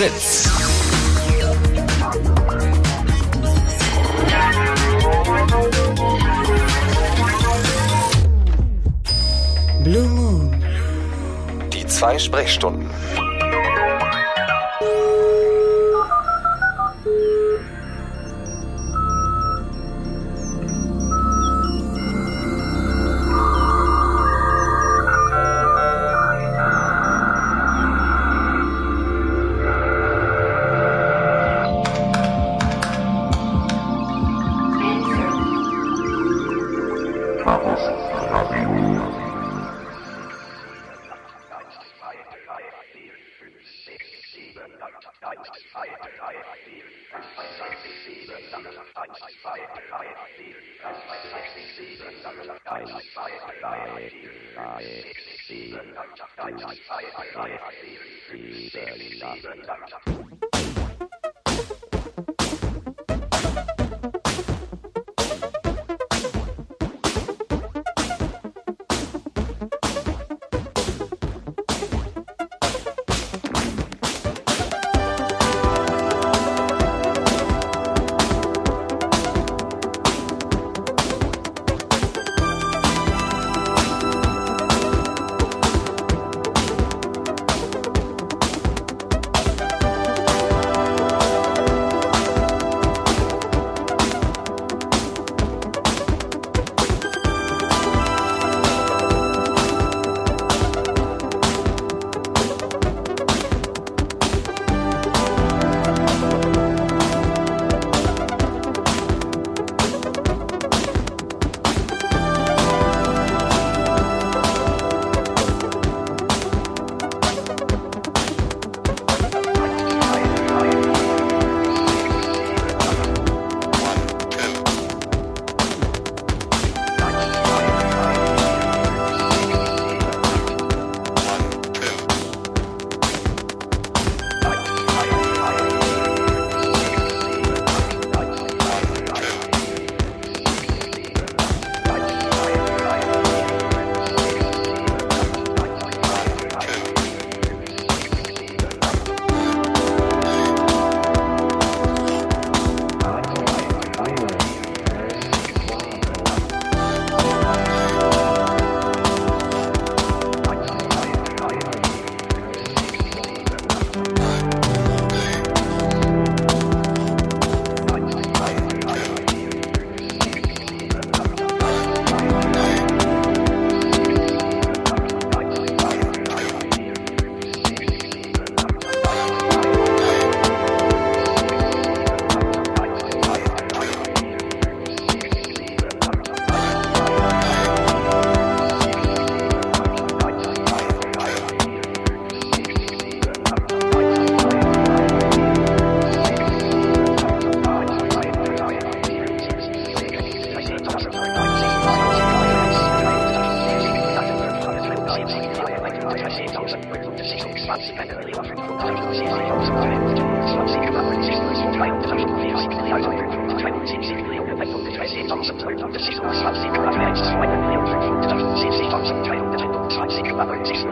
Fritz. Blue Moon. Die zwei Sprechstunden.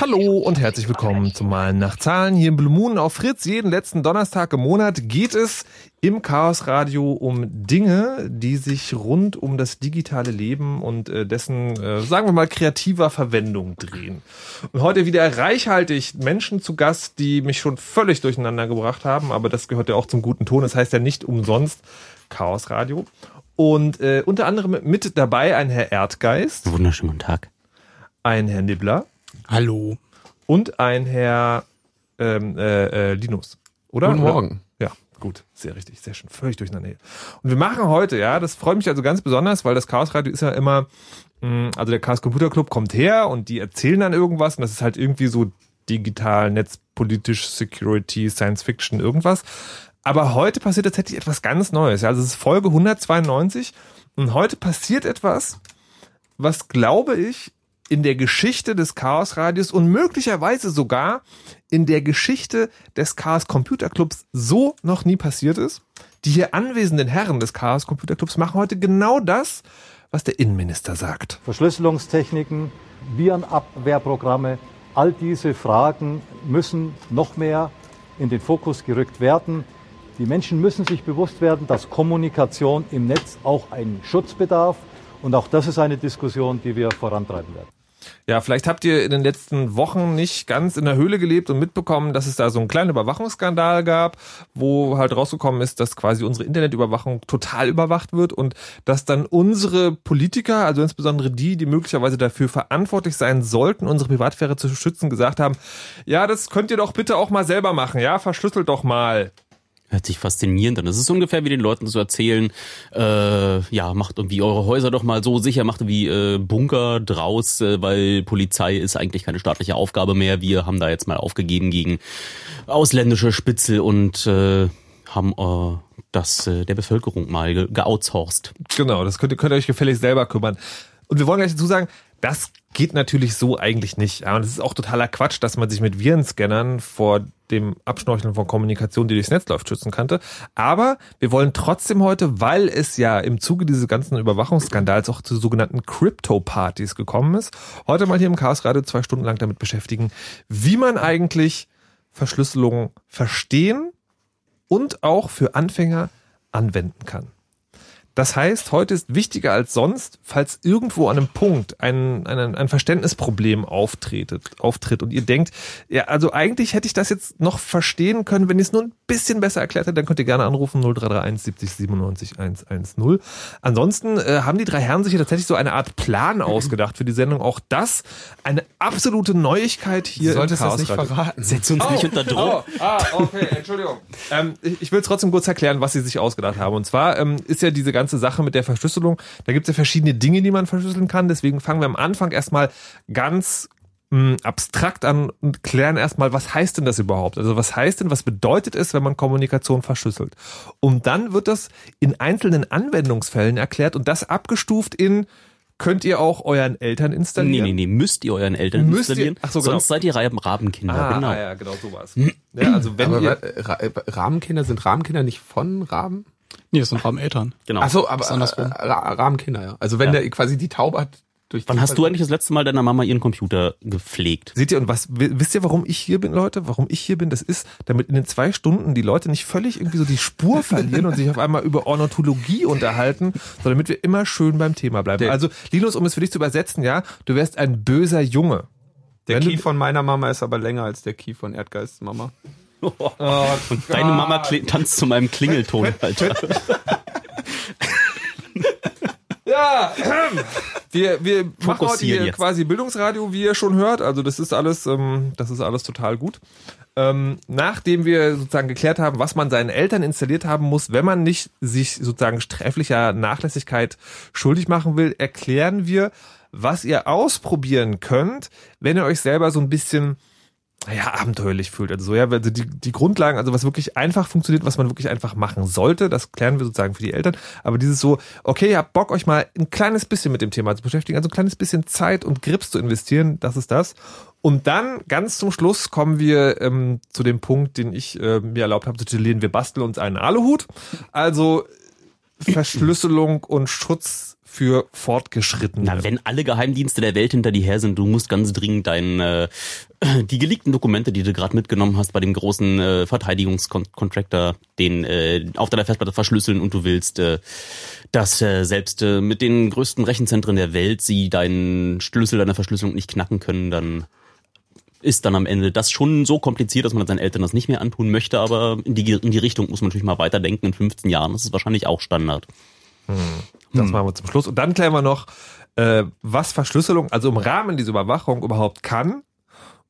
Hallo und herzlich willkommen zum Malen nach Zahlen hier im Blue Moon auf Fritz. Jeden letzten Donnerstag im Monat geht es im Chaos Radio um Dinge, die sich rund um das digitale Leben und äh, dessen, äh, sagen wir mal, kreativer Verwendung drehen. Und heute wieder reichhaltig Menschen zu Gast, die mich schon völlig durcheinander gebracht haben, aber das gehört ja auch zum guten Ton. Das heißt ja nicht umsonst Chaos Radio. Und äh, unter anderem mit dabei ein Herr Erdgeist. Wunderschönen guten Tag. Ein Herr Nibbler. Hallo. Und ein Herr ähm, äh, äh, Linus. Oder? Guten Morgen. Ja, gut. Sehr richtig. Sehr schön. Völlig durcheinander. Und wir machen heute, ja, das freut mich also ganz besonders, weil das Chaos Radio ist ja immer, mh, also der Chaos Computer Club kommt her und die erzählen dann irgendwas und das ist halt irgendwie so digital, netzpolitisch, Security, Science Fiction, irgendwas. Aber heute passiert tatsächlich etwas ganz Neues. Also es ist Folge 192 und heute passiert etwas, was glaube ich in der Geschichte des Chaos Radios und möglicherweise sogar in der Geschichte des Chaos Computer Clubs so noch nie passiert ist. Die hier anwesenden Herren des Chaos Computer Clubs machen heute genau das, was der Innenminister sagt. Verschlüsselungstechniken, Virenabwehrprogramme, all diese Fragen müssen noch mehr in den Fokus gerückt werden. Die Menschen müssen sich bewusst werden, dass Kommunikation im Netz auch einen Schutz bedarf. Und auch das ist eine Diskussion, die wir vorantreiben werden. Ja, vielleicht habt ihr in den letzten Wochen nicht ganz in der Höhle gelebt und mitbekommen, dass es da so einen kleinen Überwachungsskandal gab, wo halt rausgekommen ist, dass quasi unsere Internetüberwachung total überwacht wird und dass dann unsere Politiker, also insbesondere die, die möglicherweise dafür verantwortlich sein sollten, unsere Privatsphäre zu schützen, gesagt haben, ja, das könnt ihr doch bitte auch mal selber machen, ja, verschlüsselt doch mal. Hört sich faszinierend an. Das ist ungefähr wie den Leuten zu erzählen, äh, ja, macht irgendwie eure Häuser doch mal so sicher, macht wie äh, Bunker draus, äh, weil Polizei ist eigentlich keine staatliche Aufgabe mehr. Wir haben da jetzt mal aufgegeben gegen ausländische Spitzel und äh, haben äh, das äh, der Bevölkerung mal ge geoutsourced. Genau, das könnt ihr, könnt ihr euch gefällig selber kümmern. Und wir wollen gleich dazu sagen, das geht natürlich so eigentlich nicht. Ja, und es ist auch totaler Quatsch, dass man sich mit Virenscannern vor dem Abschnorcheln von Kommunikation, die durchs Netz läuft, schützen könnte. Aber wir wollen trotzdem heute, weil es ja im Zuge dieses ganzen Überwachungsskandals auch zu sogenannten Crypto-Partys gekommen ist, heute mal hier im Chaos Radio zwei Stunden lang damit beschäftigen, wie man eigentlich Verschlüsselung verstehen und auch für Anfänger anwenden kann. Das heißt, heute ist wichtiger als sonst, falls irgendwo an einem Punkt ein, ein, ein Verständnisproblem auftretet, auftritt und ihr denkt, ja, also eigentlich hätte ich das jetzt noch verstehen können, wenn ihr es nur ein bisschen besser erklärt hätte, dann könnt ihr gerne anrufen 0331 70 97 110. Ansonsten äh, haben die drei Herren sich hier tatsächlich so eine Art Plan ausgedacht für die Sendung. Auch das eine absolute Neuigkeit hier Du im solltest das Chaos nicht Radio. verraten. Setz uns nicht unter Druck. Oh, ah, okay, Entschuldigung. ähm, ich ich will trotzdem kurz erklären, was sie sich ausgedacht haben. Und zwar ähm, ist ja diese ganze Sache mit der Verschlüsselung, da gibt es ja verschiedene Dinge, die man verschlüsseln kann. Deswegen fangen wir am Anfang erstmal ganz mh, abstrakt an und klären erstmal, was heißt denn das überhaupt? Also was heißt denn, was bedeutet es, wenn man Kommunikation verschlüsselt? Und dann wird das in einzelnen Anwendungsfällen erklärt und das abgestuft in Könnt ihr auch euren Eltern Nee, installieren? nee, nee, müsst ihr euren Eltern Müsst ihr- installieren. Ach so, genau. Sonst seid ihr Raben- Rabenkinder, Ah, genau. ah, ja, genau so war's. Ja, also wenn Aber ihr, Ra Rahmenkinder sind Rahmenkinder nicht von Raben? Nee, das sind Rahmeneltern. genau. Ach so, aber äh, Ra Rahmenkinder, ja. Also wenn Ja. der quasi die Taube hat durch Wann hast du eigentlich das letzte Mal deiner Mama ihren Computer gepflegt? Seht ihr, und was, wi- wisst ihr, warum ich hier bin, Leute? Warum ich hier bin? Das ist, damit in den zwei Stunden die Leute nicht völlig irgendwie so die Spur verlieren und sich auf einmal über Ornithologie unterhalten, sondern damit wir immer schön beim Thema bleiben. Der- also, Linus, um es für dich zu übersetzen, ja, du wärst ein böser Junge. Der Wenn Key von meiner Mama ist aber länger als der Key von Erdgeists Mama. Und deine Mama tanzt zu meinem Klingelton, Alter. Ja, wir, wir machen heute hier jetzt. quasi Bildungsradio, wie ihr schon hört. Also das ist alles, ähm, das ist alles total gut. Ähm, nachdem wir sozusagen geklärt haben, was man seinen Eltern installiert haben muss, wenn man nicht sich sozusagen sträflicher Nachlässigkeit schuldig machen will, erklären wir, was ihr ausprobieren könnt, wenn ihr euch selber so ein bisschen ja, abenteuerlich fühlt. Also so, ja, also die, die Grundlagen, also was wirklich einfach funktioniert, was man wirklich einfach machen sollte, das klären wir sozusagen für die Eltern. Aber dieses so, okay, ihr habt Bock, euch mal ein kleines bisschen mit dem Thema zu beschäftigen, also ein kleines bisschen Zeit und Grips zu investieren, das ist das. Und dann ganz zum Schluss kommen wir ähm, zu dem Punkt, den ich äh, mir erlaubt habe zu titulieren, wir basteln uns einen Aluhut. Also Verschlüsselung und Schutz für Fortgeschrittene. Na, wenn alle Geheimdienste der Welt hinter dir her sind, du musst ganz dringend dein, äh, die geleakten Dokumente, die du gerade mitgenommen hast bei dem großen äh, Verteidigungscontractor, den äh, auf deiner Festplatte verschlüsseln und du willst, äh, dass äh, selbst äh, mit den größten Rechenzentren der Welt sie deinen Schlüssel deiner Verschlüsselung nicht knacken können, dann ist dann am Ende das schon so kompliziert, dass man seinen Eltern das nicht mehr antun möchte, aber in die, in die Richtung muss man natürlich mal weiterdenken. In 15 Jahren ist es wahrscheinlich auch Standard. Das machen wir zum Schluss. Und dann klären wir noch, äh, was Verschlüsselung, also im Rahmen dieser Überwachung überhaupt kann.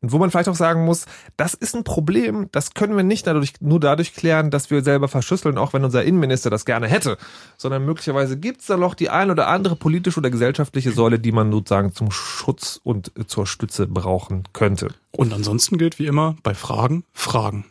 Und wo man vielleicht auch sagen muss, das ist ein Problem, das können wir nicht dadurch, nur dadurch klären, dass wir selber verschlüsseln, auch wenn unser Innenminister das gerne hätte, sondern möglicherweise gibt es da noch die ein oder andere politische oder gesellschaftliche Säule, die man sozusagen zum Schutz und zur Stütze brauchen könnte. Und ansonsten gilt wie immer bei Fragen, Fragen.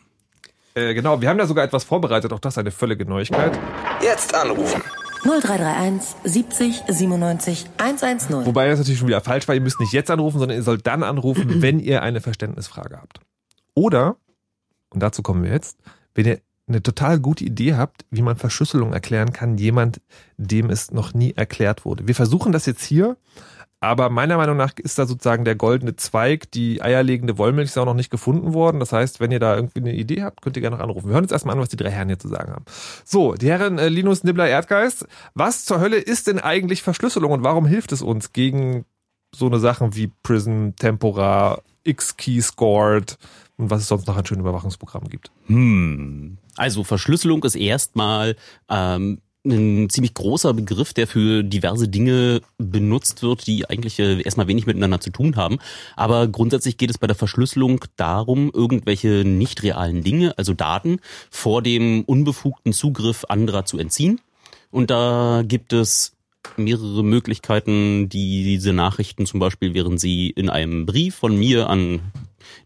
Äh, genau, wir haben da sogar etwas vorbereitet, auch das eine völlige Neuigkeit. Jetzt anrufen. 0331 70 97 110. Wobei das natürlich schon wieder falsch war, ihr müsst nicht jetzt anrufen, sondern ihr sollt dann anrufen, wenn ihr eine Verständnisfrage habt. Oder, und dazu kommen wir jetzt, wenn ihr eine total gute Idee habt, wie man Verschlüsselung erklären kann, jemand, dem es noch nie erklärt wurde. Wir versuchen das jetzt hier, aber meiner Meinung nach ist da sozusagen der goldene Zweig, die eierlegende Wollmilchsau noch nicht gefunden worden. Das heißt, wenn ihr da irgendwie eine Idee habt, könnt ihr gerne noch anrufen. Wir hören jetzt erstmal an, was die drei Herren hier zu sagen haben. So, die Herren äh, Linus Nibbler Erdgeist, was zur Hölle ist denn eigentlich Verschlüsselung und warum hilft es uns gegen so eine Sachen wie Prism, Tempora, X-Key Scored und was es sonst noch an schönen Überwachungsprogrammen gibt? Hm. Also Verschlüsselung ist erstmal ähm, ein ziemlich großer Begriff, der für diverse Dinge benutzt wird, die eigentlich äh, erstmal wenig miteinander zu tun haben. Aber grundsätzlich geht es bei der Verschlüsselung darum, irgendwelche nicht realen Dinge, also Daten, vor dem unbefugten Zugriff anderer zu entziehen. Und da gibt es mehrere Möglichkeiten, die diese Nachrichten zum Beispiel, während sie in einem Brief von mir an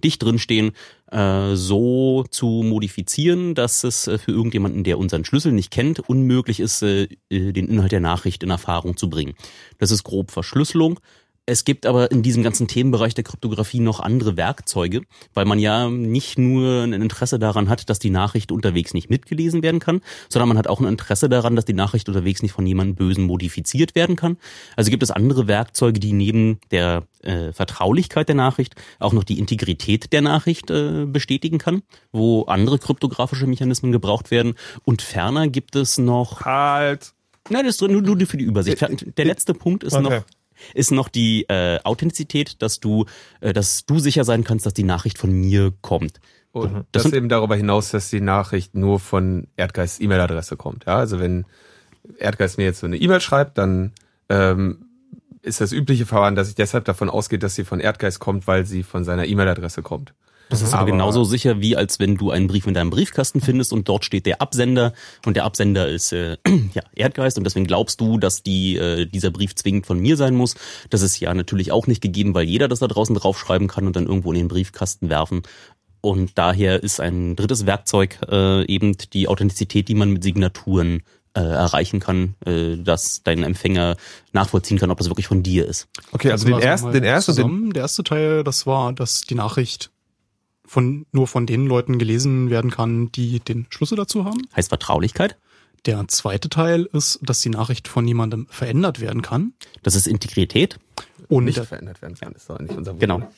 dich drinstehen, äh, so zu modifizieren, dass es äh, für irgendjemanden, der unseren Schlüssel nicht kennt, unmöglich ist, äh, den Inhalt der Nachricht in Erfahrung zu bringen. Das ist grob Verschlüsselung. Es gibt aber in diesem ganzen Themenbereich der Kryptographie noch andere Werkzeuge, weil man ja nicht nur ein Interesse daran hat, dass die Nachricht unterwegs nicht mitgelesen werden kann, sondern man hat auch ein Interesse daran, dass die Nachricht unterwegs nicht von jemandem Bösen modifiziert werden kann. Also gibt es andere Werkzeuge, die neben der äh, Vertraulichkeit der Nachricht auch noch die Integrität der Nachricht äh, bestätigen kann, wo andere kryptografische Mechanismen gebraucht werden. Und ferner gibt es noch... Halt! Nein, das ist nur, nur für die Übersicht. Der letzte Punkt ist Okay. noch ist noch die äh, Authentizität, dass du, äh, dass du sicher sein kannst, dass die Nachricht von mir kommt. Und Das das, sind- eben darüber hinaus, dass die Nachricht nur von Erdgeist E-Mail-Adresse kommt. Ja, also wenn Erdgeist mir jetzt so eine E-Mail schreibt, dann ähm, ist das übliche Verfahren, dass ich deshalb davon ausgehe, dass sie von Erdgeist kommt, weil sie von seiner E-Mail-Adresse kommt. Das ist aber, Aber- genauso sicher, wie als wenn du einen Brief in deinem Briefkasten findest und dort steht der Absender und der Absender ist äh, ja, Erdgeist und deswegen glaubst du, dass die, äh, dieser Brief zwingend von mir sein muss. Das ist ja natürlich auch nicht gegeben, weil jeder das da draußen draufschreiben kann und dann irgendwo in den Briefkasten werfen. Und daher ist ein drittes Werkzeug äh, eben die Authentizität, die man mit Signaturen äh, erreichen kann, äh, dass dein Empfänger nachvollziehen kann, ob das wirklich von dir ist. Okay, also den wir ersten, mal den ersten, den, zusammen. Der erste Teil, das war, dass die Nachricht von nur von den Leuten gelesen werden kann, die den Schlüssel dazu haben. Heißt Vertraulichkeit? Der zweite Teil ist, dass die Nachricht von jemandem verändert werden kann. Das ist Integrität. Und Nicht der verändert werden kann, ist doch nicht unser Genau. Problem.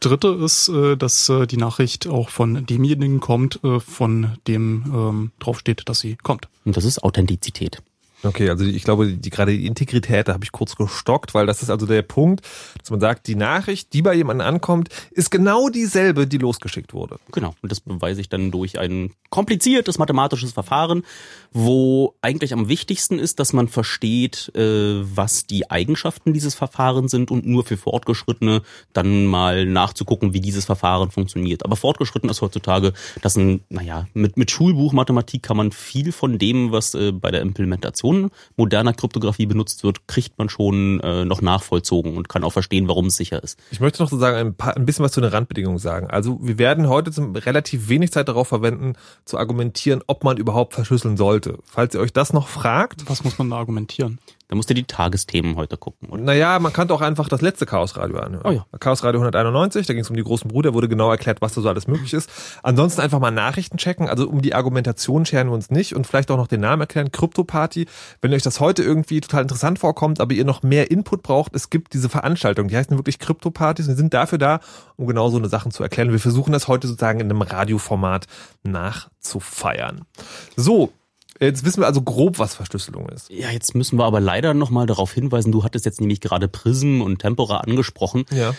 dritte ist, äh, dass äh, die Nachricht auch von demjenigen kommt, äh, von dem ähm, draufsteht, dass sie kommt. Und das ist Authentizität. Okay, also ich glaube, die, gerade die Integrität, da habe ich kurz gestockt, weil das ist also der Punkt, dass man sagt, die Nachricht, die bei jemandem ankommt, ist genau dieselbe, die losgeschickt wurde. Genau. Und das beweise ich dann durch ein kompliziertes mathematisches Verfahren, wo eigentlich am wichtigsten ist, dass man versteht, äh, was die Eigenschaften dieses Verfahrens sind und nur für Fortgeschrittene dann mal nachzugucken, wie dieses Verfahren funktioniert. Aber fortgeschritten ist heutzutage, dass ein, naja, mit, mit Schulbuchmathematik kann man viel von dem, was äh, bei der Implementation moderner Kryptographie benutzt wird, kriegt man schon äh, noch nachvollzogen und kann auch verstehen, warum es sicher ist. Ich möchte noch sozusagen ein, paar, ein bisschen was zu den Randbedingungen sagen. Also wir werden heute zum, relativ wenig Zeit darauf verwenden, zu argumentieren, ob man überhaupt verschlüsseln sollte. Falls ihr euch das noch fragt, Was muss man da argumentieren? Da musst du die Tagesthemen heute gucken. Und naja, man kann doch einfach das letzte Chaosradio anhören. Oh ja. Chaosradio 191, da ging es um die großen Brüder, wurde genau erklärt, was da so alles möglich ist. Ansonsten einfach mal Nachrichten checken, also um die Argumentation scheren wir uns nicht und vielleicht auch noch den Namen erklären, Krypto-Party. Wenn euch das heute irgendwie total interessant vorkommt, aber ihr noch mehr Input braucht, es gibt diese Veranstaltung, die heißen wirklich Krypto-Partys und sind dafür da, um genau so eine Sachen zu erklären. Wir versuchen das heute sozusagen in einem Radioformat nachzufeiern. So, jetzt wissen wir also grob, was Verschlüsselung ist. Ja, jetzt müssen wir aber leider nochmal darauf hinweisen, du hattest jetzt nämlich gerade Prism und Tempora angesprochen, Ja.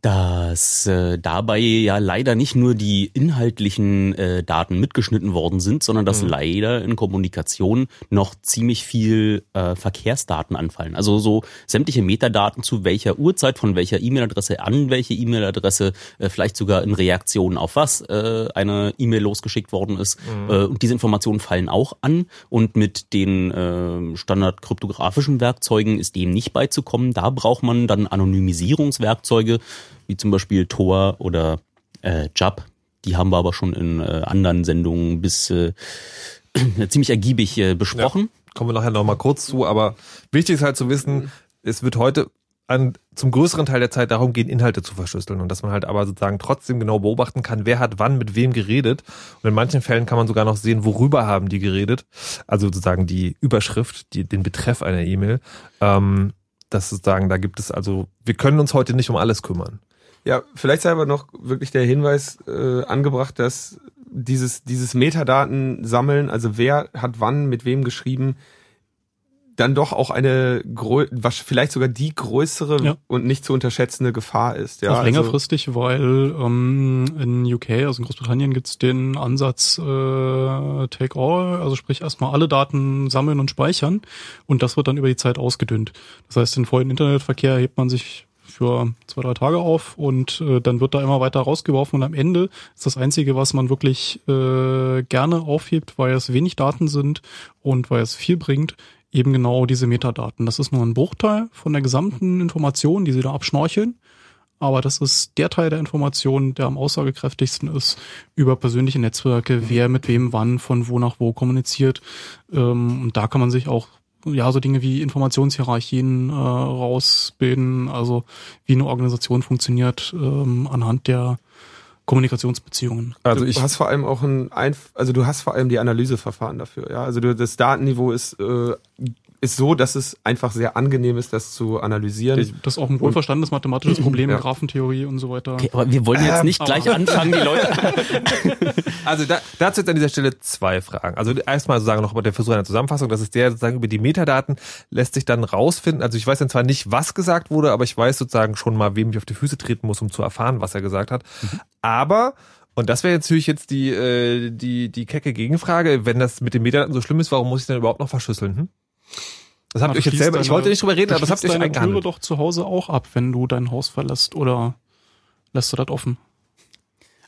Dass äh, dabei ja leider nicht nur die inhaltlichen äh, Daten mitgeschnitten worden sind, sondern dass leider in Kommunikation noch ziemlich viel äh, Verkehrsdaten anfallen. Also so sämtliche Metadaten zu welcher Uhrzeit, von welcher E-Mail-Adresse an welche E-Mail-Adresse, äh, vielleicht sogar in Reaktion auf was äh, eine E-Mail losgeschickt worden ist. Äh, und diese Informationen fallen auch an. Und mit den äh, standardkryptografischen Werkzeugen ist dem nicht beizukommen. Da braucht man dann Anonymisierungswerkzeuge, wie zum Beispiel Tor oder äh, JAP. Die haben wir aber schon in äh, anderen Sendungen bis äh, ziemlich ergiebig äh, besprochen. Kommen wir nachher noch mal kurz zu, aber wichtig ist halt zu wissen, es wird heute an, zum größeren Teil der Zeit darum gehen, Inhalte zu verschlüsseln und dass man halt aber sozusagen trotzdem genau beobachten kann, wer hat wann mit wem geredet. Und in manchen Fällen kann man sogar noch sehen, worüber haben die geredet. Also sozusagen die Überschrift, die, den Betreff einer E-Mail. Ähm, das sozusagen, da gibt es also, wir können uns heute nicht um alles kümmern. Ja, vielleicht sei aber noch wirklich der Hinweis äh, angebracht, dass dieses, dieses Metadaten sammeln, also wer hat wann mit wem geschrieben, dann doch auch eine was vielleicht sogar die größere Ja. und nicht zu unterschätzende Gefahr ist. Ja, auch also- längerfristig, weil ähm, in UK, also in Großbritannien, gibt's den Ansatz äh, Take All, also sprich erstmal alle Daten sammeln und speichern und das wird dann über die Zeit ausgedünnt. Das heißt, den vollen Internetverkehr hebt man sich für zwei, drei Tage auf und äh, dann wird da immer weiter rausgeworfen und am Ende ist das Einzige, was man wirklich äh, gerne aufhebt, weil es wenig Daten sind und weil es viel bringt, eben genau diese Metadaten. Das ist nur ein Bruchteil von der gesamten Information, die sie da abschnorcheln. Aber das ist der Teil der Information, der am aussagekräftigsten ist über persönliche Netzwerke, wer mit wem wann, von wo nach wo kommuniziert. Ähm, und da kann man sich auch ja so Dinge wie Informationshierarchien äh, rausbilden, also wie eine Organisation funktioniert ähm, anhand der Kommunikationsbeziehungen. Also du ich, hast vor allem auch ein, Einf also du hast vor allem die Analyseverfahren dafür, ja. Also du, das Datenniveau ist, äh, ist so, dass es einfach sehr angenehm ist, das zu analysieren. Das ist auch ein wohlverstandenes mathematisches Problem, Ja. Graphentheorie und so weiter. Okay, aber wir wollen jetzt nicht aber- gleich anfangen, die Leute. Also da, dazu jetzt an dieser Stelle zwei Fragen. Also erstmal sozusagen noch mal der Versuch einer Zusammenfassung. Das ist der sozusagen über die Metadaten lässt sich dann rausfinden. Also ich weiß dann zwar nicht, was gesagt wurde, aber ich weiß sozusagen schon mal, wem ich auf die Füße treten muss, um zu erfahren, was er gesagt hat. Aber und das wäre jetzt natürlich jetzt die, äh, die, die kecke Gegenfrage, wenn das mit den Metadaten so schlimm ist, warum muss ich denn überhaupt noch verschlüsseln? Hm? Das habt ihr euch jetzt selber, schließt ich wollte deine- nicht drüber reden, aber das habt ihr euch deine Türe doch zu Hause auch ab, wenn du dein Haus verlässt oder lässt du das offen?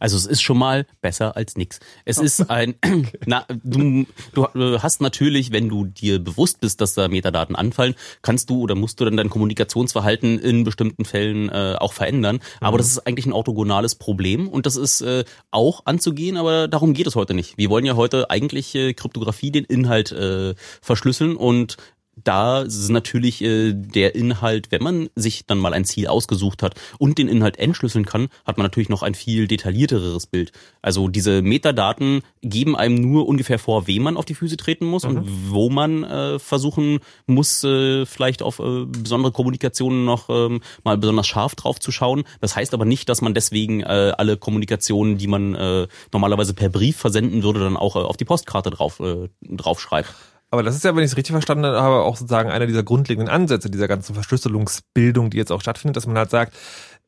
Also es ist schon mal besser als nix. Es ist ein, na, du, du hast natürlich, wenn du dir bewusst bist, dass da Metadaten anfallen, kannst du oder musst du dann dein Kommunikationsverhalten in bestimmten Fällen äh, auch verändern. Aber das ist eigentlich ein orthogonales Problem und das ist äh, auch anzugehen, aber darum geht es heute nicht. Wir wollen ja heute eigentlich äh, Kryptographie, den Inhalt äh, verschlüsseln und da ist natürlich äh, der Inhalt, wenn man sich dann mal ein Ziel ausgesucht hat und den Inhalt entschlüsseln kann, hat man natürlich noch ein viel detaillierteres Bild. Also diese Metadaten geben einem nur ungefähr vor, wem man auf die Füße treten muss und wo man äh, versuchen muss, äh, vielleicht auf äh, besondere Kommunikationen noch ähm, mal besonders scharf drauf zu schauen. Das heißt aber nicht, dass man deswegen äh, alle Kommunikationen, die man äh, normalerweise per Brief versenden würde, dann auch äh, auf die Postkarte drauf, äh, draufschreibt. Aber das ist ja, wenn ich es richtig verstanden habe, auch sozusagen einer dieser grundlegenden Ansätze dieser ganzen Verschlüsselungsbildung, die jetzt auch stattfindet, dass man halt sagt,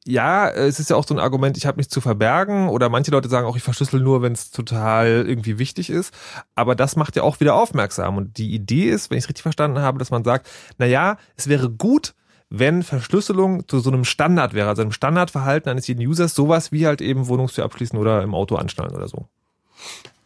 ja, es ist ja auch so ein Argument, ich habe nichts zu verbergen oder manche Leute sagen auch, ich verschlüssel nur, wenn es total irgendwie wichtig ist. Aber das macht ja auch wieder aufmerksam. Und die Idee ist, wenn ich es richtig verstanden habe, dass man sagt, na ja, es wäre gut, wenn Verschlüsselung zu so einem Standard wäre, also einem Standardverhalten eines jeden Users, sowas wie halt eben Wohnungstür abschließen oder im Auto anschnallen oder so.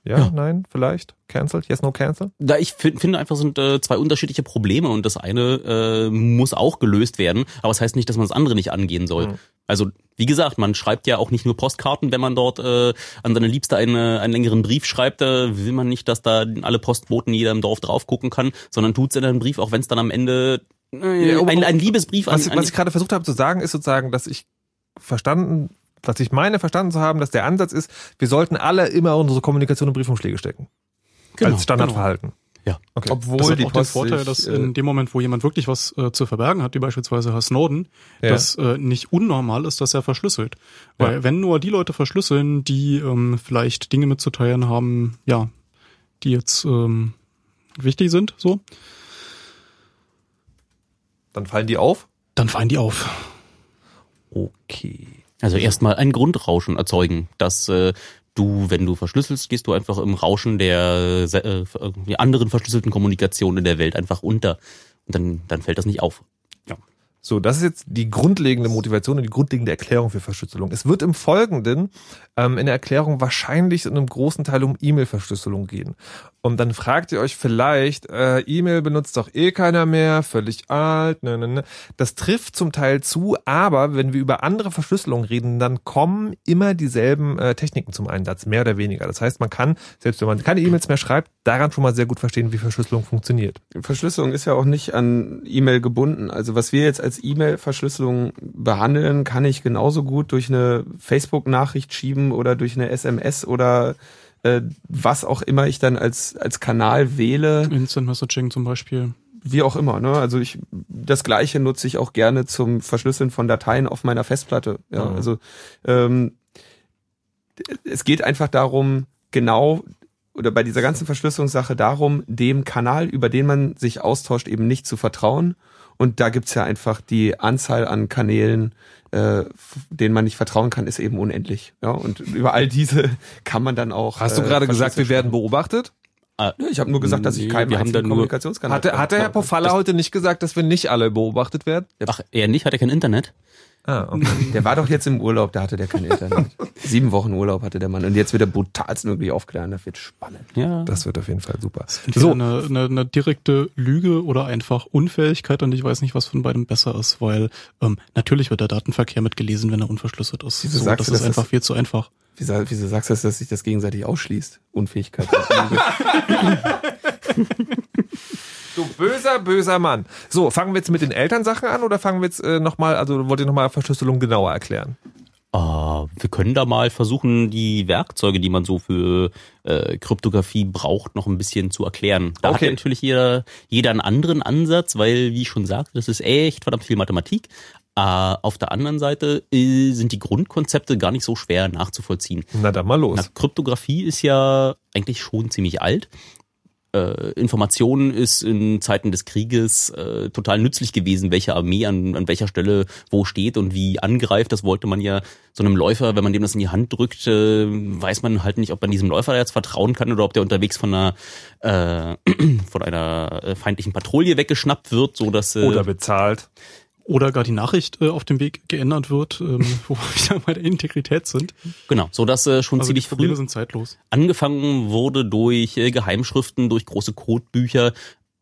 Ja, nein, vielleicht? Cancelled? Yes, no cancel? Da ich find, finde einfach sind äh, zwei unterschiedliche Probleme und das eine äh, muss auch gelöst werden, aber es das heißt nicht, dass man das andere nicht angehen soll. Mhm. Also wie gesagt, man schreibt ja auch nicht nur Postkarten, wenn man dort äh, an seine Liebste eine, einen längeren Brief schreibt, da will man nicht, dass da alle Postboten jeder im Dorf drauf gucken kann, sondern tut's in einem Brief, auch wenn es dann am Ende äh, Ja, ein, ein Liebesbrief Was, an, an was ich gerade versucht habe zu sagen, ist sozusagen, dass ich verstanden, was ich meine verstanden zu haben, dass der Ansatz ist, wir sollten alle immer unsere Kommunikation in Briefumschläge stecken. Genau, als Standardverhalten. Ja. Okay. Obwohl Das hat die auch den Vorteil, sich, dass äh, in dem Moment, wo jemand wirklich was äh, zu verbergen hat, wie beispielsweise Herr Snowden, Ja. das äh, nicht unnormal ist, dass er verschlüsselt. Weil Ja. wenn nur die Leute verschlüsseln, die ähm, vielleicht Dinge mitzuteilen haben, ja, die jetzt ähm, wichtig sind, so, Dann fallen die auf. dann fallen die auf. Okay. Also erstmal ein Grundrauschen erzeugen, dass äh, du, wenn du verschlüsselst, gehst du einfach im Rauschen der äh, anderen verschlüsselten Kommunikation in der Welt einfach unter. Und dann, dann fällt das nicht auf. So, das ist jetzt die grundlegende Motivation und die grundlegende Erklärung für Verschlüsselung. Es wird im Folgenden ähm, in der Erklärung wahrscheinlich in einem großen Teil um E-Mail-Verschlüsselung gehen. Und dann fragt ihr euch vielleicht, äh, E-Mail benutzt doch eh keiner mehr, völlig alt, ne, ne, ne. Das trifft zum Teil zu, aber wenn wir über andere Verschlüsselung reden, dann kommen immer dieselben äh, Techniken zum Einsatz, mehr oder weniger. Das heißt, man kann, selbst wenn man keine E-Mails mehr schreibt, daran schon mal sehr gut verstehen, wie Verschlüsselung funktioniert. Verschlüsselung ist ja auch nicht an E-Mail gebunden. Also was wir jetzt als E-Mail-Verschlüsselung behandeln, kann ich genauso gut durch eine Facebook-Nachricht schieben oder durch eine SMS oder äh, was auch immer ich dann als, als Kanal wähle. Instant Messaging zum Beispiel. Wie auch immer, ne? Also ich das gleiche nutze ich auch gerne zum Verschlüsseln von Dateien auf meiner Festplatte. Ja, Mhm. also ähm, es geht einfach darum, genau oder bei dieser ganzen Verschlüsselungssache darum, dem Kanal, über den man sich austauscht, eben nicht zu vertrauen. Und da gibt's ja einfach die Anzahl an Kanälen, äh, denen man nicht vertrauen kann, ist eben unendlich. Ja, und über all diese kann man dann auch. Hast du äh, gerade gesagt, wir werden beobachtet? Ah, Ich habe nur gesagt, dass ich keinen wir haben einzigen da nur- Kommunikationskanal Hatte, hatte Herr Pofalla heute nicht gesagt, dass wir nicht alle beobachtet werden? ach, er nicht? Hat er kein Internet? Ah, okay. Der war doch jetzt im Urlaub, da hatte der kein Internet. Sieben Wochen Urlaub hatte der Mann. Und jetzt wird er brutalst möglich aufklären. Das wird spannend. Ja. Das wird auf jeden Fall super. So, eine, eine, eine direkte Lüge oder einfach Unfähigkeit und ich weiß nicht, was von beidem besser ist, weil ähm, natürlich wird der Datenverkehr mitgelesen, wenn er unverschlüsselt ist. Wieso so, sagst das du, ist einfach das- viel zu einfach. Wieso, wieso sagst du, das, dass sich das gegenseitig ausschließt? Unfähigkeit. du böser, böser Mann. So, fangen wir jetzt mit den Elternsachen an oder fangen wir jetzt äh, nochmal, also wollt ihr nochmal Verschlüsselung genauer erklären? Ah, wir können da mal versuchen, die Werkzeuge, die man so für äh, Kryptographie braucht, noch ein bisschen zu erklären. Da hat Okay. ja natürlich jeder, jeder einen anderen Ansatz, weil, wie ich schon sagte, das ist echt verdammt viel Mathematik. Äh, auf der anderen Seite äh, sind die Grundkonzepte gar nicht so schwer nachzuvollziehen. Na dann mal los. Na, Kryptographie ist ja eigentlich schon ziemlich alt. Äh, Information ist in Zeiten des Krieges äh, total nützlich gewesen, welche Armee an, an welcher Stelle wo steht und wie angreift. Das wollte man ja so einem Läufer, wenn man dem das in die Hand drückt, äh, weiß man halt nicht, ob man diesem Läufer jetzt vertrauen kann oder ob der unterwegs von einer äh, von einer äh, feindlichen Patrouille weggeschnappt wird, so dass äh, Oder bezahlt. Oder gar die Nachricht äh, auf dem Weg geändert wird, ähm, wo wir wieder bei der Integrität sind. genau, so dass äh, schon Also ziemlich früh sind zeitlos. angefangen wurde durch äh, Geheimschriften, durch große Codebücher,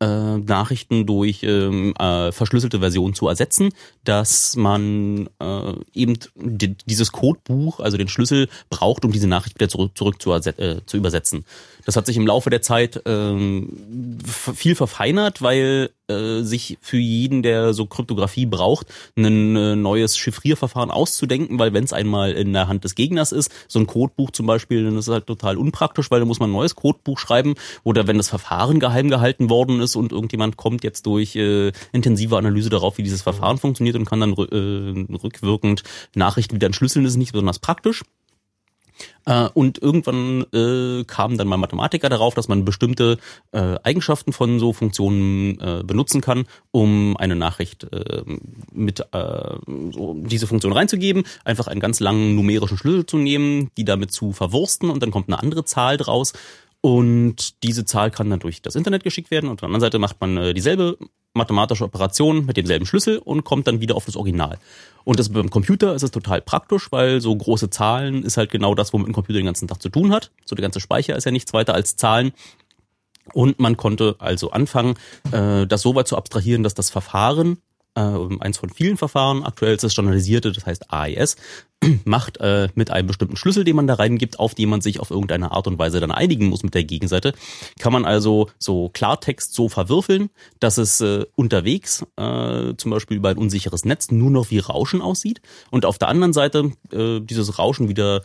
äh, Nachrichten durch ähm, äh, verschlüsselte Versionen zu ersetzen, dass man äh, eben di dieses Codebuch, also den Schlüssel, braucht, um diese Nachricht wieder zurück, zurück zu, äh, zu übersetzen. Das hat sich im Laufe der Zeit f- viel verfeinert, weil äh, sich für jeden, der so Kryptographie braucht, ein äh, neues Chiffrierverfahren auszudenken, weil wenn es einmal in der Hand des Gegners ist, so ein Codebuch zum Beispiel, dann ist es halt total unpraktisch, weil da muss man ein neues Codebuch schreiben oder wenn das Verfahren geheim gehalten worden ist und irgendjemand kommt jetzt durch äh, intensive Analyse darauf, wie dieses Verfahren funktioniert und kann dann äh, rückwirkend Nachrichten wieder entschlüsseln, das ist nicht besonders praktisch. Äh, und irgendwann äh, kamen dann mal Mathematiker darauf, dass man bestimmte äh, Eigenschaften von so Funktionen äh, benutzen kann, um eine Nachricht äh, mit äh, so diese Funktion reinzugeben, einfach einen ganz langen numerischen Schlüssel zu nehmen, die damit zu verwursten und dann kommt eine andere Zahl draus. Und diese Zahl kann dann durch das Internet geschickt werden. Und auf der anderen Seite macht man äh, dieselbe mathematische Operation mit demselben Schlüssel und kommt dann wieder auf das Original. Und das beim Computer ist es total praktisch, weil so große Zahlen ist halt genau das, womit ein Computer den ganzen Tag zu tun hat. So der ganze Speicher ist ja nichts weiter als Zahlen. Und man konnte also anfangen, äh, das so weit zu abstrahieren, dass das Verfahren, äh, eins von vielen Verfahren, aktuell ist das standardisierte, das heißt AES, macht äh, mit einem bestimmten Schlüssel, den man da reingibt, auf den man sich auf irgendeine Art und Weise dann einigen muss mit der Gegenseite, kann man also so Klartext so verwürfeln, dass es äh, unterwegs, äh, zum Beispiel über ein unsicheres Netz, nur noch wie Rauschen aussieht und auf der anderen Seite äh, dieses Rauschen wieder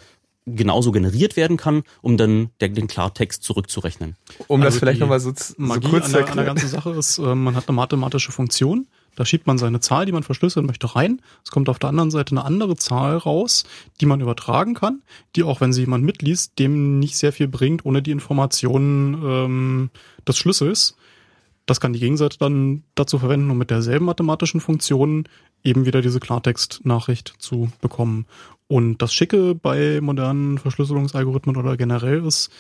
genauso generiert werden kann, um dann der, den Klartext zurückzurechnen. Um das Also vielleicht die nochmal so, so kurz an zu der, an der erklären. ganzen Sache ist, äh, man hat eine mathematische Funktion, da schiebt man seine Zahl, die man verschlüsseln möchte, rein. Es kommt auf der anderen Seite eine andere Zahl raus, die man übertragen kann, die auch, wenn sie jemand mitliest, dem nicht sehr viel bringt, ohne die Informationen ähm, des Schlüssels. Das kann die Gegenseite dann dazu verwenden, um mit derselben mathematischen Funktion eben wieder diese Klartextnachricht zu bekommen. Und das Schicke bei modernen Verschlüsselungsalgorithmen oder generell ist,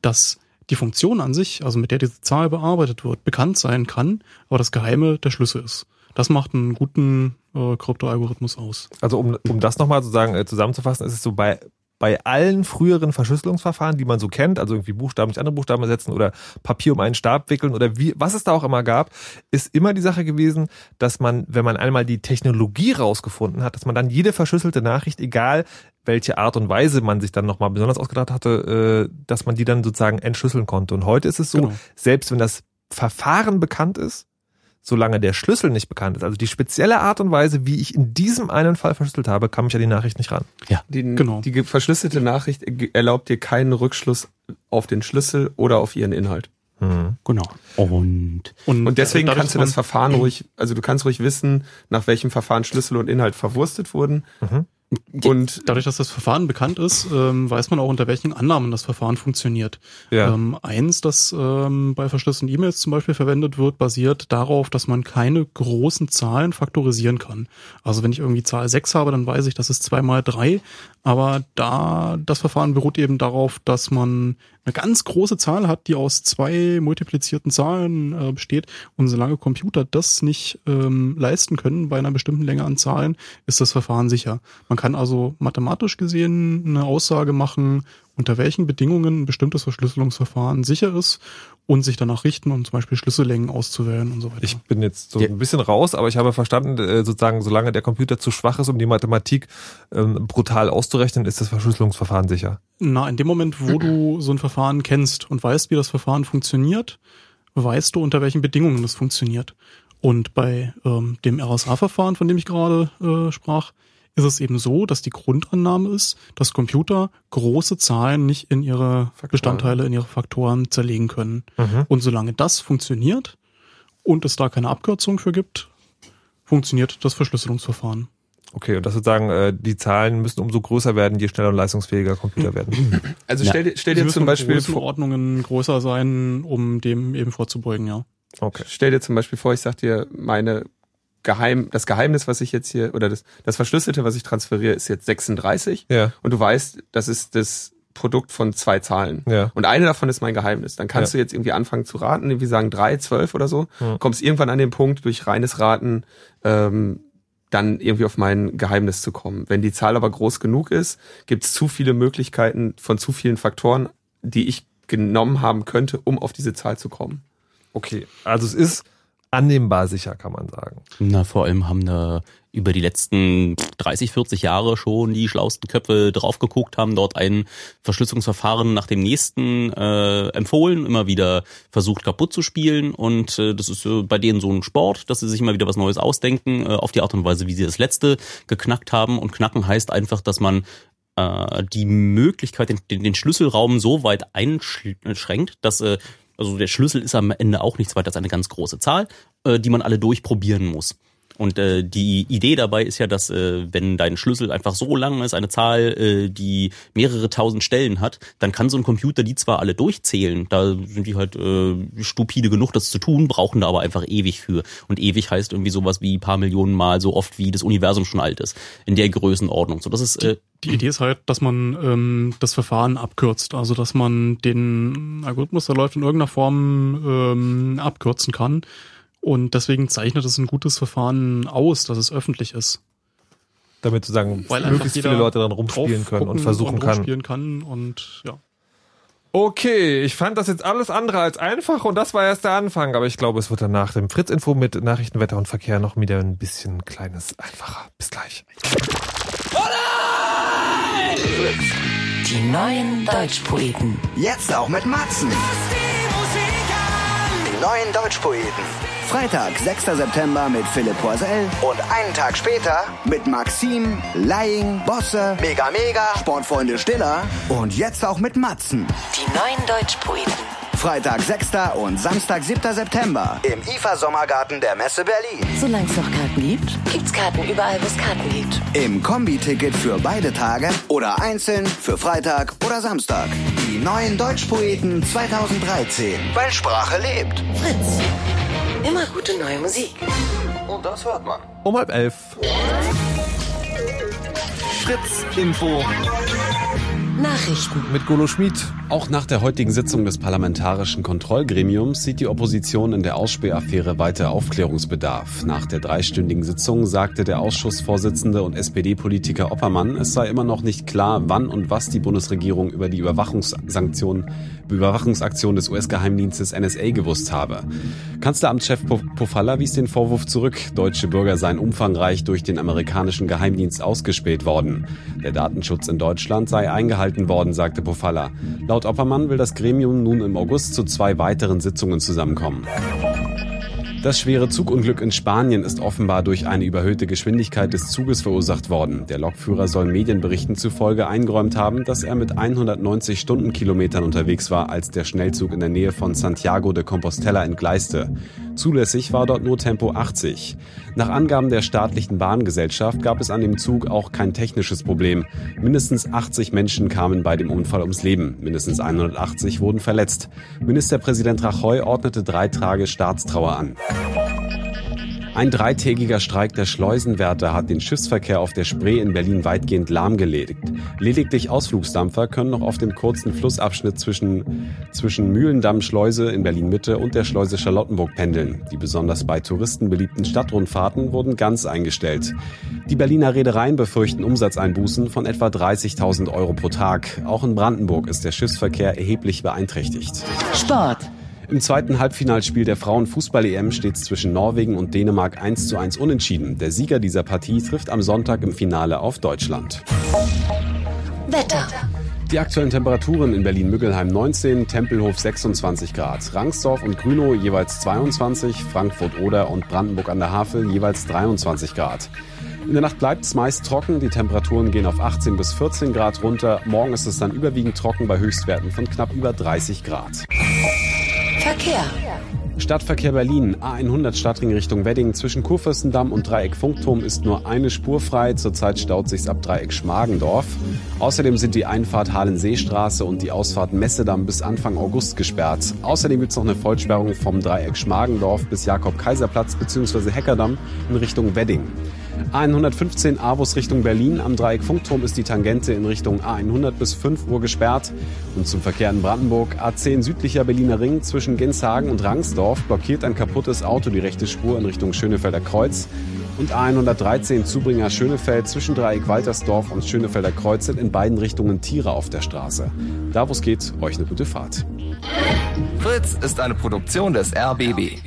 dass die Funktion an sich, also mit der diese Zahl bearbeitet wird, bekannt sein kann, aber das Geheime der Schlüssel ist. Das macht einen guten äh, Kryptoalgorithmus aus. Also um, um das nochmal sozusagen äh, zusammenzufassen, ist es so bei bei allen früheren Verschlüsselungsverfahren, die man so kennt, also irgendwie Buchstaben nicht andere Buchstaben ersetzen oder Papier um einen Stab wickeln oder wie, was es da auch immer gab, ist immer die Sache gewesen, dass man, wenn man einmal die Technologie rausgefunden hat, dass man dann jede verschlüsselte Nachricht, egal welche Art und Weise man sich dann nochmal besonders ausgedacht hatte, äh, dass man die dann sozusagen entschlüsseln konnte. Und heute ist es so, Genau. selbst wenn das Verfahren bekannt ist, solange der Schlüssel nicht bekannt ist, also die spezielle Art und Weise, wie ich in diesem einen Fall verschlüsselt habe, kam ich an die Nachricht nicht ran. Die, Genau. die verschlüsselte Nachricht erlaubt dir keinen Rückschluss auf den Schlüssel oder auf ihren Inhalt. Genau. Und Und deswegen dadurch, kannst du das Verfahren ruhig, also du kannst ruhig wissen, nach welchem Verfahren Schlüssel und Inhalt verwurstet wurden. Und Dadurch, dass das Verfahren bekannt ist, ähm, weiß man auch, unter welchen Annahmen das Verfahren funktioniert. Ja. Ähm, eins, das ähm, bei verschlüsselten E-Mails zum Beispiel verwendet wird, basiert darauf, dass man keine großen Zahlen faktorisieren kann. Also wenn ich irgendwie Zahl 6 habe, dann weiß ich, das ist 2 mal 3. Aber da das Verfahren beruht eben darauf, dass man eine ganz große Zahl hat, die aus zwei multiplizierten Zahlen äh, besteht. Und solange Computer das nicht ähm, leisten können bei einer bestimmten Länge an Zahlen, ist das Verfahren sicher. Man kann also mathematisch gesehen eine Aussage machen, unter welchen Bedingungen ein bestimmtes Verschlüsselungsverfahren sicher ist und sich danach richten und zum Beispiel Schlüssellängen auszuwählen und so weiter. Ich bin jetzt so ein bisschen raus, aber ich habe verstanden, äh, sozusagen, solange der Computer zu schwach ist, um die Mathematik ähm, brutal auszurechnen, ist das Verschlüsselungsverfahren sicher. Na, in dem Moment, wo du so ein Verfahren kennst und weißt, wie das Verfahren funktioniert, weißt du, unter welchen Bedingungen das funktioniert. Und bei ähm, dem RSA-Verfahren, von dem ich gerade äh, sprach, ist es eben so, dass die Grundannahme ist, dass Computer große Zahlen nicht in ihre Bestandteile, in ihre Faktoren zerlegen können. Und solange das funktioniert und es da keine Abkürzung für gibt, funktioniert das Verschlüsselungsverfahren. Okay, und das sozusagen, äh, die Zahlen müssen umso größer werden, je schneller und leistungsfähiger Computer werden. also Ja. stell dir, stell Sie dir müssen zum Beispiel Größenordnungen größer sein, um dem eben vorzubeugen, ja. Okay. stell dir zum Beispiel vor, ich sag dir, meine Geheim, das Geheimnis, was ich jetzt hier, oder das, das Verschlüsselte, was ich transferiere, ist jetzt 36. Ja. Und du weißt, das ist das Produkt von zwei Zahlen. Ja. Und eine davon ist mein Geheimnis. Dann kannst Ja. du jetzt irgendwie anfangen zu raten, irgendwie sagen drei, zwölf oder so. Ja. Kommst irgendwann an den Punkt, durch reines Raten, ähm, dann irgendwie auf mein Geheimnis zu kommen. Wenn die Zahl aber groß genug ist, gibt es zu viele Möglichkeiten von zu vielen Faktoren, die ich genommen haben könnte, um auf diese Zahl zu kommen. Okay, also es ist annehmbar sicher, kann man sagen. Na, vor allem haben da über die letzten 30, 40 Jahre schon die schlauesten Köpfe drauf geguckt, haben dort ein Verschlüsselungsverfahren nach dem nächsten äh, empfohlen, immer wieder versucht kaputt zu spielen und äh, das ist äh, bei denen so ein Sport, dass sie sich immer wieder was Neues ausdenken, äh, auf die Art und Weise, wie sie das letzte geknackt haben und knacken heißt einfach, dass man äh, die Möglichkeit, den, den, Schlüsselraum so weit einschränkt, dass äh, also der Schlüssel ist am Ende auch nichts weiter als eine ganz große Zahl, äh, die man alle durchprobieren muss. Und äh, die Idee dabei ist ja, dass äh, wenn dein Schlüssel einfach so lang ist, eine Zahl, äh, die mehrere tausend Stellen hat, dann kann so ein Computer die zwar alle durchzählen, da sind die halt äh, stupide genug, das zu tun, brauchen da aber einfach ewig für. Und ewig heißt irgendwie sowas wie paar Millionen Mal so oft, wie das Universum schon alt ist. In der Größenordnung. So, das ist äh, Die Idee ist halt, dass man ähm, das Verfahren abkürzt, also dass man den Algorithmus, der läuft in irgendeiner Form ähm, abkürzen kann. Und deswegen zeichnet es ein gutes Verfahren aus, dass es öffentlich ist. Damit sozusagen Weil möglichst viele Leute dann rumspielen können und versuchen und kann. rumspielen kann und ja. Okay, ich fand das jetzt alles andere als einfach und das war erst der Anfang, aber ich glaube, es wird dann nach dem Fritz-Info mit Nachrichten, Wetter und Verkehr noch wieder ein bisschen kleines einfacher. Bis gleich. Die neuen Deutschpoeten. Jetzt auch mit Matzen. Die neuen Deutschpoeten. Freitag, 6. September mit Philipp Poisel. Und einen Tag später mit Maxim, Lying, Bosse, Mega Mega, Sportfreunde Stiller. Und jetzt auch mit Matzen. Die neuen Deutschpoeten. Freitag, 6. und Samstag, 7. September im IFA Sommergarten der Messe Berlin. Solange es noch Karten gibt, gibt's Karten überall, wo es Karten gibt. Im Kombi-Ticket für beide Tage oder einzeln für Freitag oder Samstag. Die neuen Deutschpoeten 2013. Weil Sprache lebt. Fritz. Immer gute neue Musik. Und das hört man. Um halb elf. Fritz Info. Nachrichten. Mit Golo Schmid. Auch nach der heutigen Sitzung des Parlamentarischen Kontrollgremiums sieht die Opposition in der Ausspähaffäre weiter Aufklärungsbedarf. Nach der dreistündigen Sitzung sagte der Ausschussvorsitzende und SPD-Politiker Oppermann, es sei immer noch nicht klar, wann und was die Bundesregierung über die Überwachungssanktionen, Überwachungsaktion des US-Geheimdienstes NSA gewusst habe. Kanzleramtschef Pofalla wies den Vorwurf zurück, deutsche Bürger seien umfangreich durch den amerikanischen Geheimdienst ausgespäht worden. Der Datenschutz in Deutschland sei eingehalten worden, sagte Pofalla. Laut Oppermann will das Gremium nun im August zu zwei weiteren Sitzungen zusammenkommen. Das schwere Zugunglück in Spanien ist offenbar durch eine überhöhte Geschwindigkeit des Zuges verursacht worden. Der Lokführer soll Medienberichten zufolge eingeräumt haben, dass er mit 190 Stundenkilometern unterwegs war, als der Schnellzug in der Nähe von Santiago de Compostela entgleiste. Zulässig war dort nur Tempo 80. Nach Angaben der staatlichen Bahngesellschaft gab es an dem Zug auch kein technisches Problem. Mindestens 80 Menschen kamen bei dem Unfall ums Leben. Mindestens 180 wurden verletzt. Ministerpräsident Rajoy ordnete drei Tage Staatstrauer an. Ein dreitägiger Streik der Schleusenwärter hat den Schiffsverkehr auf der Spree in Berlin weitgehend lahmgelegt. Lediglich Ausflugsdampfer können noch auf dem kurzen Flussabschnitt zwischen, zwischen Mühlendamm-Schleuse in Berlin-Mitte und der Schleuse Charlottenburg pendeln. Die besonders bei Touristen beliebten Stadtrundfahrten wurden ganz eingestellt. Die Berliner Reedereien befürchten Umsatzeinbußen von etwa 30.000 Euro pro Tag. Auch in Brandenburg ist der Schiffsverkehr erheblich beeinträchtigt. Sport. Im zweiten Halbfinalspiel der Frauenfußball-EM steht es zwischen Norwegen und Dänemark 1 zu 1 unentschieden. Der Sieger dieser Partie trifft am Sonntag im Finale auf Deutschland. Wetter. Die aktuellen Temperaturen in Berlin-Müggelheim 19, Tempelhof 26 Grad, Rangsdorf und Grünow jeweils 22, Frankfurt-Oder und Brandenburg an der Havel jeweils 23 Grad. In der Nacht bleibt es meist trocken, die Temperaturen gehen auf 18 bis 14 Grad runter. Morgen ist es dann überwiegend trocken bei Höchstwerten von knapp über 30 Grad. Verkehr. Stadtverkehr Berlin, A100 Stadtring Richtung Wedding zwischen Kurfürstendamm und Dreieck Funkturm ist nur eine Spur frei. Zurzeit staut sich's ab Dreieck Schmargendorf. Außerdem sind die Einfahrt Halenseestraße und die Ausfahrt Messedamm bis Anfang August gesperrt. Außerdem gibt's noch eine Vollsperrung vom Dreieck Schmargendorf bis Jakob-Kaiser-Platz bzw. Heckerdamm in Richtung Wedding. A115 Avus Richtung Berlin. Am Dreieck Funkturm ist die Tangente in Richtung A100 bis 5 Uhr gesperrt. Und zum Verkehr in Brandenburg A10 südlicher Berliner Ring zwischen Genshagen und Rangsdorf blockiert ein kaputtes Auto die rechte Spur in Richtung Schönefelder Kreuz. Und A113 Zubringer Schönefeld zwischen Dreieck Waltersdorf und Schönefelder Kreuz sind in beiden Richtungen Tiere auf der Straße. Da wo es geht, euch eine gute Fahrt. Fritz ist eine Produktion des RBB.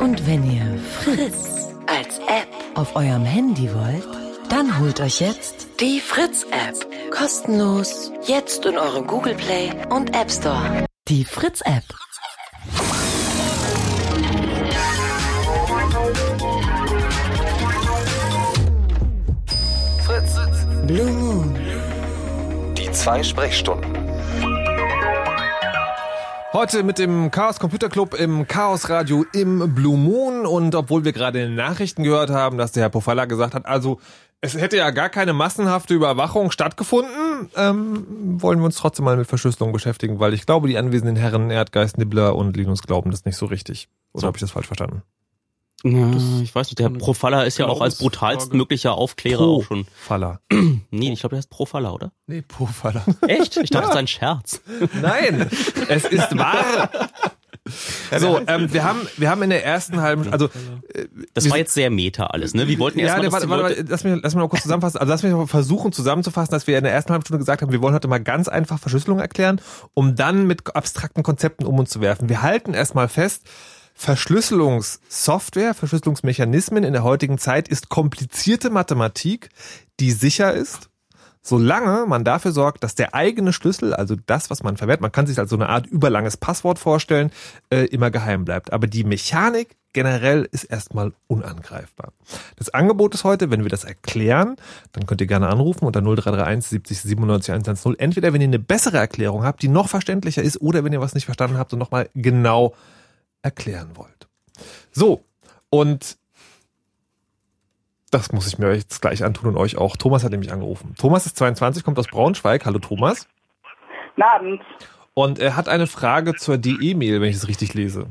Und wenn ihr Fritz als App auf eurem Handy wollt, dann holt euch jetzt die Fritz-App. Kostenlos. Jetzt in eurem Google Play und App Store. Die Fritz-App. Fritz. Blue Moon. Die zwei Sprechstunden. Heute mit dem Chaos Computer Club im Chaos Radio im Blue Moon und obwohl wir gerade in den Nachrichten gehört haben, dass der Herr Pofalla gesagt hat, also es hätte ja gar keine massenhafte Überwachung stattgefunden, ähm, wollen wir uns trotzdem mal mit Verschlüsselung beschäftigen, weil ich glaube, die anwesenden Herren Erdgeist, Nibbler und Linus glauben das nicht so richtig. Oder So. habe ich das falsch verstanden? Ja, ich weiß nicht, der Profalla ist ja auch als brutalst möglicher Aufklärer auch schon. Faller. Nee, ich glaube, der heißt Profalla, oder? Nee, Pofalla. Echt? Ich dachte, das ist ein Scherz. Nein, es ist wahr. So, ähm, wir haben wir haben in der ersten halben, also äh, Das war jetzt sehr meta alles, ne? Wir wollten ja, erstmal, nee, warte, warte, lass mich, lass mich mal kurz zusammenfassen. Also lass mich mal versuchen zusammenzufassen, dass wir in der ersten halben Stunde gesagt haben, wir wollen heute mal ganz einfach Verschlüsselung erklären, um dann mit abstrakten Konzepten um uns zu werfen. Wir halten erstmal fest, Verschlüsselungssoftware, Verschlüsselungsmechanismen in der heutigen Zeit ist komplizierte Mathematik, die sicher ist, solange man dafür sorgt, dass der eigene Schlüssel, also das, was man verwendet, man kann sich als so eine Art überlanges Passwort vorstellen, äh, immer geheim bleibt. Aber die Mechanik generell ist erstmal unangreifbar. Das Angebot ist heute, wenn wir das erklären, dann könnt ihr gerne anrufen unter 0331 70 97 110. Entweder wenn ihr eine bessere Erklärung habt, die noch verständlicher ist, oder wenn ihr was nicht verstanden habt und nochmal genau erklären wollt. So, und das muss ich mir jetzt gleich antun und euch auch. Thomas hat nämlich angerufen. Thomas ist 22, kommt aus Braunschweig. Hallo Thomas. Guten Abend. Und er hat eine Frage zur DE-Mail, wenn ich es richtig lese.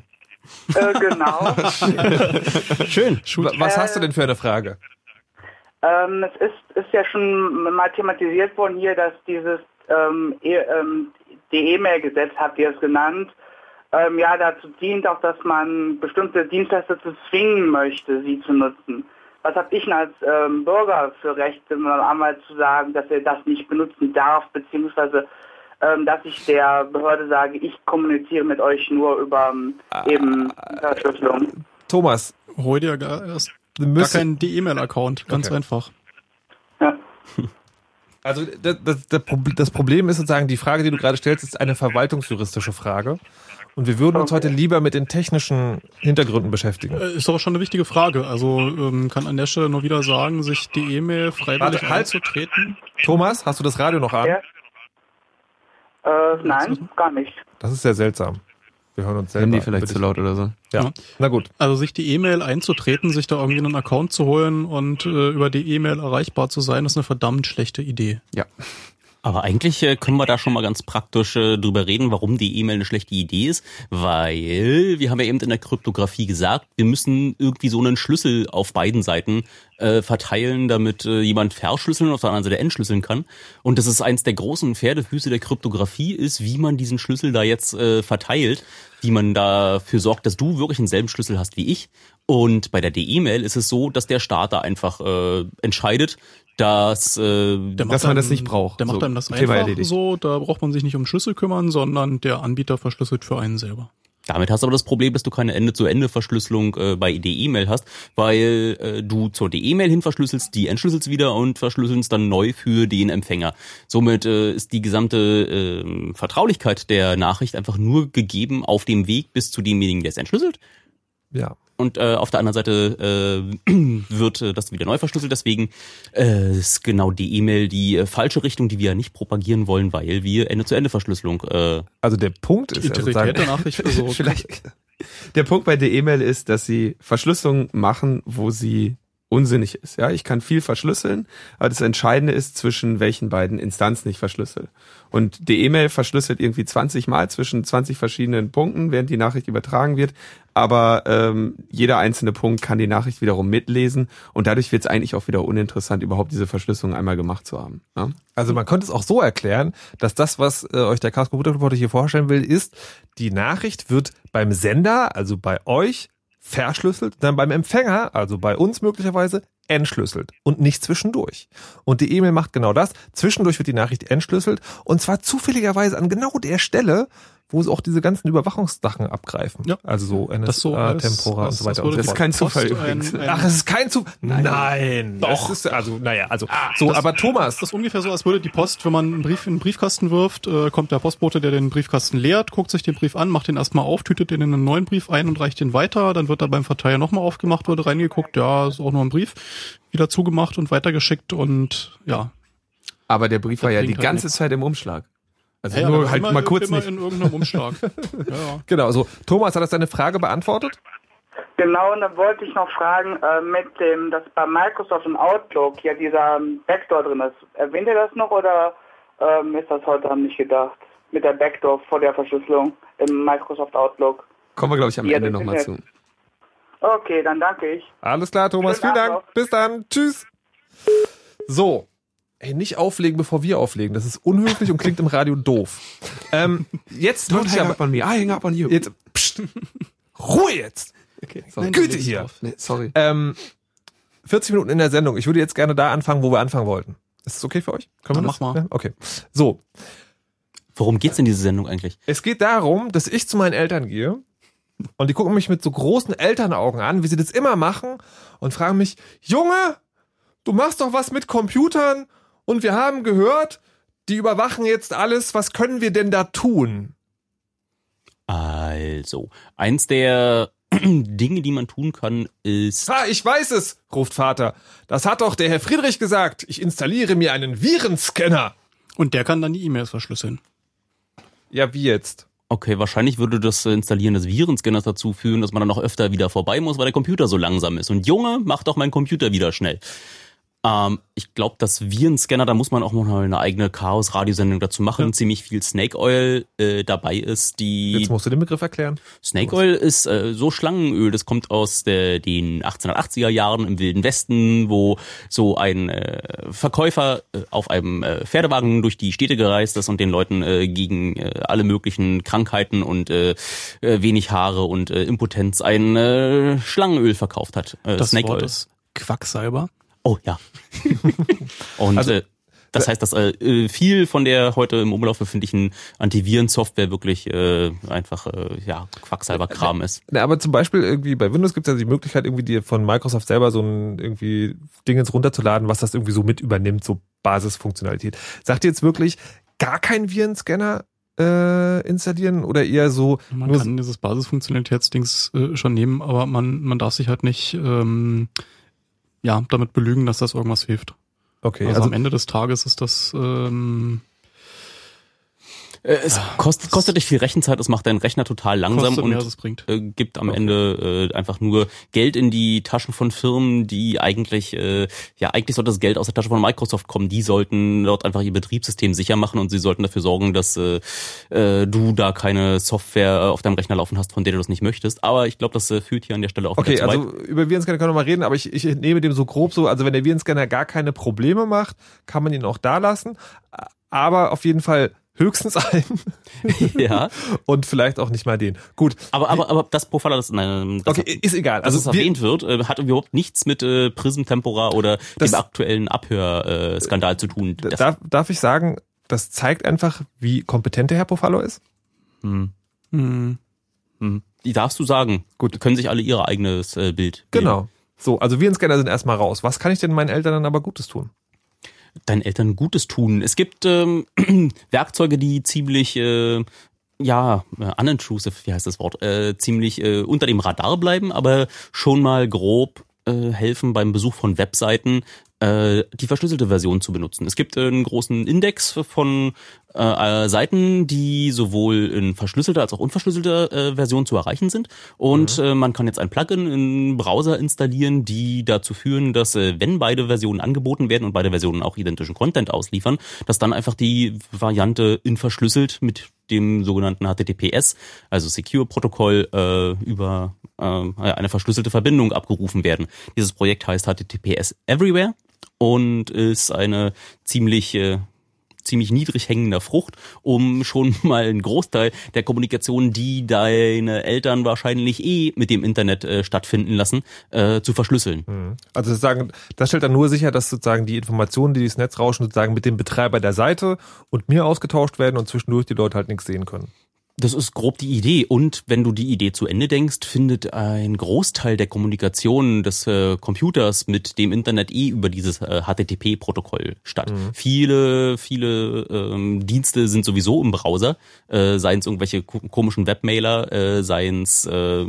Äh, genau. Schön. Wa- Was hast du denn für eine Frage? ähm, es ist, ist ja schon mal thematisiert worden hier, dass dieses ähm, e ähm, die E-Mail-Gesetz, habt ihr es genannt, ähm, ja dazu dient auch, dass man bestimmte Dienstleister zu zwingen möchte, sie zu nutzen. Was habe ich denn als ähm, Bürger für Rechte, meinem Anwalt zu sagen, dass er das nicht benutzen darf, beziehungsweise ähm, dass ich der Behörde sage, ich kommuniziere mit euch nur über ähm, eben Verschlüsselung. Thomas, Hol dir gar, erst gar keinen E-Mail-Account, ganz Okay. einfach. also das, das, das Problem ist sozusagen, die Frage, die du gerade stellst, ist eine verwaltungsjuristische Frage. Und wir würden uns heute lieber mit den technischen Hintergründen beschäftigen. Äh, Ist aber schon eine wichtige Frage. Also ähm, kann an der Stelle nur wieder sagen, sich die E-Mail freiwillig Warte, halt. einzutreten. Thomas, hast du das Radio noch an? Ja. Äh, nein, gar nicht. Das ist sehr seltsam. Wir hören uns selber. Handy vielleicht zu laut oder so. Ja. Ja. Na gut. Also sich die E-Mail einzutreten, sich da irgendwie einen Account zu holen und äh, über die E-Mail erreichbar zu sein, ist eine verdammt schlechte Idee. Ja. Aber eigentlich äh, können wir da schon mal ganz praktisch äh, drüber reden, warum die E-Mail eine schlechte Idee ist, weil wir haben ja eben in der Kryptographie gesagt, wir müssen irgendwie so einen Schlüssel auf beiden Seiten äh, verteilen, damit äh, jemand verschlüsseln und auf der anderen Seite entschlüsseln kann. Und das ist eins der großen Pferdefüße der Kryptographie, ist, wie man diesen Schlüssel da jetzt äh, verteilt, wie man dafür sorgt, dass du wirklich denselben Schlüssel hast wie ich. Und bei der D-E-Mail ist es so, dass der Starter einfach äh, entscheidet, dass äh, Der Dass macht man das einem- nicht braucht. Der macht So, einem das einfach erledigt. so, da braucht man sich nicht um Schlüssel kümmern, sondern der Anbieter verschlüsselt für einen selber. Damit hast du aber das Problem, dass du keine Ende-zu-Ende-Verschlüsselung äh, bei D-E-Mail hast, weil äh, du zur D-E-Mail hin verschlüsselst, die entschlüsselst wieder und verschlüsselst dann neu für den Empfänger. Somit äh, ist die gesamte äh, Vertraulichkeit der Nachricht einfach nur gegeben auf dem Weg bis zu demjenigen, der es entschlüsselt. Ja. Und äh, auf der anderen Seite äh, wird äh, das wieder neu verschlüsselt. Deswegen äh, ist genau die E-Mail die äh, falsche Richtung, die wir ja nicht propagieren wollen, weil wir Ende-zu-Ende-Verschlüsselung äh, Also der Punkt ist Nachricht versorgt. Vielleicht. Der Punkt bei der E-Mail ist, dass sie Verschlüsselung machen, wo sie unsinnig ist. Ja, ich kann viel verschlüsseln, aber das Entscheidende ist, zwischen welchen beiden Instanzen ich verschlüssel. Und die E-Mail verschlüsselt irgendwie 20 Mal zwischen 20 verschiedenen Punkten, während die Nachricht übertragen wird. Aber ähm, jeder einzelne Punkt kann die Nachricht wiederum mitlesen und dadurch wird es eigentlich auch wieder uninteressant, überhaupt diese Verschlüsselung einmal gemacht zu haben. Ja? also man könnte es auch so erklären, dass das, was äh, euch der Chaos Computer Reporter hier vorstellen will, ist, die Nachricht wird beim Sender, also bei euch, verschlüsselt, dann beim Empfänger, also bei uns möglicherweise, entschlüsselt und nicht zwischendurch. Und die E-Mail macht genau das. Zwischendurch wird die Nachricht entschlüsselt und zwar zufälligerweise an genau der Stelle, wo sie auch diese ganzen Überwachungssachen abgreifen. Ja. Also so NSA, Das so Tempora und so weiter so Das ist kein Zufall ein- übrigens. ein- Ach, es ist kein Zufall. Nein, Nein. das Doch. ist also naja, also so, Das- aber Thomas, Das ist ungefähr so, als würde die Post, wenn man einen Brief in den Briefkasten wirft, äh, kommt der Postbote, der den Briefkasten leert, guckt sich den Brief an, macht den erstmal auf, tütet den in einen neuen Brief ein und reicht den weiter. Dann wird er beim Verteiler nochmal aufgemacht, wird reingeguckt, ja, ist auch nur ein Brief, wieder zugemacht und weitergeschickt und ja. Aber der Brief war ja die halt ganze. Zeit im Umschlag. Also Ja, nur halt immer, mal kurz immer nicht. in irgendeinem Umschlag. ja. Genau, so. Thomas, hat das deine Frage beantwortet? Genau, und dann wollte ich noch fragen, äh, mit dem, dass bei Microsoft und Outlook ja dieser ähm, Backdoor drin ist. Erwähnt ihr das noch oder ähm, ist das heute Abend nicht gedacht? Mit der Backdoor vor der Verschlüsselung im Microsoft Outlook. Kommen wir, glaube ich, am Ja, Ende nochmal zu. Okay, dann danke ich. Alles klar, Thomas, Schönen vielen Dank. Bis dann. Tschüss. So. Ey, nicht auflegen, bevor wir auflegen. Das ist unhöflich und klingt im Radio doof. Ähm, jetzt Don't hang up on me. I hang up on you. jetzt, pst, Ruhe jetzt. okay, sorry. Güte hier. Nee, sorry. Ähm, 40 Minuten in der Sendung. Ich würde jetzt gerne da anfangen, wo wir anfangen wollten. Ist das okay für euch? Können wir das? mach mal. Ja, okay. So. Worum geht's in dieser Sendung eigentlich? Es geht darum, dass ich zu meinen Eltern gehe und die gucken mich mit so großen Elternaugen an, wie sie das immer machen und fragen mich, Junge, du machst doch was mit Computern und wir haben gehört, die überwachen jetzt alles, was können wir denn da tun? Also, eins der Dinge, die man tun kann, ist Ha, ich weiß es, ruft Vater. Das hat doch der Herr Friedrich gesagt. Ich installiere mir einen Virenscanner. Und der kann dann die E-Mails verschlüsseln. Ja, wie jetzt? Okay, wahrscheinlich würde das äh, Installieren des Virenscanners dazu führen, dass man dann noch öfter wieder vorbei muss, weil der Computer so langsam ist. Und Junge, mach doch meinen Computer wieder schnell. Ähm, ich glaube, dass Virenscanner, da muss man auch noch eine eigene Chaos-Radiosendung dazu machen. Ja. Ziemlich viel Snake Oil äh, dabei ist. Die Jetzt musst du den Begriff erklären. Snake Oil ist äh, so Schlangenöl. Das kommt aus der, den 1880er Jahren im Wilden Westen, wo so ein äh, Verkäufer äh, auf einem äh, Pferdewagen durch die Städte gereist ist und den Leuten äh, gegen äh, alle möglichen Krankheiten und äh, äh wenig Haare und äh, Impotenz ein äh, Schlangenöl verkauft hat. Äh, das Snake Wort Oil. ist Quacksalber. Oh ja. Und also, äh, das heißt, dass äh, viel von der heute im Umlauf befindlichen Antivirensoftware wirklich äh, einfach äh, ja quacksalber Kram ist. Na, aber zum Beispiel irgendwie bei Windows gibt es ja die Möglichkeit, irgendwie dir von Microsoft selber so ein irgendwie Dingens runterzuladen, was das irgendwie so mit übernimmt, so Basisfunktionalität. Sagt ihr jetzt wirklich gar kein Virenscanner äh, installieren oder eher so? Man kann dieses Basisfunktionalitätsdings äh, schon nehmen, aber man man darf sich halt nicht ähm, ja, damit belügen, dass das irgendwas hilft. Okay. Also, also am Ende des Tages ist das ähm, äh, es kostet, kostet dich viel Rechenzeit, es macht deinen Rechner total langsam und äh, gibt am okay. Ende äh, einfach nur Geld in die Taschen von Firmen, die eigentlich, äh, ja, eigentlich sollte das Geld aus der Tasche von Microsoft kommen. Die sollten dort einfach ihr Betriebssystem sicher machen und sie sollten dafür sorgen, dass äh, äh, du da keine Software auf deinem Rechner laufen hast, von der du das nicht möchtest. Aber ich glaube, das äh, führt hier an der Stelle auch Okay, also über Virenscanner können wir mal reden, aber ich, ich nehme dem so grob so, also wenn der Virenscanner gar keine Probleme macht, kann man ihn auch da lassen. Aber auf jeden Fall höchstens einen. ja. Und vielleicht auch nicht mal den. Gut. Aber, aber, aber das Profiler, das, nein, das okay, ist egal. Also, dass es erwähnt wird, äh, hat überhaupt nichts mit äh, Prism Tempora oder das, dem aktuellen Abhörskandal äh, zu tun. Darf, darf ich sagen, das zeigt einfach, wie kompetent der Herr Pofallo ist? Hm. Hm. Hm. Die darfst du sagen. Gut. Können sich alle ihr eigenes äh, Bild. Genau. So, also wir in Scanner sind erstmal raus. Was kann ich denn meinen Eltern dann aber Gutes tun? Deinen Eltern Gutes tun. Es gibt ähm, Werkzeuge, die ziemlich äh, ja, äh, unintrusive, wie heißt das Wort, äh, ziemlich äh, unter dem Radar bleiben, aber schon mal grob äh, helfen beim Besuch von Webseiten, äh, die verschlüsselte Version zu benutzen. Es gibt einen großen Index von äh, Seiten, die sowohl in verschlüsselter als auch unverschlüsselter äh, Version zu erreichen sind. Und mhm. äh, man kann jetzt ein Plugin im Browser installieren, die dazu führen, dass äh, wenn beide Versionen angeboten werden und beide Versionen auch identischen Content ausliefern, dass dann einfach die Variante in verschlüsselt mit dem sogenannten HTTPS, also Secure-Protokoll, äh, über äh, eine verschlüsselte Verbindung abgerufen werden. Dieses Projekt heißt HTTPS Everywhere und ist eine ziemlich äh, ziemlich niedrig hängender Frucht, um schon mal einen Großteil der Kommunikation, die deine Eltern wahrscheinlich eh mit dem Internet äh, stattfinden lassen, äh, zu verschlüsseln. Mhm. Also sozusagen, das stellt dann nur sicher, dass sozusagen die Informationen, die das Netz rauschen, sozusagen mit dem Betreiber der Seite und mir ausgetauscht werden und zwischendurch die Leute halt nichts sehen können. Das ist grob die Idee. Und wenn du die Idee zu Ende denkst, findet ein Großteil der Kommunikation des äh, Computers mit dem Internet eh über dieses äh, HTTP-Protokoll statt. Mhm. Viele, viele ähm, Dienste sind sowieso im Browser, äh, seien es irgendwelche komischen Webmailer, äh, seien es äh,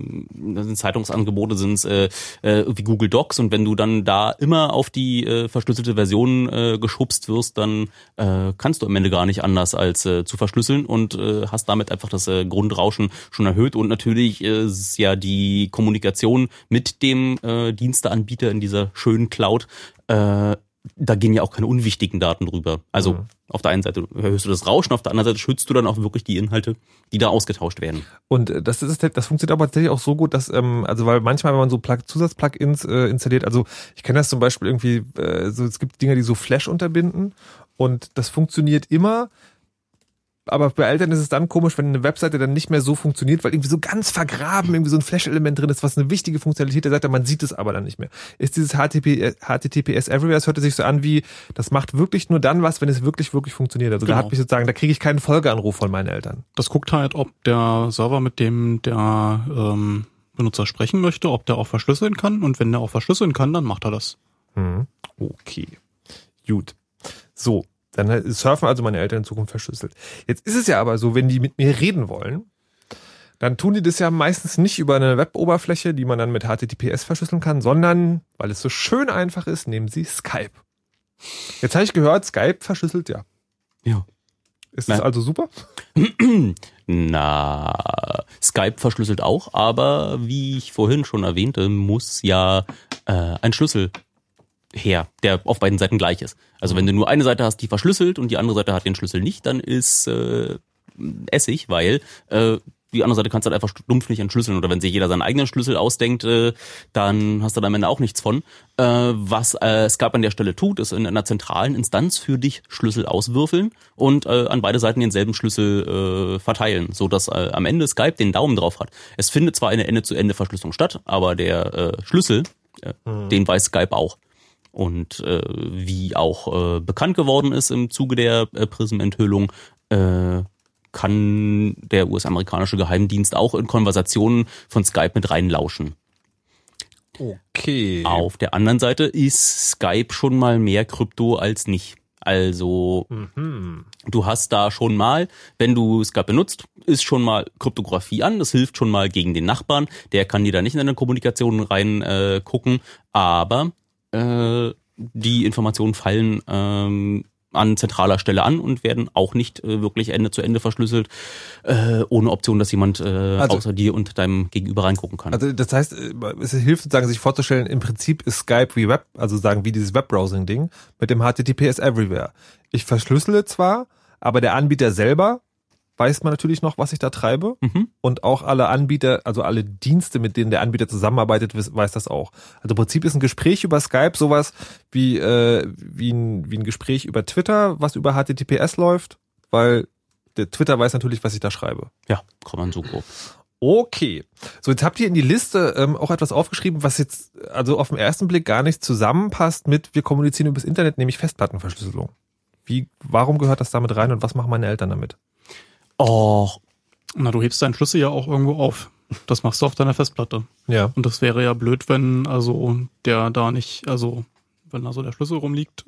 Zeitungsangebote, sind es äh, äh, wie Google Docs. Und wenn du dann da immer auf die äh, verschlüsselte Version äh, geschubst wirst, dann äh, kannst du am Ende gar nicht anders als äh, zu verschlüsseln und äh, hast damit einfach das äh, Grundrauschen schon erhöht und natürlich äh, ist ja die Kommunikation mit dem äh, Diensteanbieter in dieser schönen Cloud äh, da gehen ja auch keine unwichtigen Daten drüber. Also mhm. auf der einen Seite hörst du das Rauschen, auf der anderen Seite schützt du dann auch wirklich die Inhalte, die da ausgetauscht werden. Und äh, das ist das funktioniert aber tatsächlich auch so gut, dass ähm, also weil manchmal wenn man so Plug Zusatzplugins äh, installiert, also ich kenne das zum Beispiel irgendwie, äh, so es gibt Dinge, die so Flash unterbinden und das funktioniert immer, aber bei Eltern ist es dann komisch, wenn eine Webseite dann nicht mehr so funktioniert, weil irgendwie so ganz vergraben irgendwie so ein Flash-Element drin ist, was eine wichtige Funktionalität der Seite, man sieht es aber dann nicht mehr. Ist dieses HTTP, HTTPS Everywhere, es hörte sich so an wie, das macht wirklich nur dann was, wenn es wirklich, wirklich funktioniert. Also genau. da hat mich sozusagen, da kriege ich keinen Folgeanruf von meinen Eltern. Das guckt halt, ob der Server, mit dem der ähm, Benutzer sprechen möchte, ob der auch verschlüsseln kann. Und wenn der auch verschlüsseln kann, dann macht er das. Hm. Okay. Gut. So, dann surfen also meine Eltern in Zukunft verschlüsselt. Jetzt ist es ja aber so, wenn die mit mir reden wollen, dann tun die das ja meistens nicht über eine Web-Oberfläche, die man dann mit HTTPS verschlüsseln kann, sondern, weil es so schön einfach ist, nehmen sie Skype. Jetzt habe ich gehört, Skype verschlüsselt ja. Ja. Ist das also super? Na, Skype verschlüsselt auch, aber wie ich vorhin schon erwähnte, muss ja äh, ein Schlüssel her, der auf beiden Seiten gleich ist. Also wenn du nur eine Seite hast, die verschlüsselt und die andere Seite hat den Schlüssel nicht, dann ist äh, Essig, weil äh, die andere Seite kannst du halt einfach stumpf nicht entschlüsseln. Oder wenn sich jeder seinen eigenen Schlüssel ausdenkt, äh, dann hast du da am Ende auch nichts von. Äh, was äh, Skype an der Stelle tut, ist in einer zentralen Instanz für dich Schlüssel auswürfeln und äh, an beide Seiten denselben Schlüssel äh, verteilen, so dass äh, am Ende Skype den Daumen drauf hat. Es findet zwar eine Ende-zu-Ende-Verschlüsselung statt, aber der äh, Schlüssel, äh, mhm. den weiß Skype auch. Und äh, wie auch äh, bekannt geworden ist im Zuge der äh, Prism-Enthüllung, äh, kann der US-amerikanische Geheimdienst auch in Konversationen von Skype mit reinlauschen. Okay. Auf der anderen Seite ist Skype schon mal mehr Krypto als nicht. Also mhm. du hast da schon mal, wenn du Skype benutzt, ist schon mal Kryptographie an. Das hilft schon mal gegen den Nachbarn. Der kann dir da nicht in deine Kommunikation rein äh, gucken. Aber äh, die Informationen fallen ähm, an zentraler Stelle an und werden auch nicht äh, wirklich Ende zu Ende verschlüsselt, äh, ohne Option, dass jemand äh, also, außer dir und deinem Gegenüber reingucken kann. Also das heißt, äh, es hilft sozusagen, sich vorzustellen, im Prinzip ist Skype wie Web, also sagen wie dieses Webbrowsing-Ding mit dem HTTPS Everywhere. Ich verschlüssele zwar, aber der Anbieter selber weiß man natürlich noch, was ich da treibe. Mhm. Und auch alle Anbieter, also alle Dienste, mit denen der Anbieter zusammenarbeitet, weiß das auch. Also im Prinzip ist ein Gespräch über Skype sowas wie, äh, wie, ein, wie ein Gespräch über Twitter, was über HTTPS läuft, weil der Twitter weiß natürlich, was ich da schreibe. Ja, kann man so grob. Okay. So, jetzt habt ihr in die Liste ähm, auch etwas aufgeschrieben, was jetzt also auf den ersten Blick gar nicht zusammenpasst mit wir kommunizieren übers Internet, nämlich Festplattenverschlüsselung. Wie, warum gehört das damit rein und was machen meine Eltern damit? Oh. Na, du hebst deinen Schlüssel ja auch irgendwo auf. Das machst du auf deiner Festplatte. Ja. Und das wäre ja blöd, wenn also der da nicht, also wenn da so der Schlüssel rumliegt,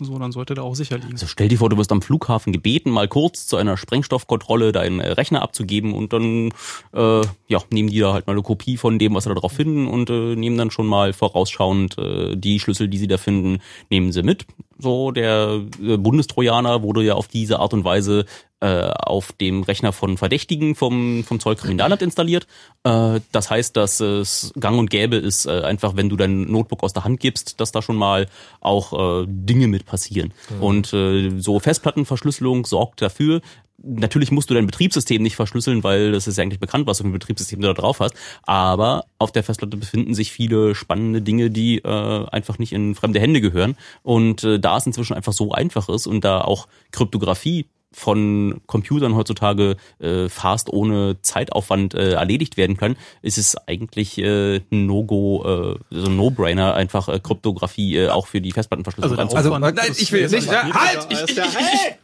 so, dann sollte der auch sicher liegen. Also stell dir vor, du wirst am Flughafen gebeten, mal kurz zu einer Sprengstoffkontrolle deinen äh, Rechner abzugeben und dann äh, ja, nehmen die da halt mal eine Kopie von dem, was sie da drauf finden und äh, nehmen dann schon mal vorausschauend äh, die Schlüssel, die sie da finden, nehmen sie mit. So, der äh, Bundestrojaner wurde ja auf diese Art und Weise äh, auf dem Rechner von Verdächtigen vom, vom Zollkriminalamt installiert. Äh, das heißt, dass es gang und gäbe ist, äh, einfach wenn du dein Notebook aus der Hand gibst, dass da schon mal auch äh, Dinge mit passieren. Mhm. Und äh, so Festplattenverschlüsselung sorgt dafür, natürlich musst du dein Betriebssystem nicht verschlüsseln, weil das ist ja eigentlich bekannt, was für ein Betriebssystem du da drauf hast. Aber auf der Festplatte befinden sich viele spannende Dinge, die äh, einfach nicht in fremde Hände gehören. Und äh, da es inzwischen einfach so einfach ist und da auch Kryptographie von Computern heutzutage äh, fast ohne Zeitaufwand äh, erledigt werden kann, ist es eigentlich äh, ein No-Go, äh, so ein No-Brainer, einfach äh, Kryptographie äh, auch für die Festplattenverschlüsselung also, also nein, ich will nicht. Ja, halt! Ich, ich, ich,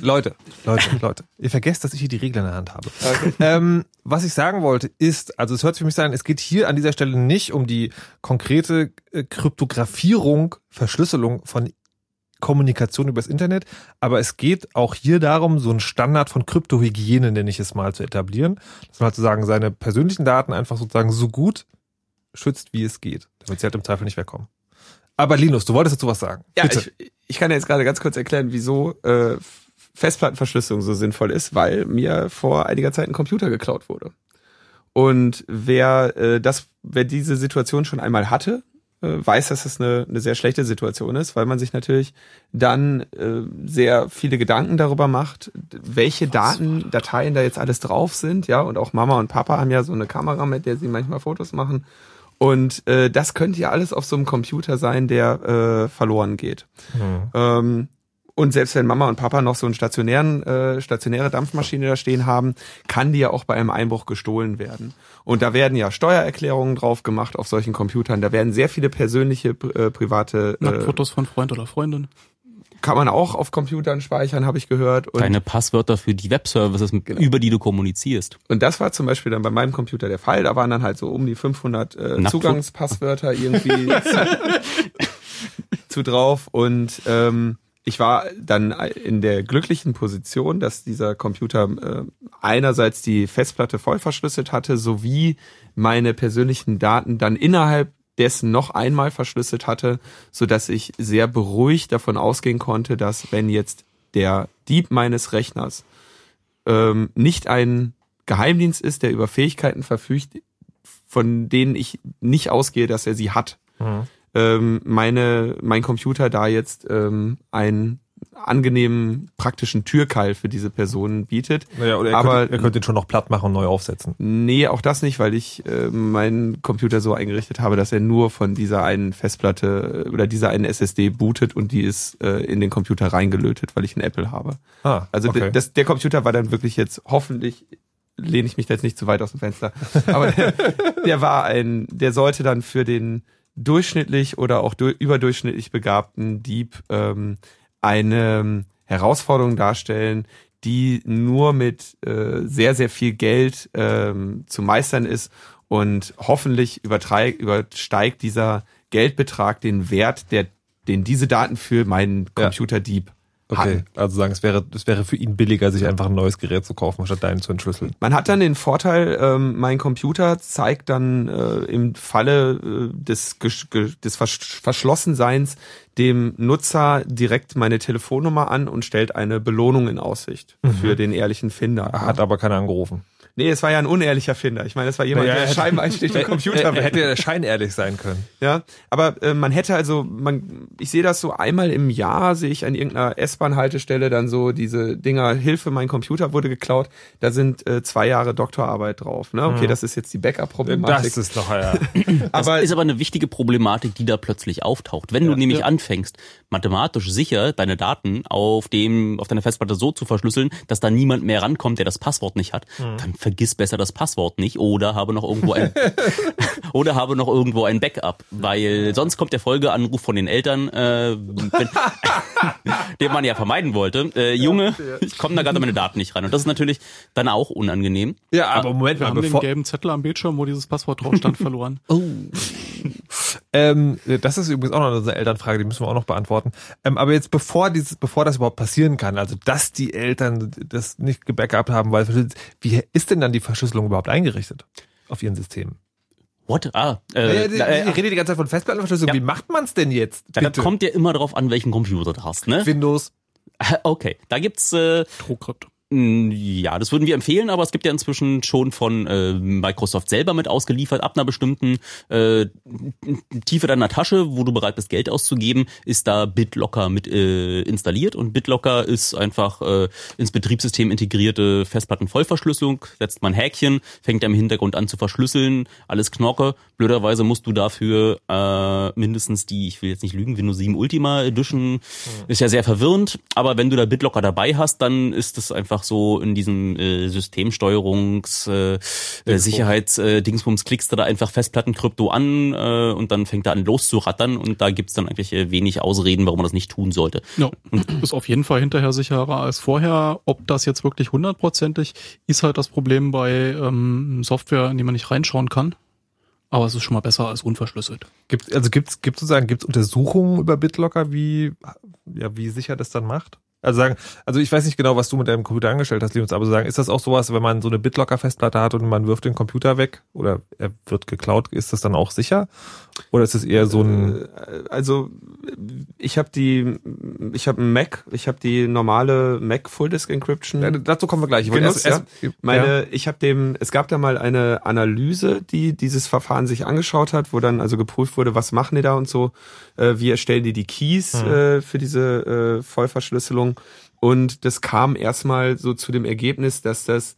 Leute, Leute, Leute, ihr vergesst, dass ich hier die Regeln in der Hand habe. Okay. Ähm, was ich sagen wollte ist, also es hört sich für mich sein, es geht hier an dieser Stelle nicht um die konkrete äh, Kryptografierung, Verschlüsselung von Kommunikation übers Internet, aber es geht auch hier darum, so einen Standard von Kryptohygiene, nenne ich es mal, zu etablieren. Dass man halt sozusagen seine persönlichen Daten einfach sozusagen so gut schützt, wie es geht, damit sie halt im Zweifel nicht wegkommen. Aber Linus, du wolltest dazu was sagen. Ja, ich, ich, kann jetzt gerade ganz kurz erklären, wieso äh, Festplattenverschlüsselung so sinnvoll ist, weil mir vor einiger Zeit ein Computer geklaut wurde. Und wer äh, das, wer diese Situation schon einmal hatte, äh, weiß, dass das eine, eine sehr schlechte Situation ist, weil man sich natürlich dann äh, sehr viele Gedanken darüber macht, welche Daten, Dateien da jetzt alles drauf sind, ja, und auch Mama und Papa haben ja so eine Kamera, mit der sie manchmal Fotos machen. Und äh, das könnte ja alles auf so einem Computer sein, der äh, verloren geht. Mhm. Ähm, und selbst wenn Mama und Papa noch so einen stationären, äh, stationäre Dampfmaschine da stehen haben, kann die ja auch bei einem Einbruch gestohlen werden. Und da werden ja Steuererklärungen drauf gemacht auf solchen Computern. Da werden sehr viele persönliche, äh, private äh, Fotos von Freund oder Freundin. Kann man auch auf Computern speichern, habe ich gehört. Und Deine Passwörter für die Webservices, genau. über die du kommunizierst. Und das war zum Beispiel dann bei meinem Computer der Fall. Da waren dann halt so um die 500 äh, Zugangspasswörter irgendwie zu, zu drauf. Und ähm, ich war dann in der glücklichen Position, dass dieser Computer äh, einerseits die Festplatte voll verschlüsselt hatte, sowie meine persönlichen Daten dann innerhalb dessen noch einmal verschlüsselt hatte, so dass ich sehr beruhigt davon ausgehen konnte, dass wenn jetzt der Dieb meines Rechners ähm, nicht ein Geheimdienst ist, der über Fähigkeiten verfügt, von denen ich nicht ausgehe, dass er sie hat, mhm ähm, meine, mein Computer da jetzt ähm, einen angenehmen, praktischen Türkeil für diese Person bietet. Naja, oder er, Aber- könnte, er könnte ihn schon noch platt machen und neu aufsetzen. Nee, auch das nicht, weil ich äh, meinen Computer so eingerichtet habe, dass er nur von dieser einen Festplatte äh, oder dieser einen SSD bootet und die ist äh, in den Computer reingelötet, weil ich einen Apple habe. Ah, Also okay. das, der Computer war dann wirklich jetzt hoffentlich lehne ich mich da jetzt nicht zu weit aus dem Fenster, aber der, der war ein, der sollte dann für den durchschnittlich oder auch du, überdurchschnittlich begabten Dieb ähm, eine ähm, Herausforderung darstellen, die nur mit äh, sehr, sehr viel Geld ähm, zu meistern ist und hoffentlich übersteigt dieser Geldbetrag den Wert, der, den diese Daten für meinen. Computerdieb Okay, hatten. also sagen, es wäre, es wäre für ihn billiger, sich einfach ein neues Gerät zu kaufen, statt deinen zu entschlüsseln. Man hat dann den Vorteil, ähm, mein Computer zeigt dann äh, im Falle äh, des, des Versch Verschlossenseins dem Nutzer direkt meine Telefonnummer an und stellt eine Belohnung in Aussicht für den ehrlichen Finder. Er hat aber keiner angerufen. Nee, es war ja ein unehrlicher Finder. Ich meine, es war jemand, Naja, der er hätte- scheinbar einsteht im Computer. Er, er hätte ja scheinehrlich sein können. Ja, aber äh, man hätte also, man, ich sehe das so einmal im Jahr, sehe ich an irgendeiner S-Bahn-Haltestelle dann so diese Dinger, Hilfe, mein Computer wurde geklaut, da sind äh, zwei Jahre Doktorarbeit drauf. Ne? Okay, das ist jetzt die Backup-Problematik. Das ist doch, ja. Das aber ist aber eine wichtige Problematik, die da plötzlich auftaucht. Wenn du nämlich anfängst, mathematisch sicher deine Daten auf dem, auf deiner Festplatte so zu verschlüsseln, dass da niemand mehr rankommt, der das Passwort nicht hat, dann vergiss besser das Passwort nicht oder habe noch irgendwo ein, oder habe noch irgendwo ein Backup, weil sonst kommt der Folgeanruf von den Eltern, äh, wenn, den man ja vermeiden wollte. Äh, Junge, ich komme da gerade an meine Daten nicht ran. Und das ist natürlich dann auch unangenehm. ja, aber Moment Wir mal, haben den gelben Zettel am Bildschirm, wo dieses Passwort drauf stand, verloren. Ähm, das ist übrigens auch noch eine Elternfrage, die müssen wir auch noch beantworten. Ähm, aber jetzt bevor dieses, bevor das überhaupt passieren kann, also dass die Eltern das nicht gebackupt haben, weil wie ist denn dann die Verschlüsselung überhaupt eingerichtet auf ihren Systemen? What? Ah, äh, ja, äh, ich rede die ganze Zeit von Festplattenverschlüsselung. Ja. Wie macht man es denn jetzt? da Bitte. kommt ja immer drauf an, welchen Computer du hast, ne? Windows. Okay, da gibt's äh, TrueCrypt. Ja, das würden wir empfehlen, aber es gibt ja inzwischen schon von äh, Microsoft selber mit ausgeliefert, ab einer bestimmten äh, Tiefe deiner Tasche, wo du bereit bist, Geld auszugeben, ist da BitLocker mit äh, installiert. Und BitLocker ist einfach äh, ins Betriebssystem integrierte Festplattenvollverschlüsselung, setzt man Häkchen, fängt er im Hintergrund an zu verschlüsseln, alles Knorke. Blöderweise musst du dafür äh, mindestens die, ich will jetzt nicht lügen, Windows 7 Ultima Edition, ist ja sehr verwirrend, aber wenn du da BitLocker dabei hast, dann ist es einfach so in diesem äh, Systemsteuerungs äh, äh, Sicherheits äh, Dingsbums klickst du da einfach Festplattenkrypto an äh, und dann fängt er an loszurattern und da gibt's dann eigentlich äh, wenig Ausreden, warum man das nicht tun sollte. Ja, ist auf jeden Fall hinterher sicherer als vorher. Ob das jetzt wirklich hundertprozentig ist halt das Problem bei ähm, Software, in die man nicht reinschauen kann. Aber es ist schon mal besser als unverschlüsselt. Gibt, also gibt's, gibt's sozusagen, gibt's Untersuchungen über BitLocker, wie, ja, wie sicher das dann macht? Also sagen, also ich weiß nicht genau, was du mit deinem Computer angestellt hast, Linus, aber sagen, ist das auch sowas, wenn man so eine BitLocker-Festplatte hat und man wirft den Computer weg oder er wird geklaut, ist das dann auch sicher? Oder ist es eher so ein, Äh, also ich habe die, ich habe einen Mac, ich habe die normale Mac Full Disk Encryption. ja, dazu kommen wir gleich. Ich genutzt, erst, erst, Meine, ich habe dem, es gab da mal eine Analyse, die dieses Verfahren sich angeschaut hat, wo dann also geprüft wurde, was machen die da und so, äh, wie erstellen die die Keys äh, für diese äh, Vollverschlüsselung. Und das kam erstmal so zu dem Ergebnis, dass das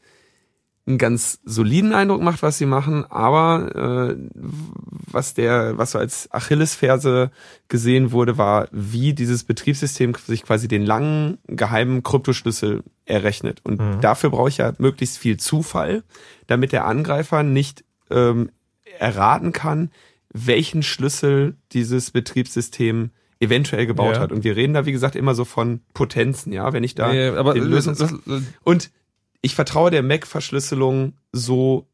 einen ganz soliden Eindruck macht, was sie machen, aber äh, was der, was so als Achillesferse gesehen wurde, war, wie dieses Betriebssystem sich quasi den langen geheimen Kryptoschlüssel errechnet. Und dafür brauche ich ja möglichst viel Zufall, damit der Angreifer nicht ähm, erraten kann, welchen Schlüssel dieses Betriebssystem eventuell gebaut Ja. hat. Und wir reden da, wie gesagt, immer so von Potenzen, ja, wenn ich da ja, aber den Lösungs und ich vertraue der Mac-Verschlüsselung so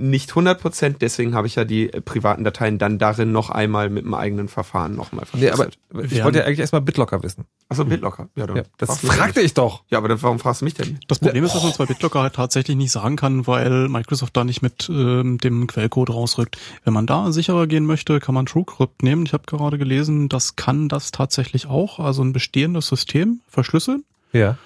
nicht 100%, deswegen habe ich ja die äh, privaten Dateien dann darin noch einmal mit einem eigenen Verfahren nochmal nee, aber verschlüsselt. ich wollte ja eigentlich erstmal BitLocker wissen. Achso, BitLocker. Ja, dann Ja, das fragte ich doch. Ja, aber dann, warum fragst du mich denn? Das Problem ist, dass man es bei BitLocker halt tatsächlich nicht sagen kann, weil Microsoft da nicht mit ähm, dem Quellcode rausrückt. Wenn man da sicherer gehen möchte, kann man TrueCrypt nehmen. Ich habe gerade gelesen, das kann das tatsächlich auch, also ein bestehendes System verschlüsseln. Ja.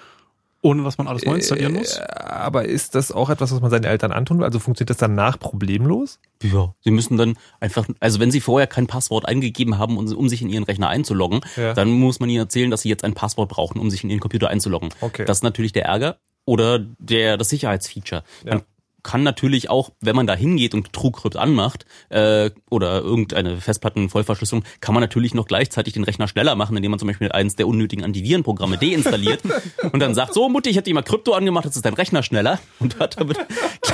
Ohne dass man alles neu installieren muss. Äh, aber ist das auch etwas, was man seinen Eltern antun will? Also funktioniert das danach problemlos? Ja, sie müssen dann einfach, also wenn sie vorher kein Passwort eingegeben haben, um, um sich in ihren Rechner einzuloggen, Ja. dann muss man ihnen erzählen, dass sie jetzt ein Passwort brauchen, um sich in ihren Computer einzuloggen. Okay. Das ist natürlich der Ärger oder der das Sicherheitsfeature. Ja. Man kann natürlich auch, wenn man da hingeht und TrueCrypt anmacht äh, oder irgendeine Festplattenvollverschlüsselung, kann man natürlich noch gleichzeitig den Rechner schneller machen, indem man zum Beispiel eines der unnötigen Antivirenprogramme deinstalliert und dann sagt, so Mutti, ich hätte dir mal Krypto angemacht, jetzt ist dein Rechner schneller und hat damit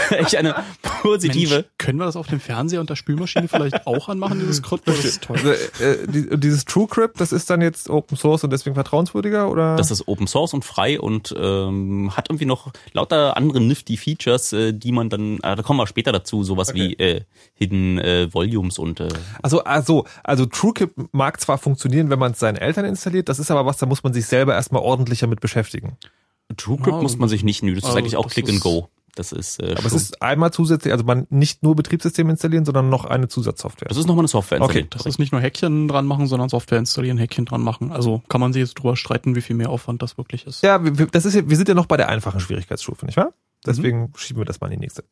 gleich eine positive Mensch, können wir das auf dem Fernseher und der Spülmaschine vielleicht auch anmachen, dieses Krypto? Das ist toll. Also, äh, die, dieses TrueCrypt, das ist dann jetzt Open Source und deswegen vertrauenswürdiger oder? Das ist Open Source und frei und ähm, hat irgendwie noch lauter andere nifty Features, äh, die man dann, äh, da kommen wir später dazu, sowas wie äh, Hidden äh, Volumes und äh, Also, also, also TrueCrypt mag zwar funktionieren, wenn man es seinen Eltern installiert, das ist aber was, da muss man sich selber erstmal ordentlicher mit beschäftigen. TrueCrypt Ja, muss man sich nicht, nö, das ist also eigentlich auch das Click ist- and Go. Das ist, äh, Aber es schon- ist einmal zusätzlich, also man nicht nur Betriebssystem installieren, sondern noch eine Zusatzsoftware. das ist nochmal eine Software. Okay. Das ist nicht nur Häkchen dran machen, sondern Software installieren, Häkchen dran machen. Also kann man sich jetzt drüber streiten, wie viel mehr Aufwand das wirklich ist. Ja, wir, das ist ja, wir sind ja noch bei der einfachen Schwierigkeitsstufe, nicht wahr? Deswegen schieben wir das mal in die nächste.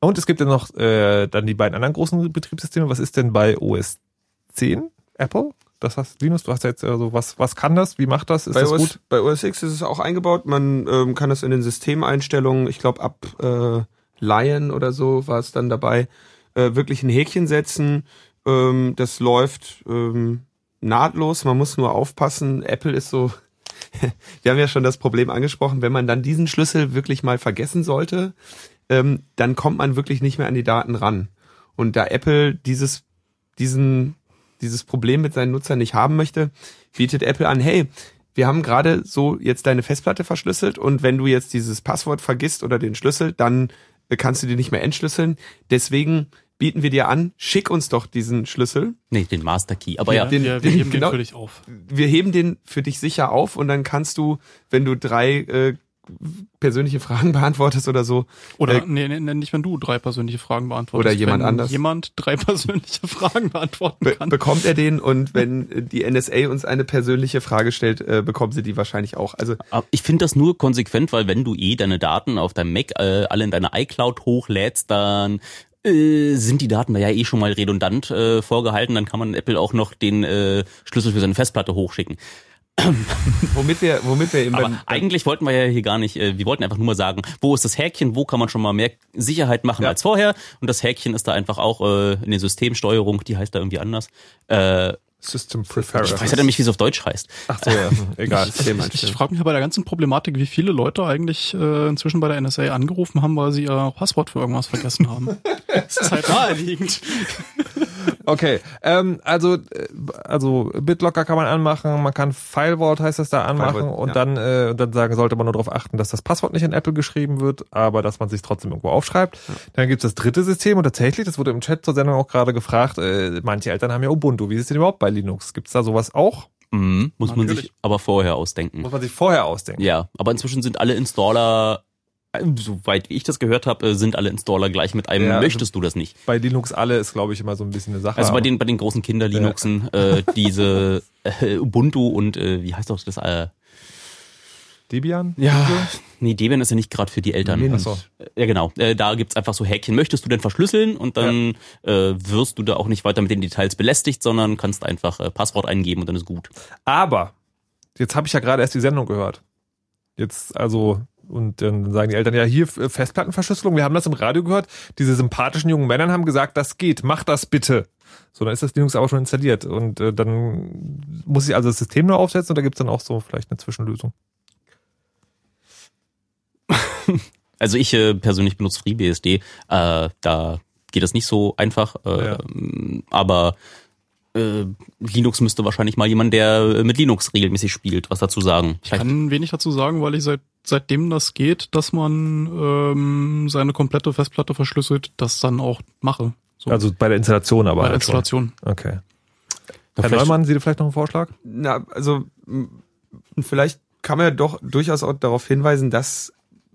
Und es gibt ja noch äh, dann die beiden anderen großen Betriebssysteme. Was ist denn bei OS 10 Apple? Das hast Linus, du hast jetzt also was, was kann das? Wie macht das? Ist bei, das OS, gut? bei OS X ist es auch eingebaut. Man ähm, kann das in den Systemeinstellungen, ich glaube ab äh, Lion oder so war es dann dabei, äh, wirklich ein Häkchen setzen. Ähm, das läuft ähm, nahtlos. Man muss nur aufpassen. Apple ist so. Wir haben ja schon das Problem angesprochen, wenn man dann diesen Schlüssel wirklich mal vergessen sollte, ähm, dann kommt man wirklich nicht mehr an die Daten ran. Und da Apple dieses, diesen, dieses Problem mit seinen Nutzern nicht haben möchte, bietet Apple an, hey, wir haben gerade so jetzt deine Festplatte verschlüsselt und wenn du jetzt dieses Passwort vergisst oder den Schlüssel, dann äh, kannst du die nicht mehr entschlüsseln. Deswegen bieten wir dir an, schick uns doch diesen Schlüssel. Nee, den Master Key. Aber ja, Den- wir, wir den- heben genau. den für dich auf. Wir heben den für dich sicher auf und dann kannst du, wenn du drei äh, persönliche Fragen beantwortest oder so, Oder Äh, nee, nee, nee, nicht wenn du drei persönliche Fragen beantwortest. Oder jemand wenn anders. jemand drei persönliche Fragen beantworten be kann. bekommt er den und wenn äh, die NSA uns eine persönliche Frage stellt, äh, bekommen sie die wahrscheinlich auch. Also Aber ich finde das nur konsequent, weil wenn du eh deine Daten auf deinem Mac äh, alle in deine iCloud hochlädst, dann äh, sind die Daten da ja eh schon mal redundant äh, vorgehalten. Dann kann man Apple auch noch den äh, Schlüssel für seine Festplatte hochschicken. womit wir, womit wir eben Aber eigentlich wollten wir ja hier gar nicht, äh, wir wollten einfach nur mal sagen, wo ist das Häkchen, wo kann man schon mal mehr Sicherheit machen Ja. als vorher. Und das Häkchen ist da einfach auch äh, in der Systemsteuerung, die heißt da irgendwie anders. Äh, System Preference. ich weiß ja nämlich, wie es auf Deutsch heißt. Ach so, ja. egal. Ich, ich frage mich ja bei der ganzen Problematik, wie viele Leute eigentlich äh, inzwischen bei der NSA angerufen haben, weil sie ihr Passwort für irgendwas vergessen haben. das ist halt naheliegend. Okay, ähm, also, äh, also BitLocker kann man anmachen, man kann Filewort heißt das da anmachen Filewort, und ja. dann, äh, dann sagen, sollte man nur darauf achten, dass das Passwort nicht in Apple geschrieben wird, aber dass man sich trotzdem irgendwo aufschreibt. Dann gibt's das dritte System und tatsächlich, das wurde im Chat zur Sendung auch gerade gefragt, äh, manche Eltern haben ja Ubuntu. Wie ist es denn überhaupt bei Linux? Gibt's da sowas auch? Mhm, muss man Natürlich. sich aber vorher ausdenken. Muss man sich vorher ausdenken. Ja, aber inzwischen sind alle Installer, soweit wie ich das gehört habe, äh, sind alle Installer gleich mit einem, Ja, also möchtest du das nicht? Bei Linux alle ist, glaube ich, immer so ein bisschen eine Sache. Also bei den, bei den großen Kinder-Linuxen, äh, diese äh, Ubuntu und äh, wie heißt doch das? Äh, Debian? ja, nee, Debian ist ja nicht gerade für die Eltern. Mint. Ach so. Ja, genau. Äh, da gibt's einfach so Häkchen. Möchtest du denn verschlüsseln? Und dann äh, wirst du da auch nicht weiter mit den Details belästigt, sondern kannst einfach äh, Passwort eingeben und dann ist gut. Aber, jetzt habe ich ja gerade erst die Sendung gehört. Jetzt, also, und dann sagen die Eltern, ja, hier äh, Festplattenverschlüsselung, wir haben das im Radio gehört, diese sympathischen jungen Männer haben gesagt, das geht, mach das bitte. So, dann ist das Linux aber schon installiert. Und äh, dann muss ich also das System nur aufsetzen und da gibt's dann auch so vielleicht eine Zwischenlösung. Also ich äh, persönlich benutze FreeBSD. Äh, da geht das nicht so einfach. Äh, Ja. Aber äh, Linux müsste wahrscheinlich mal jemand, der äh, mit Linux regelmäßig spielt, was dazu sagen. Ich kann wenig dazu sagen, weil ich seit seitdem das geht, dass man ähm, seine komplette Festplatte verschlüsselt, das dann auch mache. So, Also bei der Installation aber bei der halt schon. Installation. Okay. Ja, Herr vielleicht- Neumann, Sie vielleicht noch einen Vorschlag? na, also vielleicht kann man ja doch durchaus auch darauf hinweisen, dass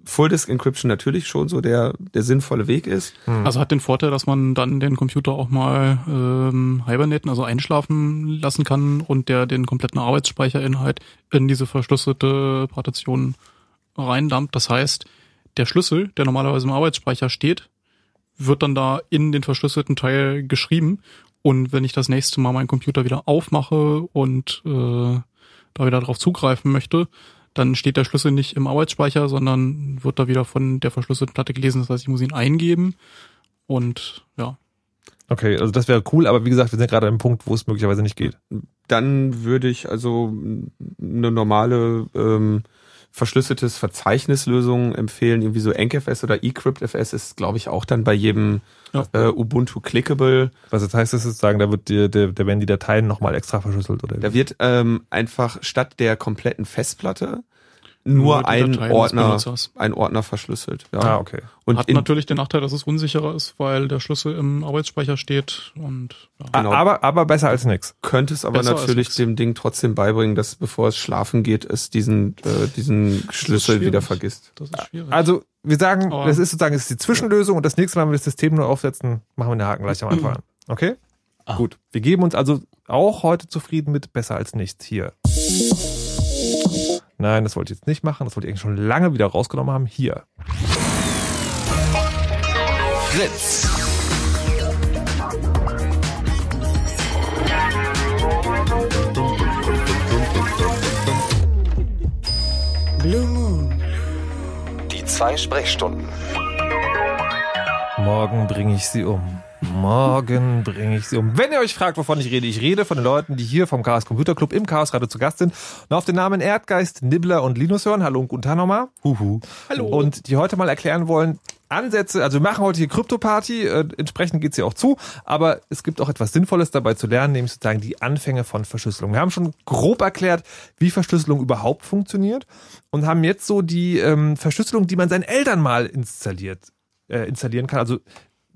Full Disk Encryption natürlich schon so der, der sinnvolle Weg ist. Also hat den Vorteil, dass man dann den Computer auch mal ähm, hibernaten, also einschlafen lassen kann und der den kompletten Arbeitsspeicherinhalt in diese verschlüsselte Partition reindumpt. Das heißt, der Schlüssel, der normalerweise im Arbeitsspeicher steht, wird dann da in den verschlüsselten Teil geschrieben. Und wenn ich das nächste Mal meinen Computer wieder aufmache und äh, da wieder drauf zugreifen möchte, dann steht der Schlüssel nicht im Arbeitsspeicher, sondern wird da wieder von der verschlüsselten Platte gelesen. Das heißt, ich muss ihn eingeben und ja. Okay, also das wäre cool, aber wie gesagt, wir sind gerade am Punkt, wo es möglicherweise nicht geht. Dann würde ich also eine normale ähm, verschlüsseltes Verzeichnislösung empfehlen, irgendwie so EncFS oder eCryptFS ist, glaube ich, auch dann bei jedem Ja. äh, Ubuntu clickable. Was jetzt heißt, das ist sagen, da wird dir, der, da werden die Dateien nochmal extra verschlüsselt oder Da wird ähm, einfach statt der kompletten Festplatte nur ein Ordner, ein Ordner verschlüsselt. Ja. Ah, okay. Und Hat natürlich den Nachteil, dass es unsicherer ist, weil der Schlüssel im Arbeitsspeicher steht und ja. Genau. Aber, aber besser als nix. könnte es aber Besser natürlich dem Ding trotzdem beibringen, dass bevor es schlafen geht, es diesen, äh, diesen Schlüssel wieder vergisst. das ist schwierig. Also, wir sagen, Aber- das ist sozusagen das ist die Zwischenlösung und das nächste Mal, wenn wir das System nur aufsetzen, machen wir den Haken gleich am Anfang an. Okay? Ah. Gut. Wir geben uns also auch heute zufrieden mit besser als nichts hier. Nein, das wollte ich jetzt nicht machen. Das wollte ich eigentlich schon lange wieder rausgenommen haben. Hier. Fritz. Blue Moon. Die zwei Sprechstunden. Morgen bringe ich sie um. Morgen bringe ich sie um. Wenn ihr euch fragt, wovon ich rede, ich rede von den Leuten, die hier vom Chaos Computer Club im Chaos Radio zu Gast sind und auf den Namen Erdgeist, Nibbler und Linus hören. Hallo und guten Tag nochmal. Huhu. Hallo. Und die heute mal erklären wollen, Ansätze, also wir machen heute hier Krypto-Party, äh, entsprechend geht's hier auch zu, aber es gibt auch etwas Sinnvolles dabei zu lernen, nämlich sozusagen die Anfänge von Verschlüsselung. Wir haben schon grob erklärt, wie Verschlüsselung überhaupt funktioniert und haben jetzt so die ähm, Verschlüsselung, die man seinen Eltern mal installiert, äh, installieren kann. Also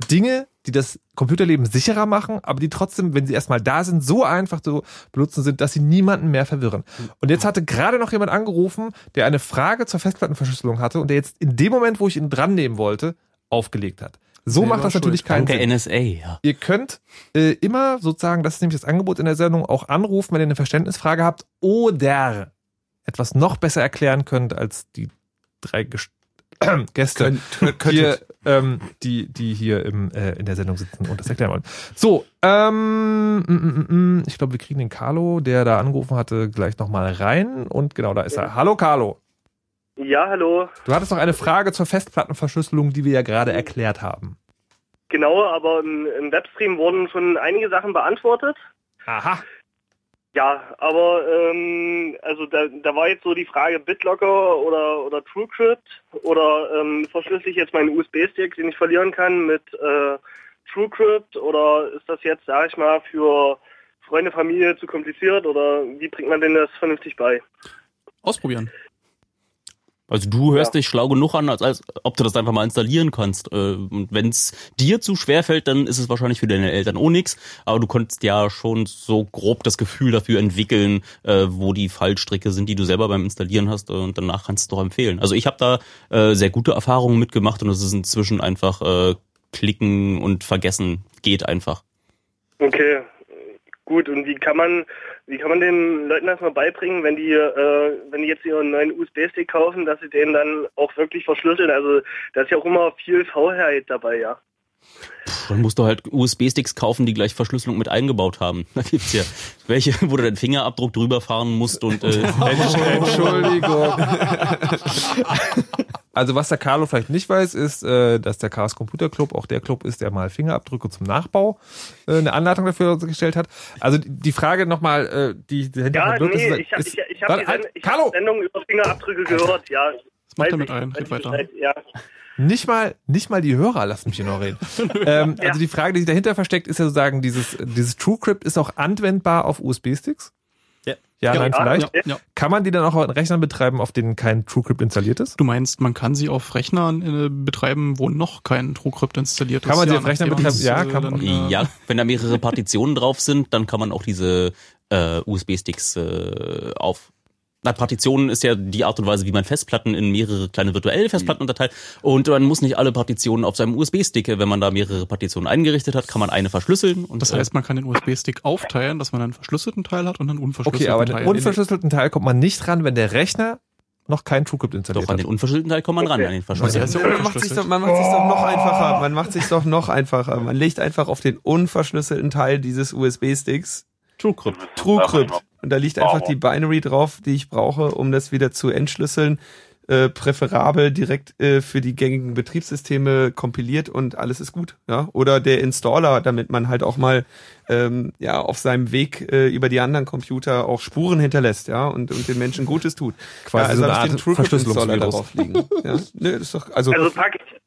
Dinge, die das Computerleben sicherer machen, aber die trotzdem, wenn sie erstmal da sind, so einfach zu benutzen sind, dass sie niemanden mehr verwirren. Und jetzt hatte gerade noch jemand angerufen, der eine Frage zur Festplattenverschlüsselung hatte und der jetzt in dem Moment, wo ich ihn dran nehmen wollte, aufgelegt hat. So macht das schuld. natürlich keinen Danke Sinn. NSA, ja. Ihr könnt äh, immer sozusagen, das ist nämlich das Angebot in der Sendung, auch anrufen, wenn ihr eine Verständnisfrage habt oder etwas noch besser erklären könnt als die drei Gest Gäste Könnt- könntet. hier, ähm, die, die hier im, äh, in der Sendung sitzen und das erklären wollen. So, ähm, mm, mm, mm, ich glaube, wir kriegen den Carlo, der da angerufen hatte, gleich nochmal rein. Und genau, da ist er. Hallo Carlo. Ja, hallo. Du hattest noch eine Frage zur Festplattenverschlüsselung, die wir ja gerade erklärt haben. Genau, aber im, im Webstream wurden schon einige Sachen beantwortet. Aha. Ja, aber ähm, also da, da war jetzt so die Frage BitLocker oder oder TrueCrypt oder ähm, verschlüssel ich jetzt meinen USB-Stick, den ich verlieren kann mit äh, TrueCrypt oder ist das jetzt, sag ich mal, für Freunde, Familie zu kompliziert oder wie bringt man denn das vernünftig bei? Ausprobieren. Also du hörst dich schlau genug an, als, als ob du das einfach mal installieren kannst. Äh, Und wenn es dir zu schwer fällt, dann ist es wahrscheinlich für deine Eltern auch nix. Aber du konntest ja schon so grob das Gefühl dafür entwickeln, äh, wo die Fallstricke sind, die du selber beim Installieren hast. äh, Und danach kannst du es doch empfehlen. Also ich habe da sehr gute Erfahrungen mitgemacht und es ist inzwischen einfach klicken und vergessen. Geht einfach. Okay, gut. Und wie kann man, wie kann man den Leuten das mal beibringen, wenn die, äh, wenn die jetzt ihren neuen USB-Stick kaufen, dass sie den dann auch wirklich verschlüsseln? Also da ist ja auch immer viel Faulheit dabei, ja. Dann musst du halt USB-Sticks kaufen, die gleich Verschlüsselung mit eingebaut haben. Da gibt's ja welche, wo du deinen Fingerabdruck drüber fahren musst und äh, Entschuldigung. Also was der Carlo vielleicht nicht weiß, ist, äh, dass der Chaos Computer Club auch der Club ist, der mal Fingerabdrücke zum Nachbau äh, eine Anleitung dafür gestellt hat. Also die- die Frage nochmal, äh, die dahinter Ja, nee, ist, ich, hab- ist, ich, ich habe die, ich hab Sendung über Fingerabdrücke gehört, ja. Was macht Weiß mit ich, ein? Red ich weiter. Bescheid, Ja. nicht mal, nicht mal die Hörer lassen mich hier noch reden. ähm, Ja. Also die Frage, die sich dahinter versteckt, ist ja sozusagen, dieses, dieses TrueCrypt ist auch anwendbar auf USB-Sticks? Ja. Ja, nein, Ja, vielleicht. Ja, ja. Kann man die dann auch auf Rechnern betreiben, auf denen kein TrueCrypt installiert ist? Du meinst, man kann sie auf Rechnern äh, betreiben, wo noch kein TrueCrypt installiert ist? Kann man sie Ja, auf Rechnern betreiben? Ja, äh, kann man. dann, äh, ja, wenn da mehrere Partitionen drauf sind, dann kann man auch diese äh, USB-Sticks äh, auf na, Partitionen ist ja die Art und Weise, wie man Festplatten in mehrere kleine virtuelle Festplatten unterteilt. Und man muss nicht alle Partitionen auf seinem USB-Stick, wenn man da mehrere Partitionen eingerichtet hat, kann man eine verschlüsseln. Und Das heißt, man kann den USB-Stick aufteilen, dass man einen verschlüsselten Teil hat und einen unverschlüsselten Okay, aber Teil. den unverschlüsselten Teil kommt man nicht ran, wenn der Rechner noch kein TrueCrypt installiert Doch, an hat. den unverschlüsselten Teil kommt man ran, an den verschlüsselten. man macht sich doch, man macht sich doch noch einfacher. Man macht sich doch noch einfacher. Man legt einfach auf den unverschlüsselten Teil dieses USB-Sticks TrueCrypt. TrueCrypt. Und da liegt einfach die Binary drauf, die ich brauche, um das wieder zu entschlüsseln. Äh, präferabel direkt äh, für die gängigen Betriebssysteme kompiliert und alles ist gut. Ja? Oder der Installer, damit man halt auch mal ähm, ja auf seinem Weg äh, über die anderen Computer auch Spuren hinterlässt, ja, und, und den Menschen Gutes tut. Quasi ja, also so eine Art Verschlüsselungsvirus. darauf liegen. Ja? Nö, das ist doch, also, Also pack ich.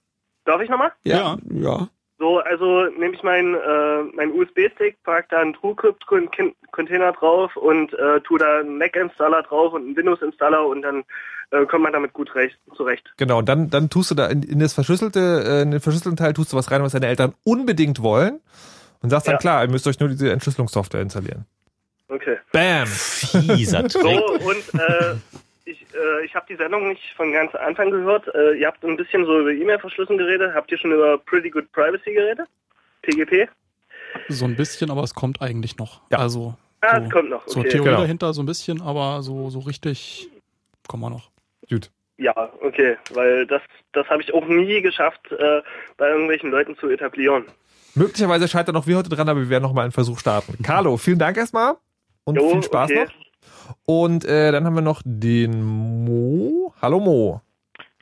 Darf ich nochmal? ja, ja. So, also nehme ich meinen äh, mein USB-Stick, pack da einen TrueCrypt-Container drauf und äh, tu da einen Mac-Installer drauf und einen Windows-Installer und dann äh, kommt man damit gut recht, zurecht. Genau, und dann, dann tust du da in, in das verschlüsselte, äh, in den verschlüsselten Teil tust du was rein, was deine Eltern unbedingt wollen. Und sagst dann, Ja. klar, ihr müsst euch nur diese Entschlüsselungssoftware installieren. Okay. Bam! Fieser So, Trick. und äh, ich, äh, ich habe die Sendung nicht von ganz Anfang gehört. Äh, ihr habt ein bisschen so über E-Mail-Verschlüsselung geredet. Habt ihr schon über Pretty Good Privacy geredet? PGP? So ein bisschen, aber es kommt eigentlich noch. Ja. Also Ah, so, es kommt noch. so Okay. Theorie Genau. dahinter so ein bisschen, aber so, so richtig kommen wir noch. Gut. Ja, okay, weil das, das habe ich auch nie geschafft, äh, bei irgendwelchen Leuten zu etablieren. Möglicherweise scheitern auch wir heute dran, aber wir werden noch mal einen Versuch starten. Carlo, vielen Dank erstmal und Jo, viel Spaß okay. noch. Und äh, dann haben wir noch den Mo. Hallo Mo.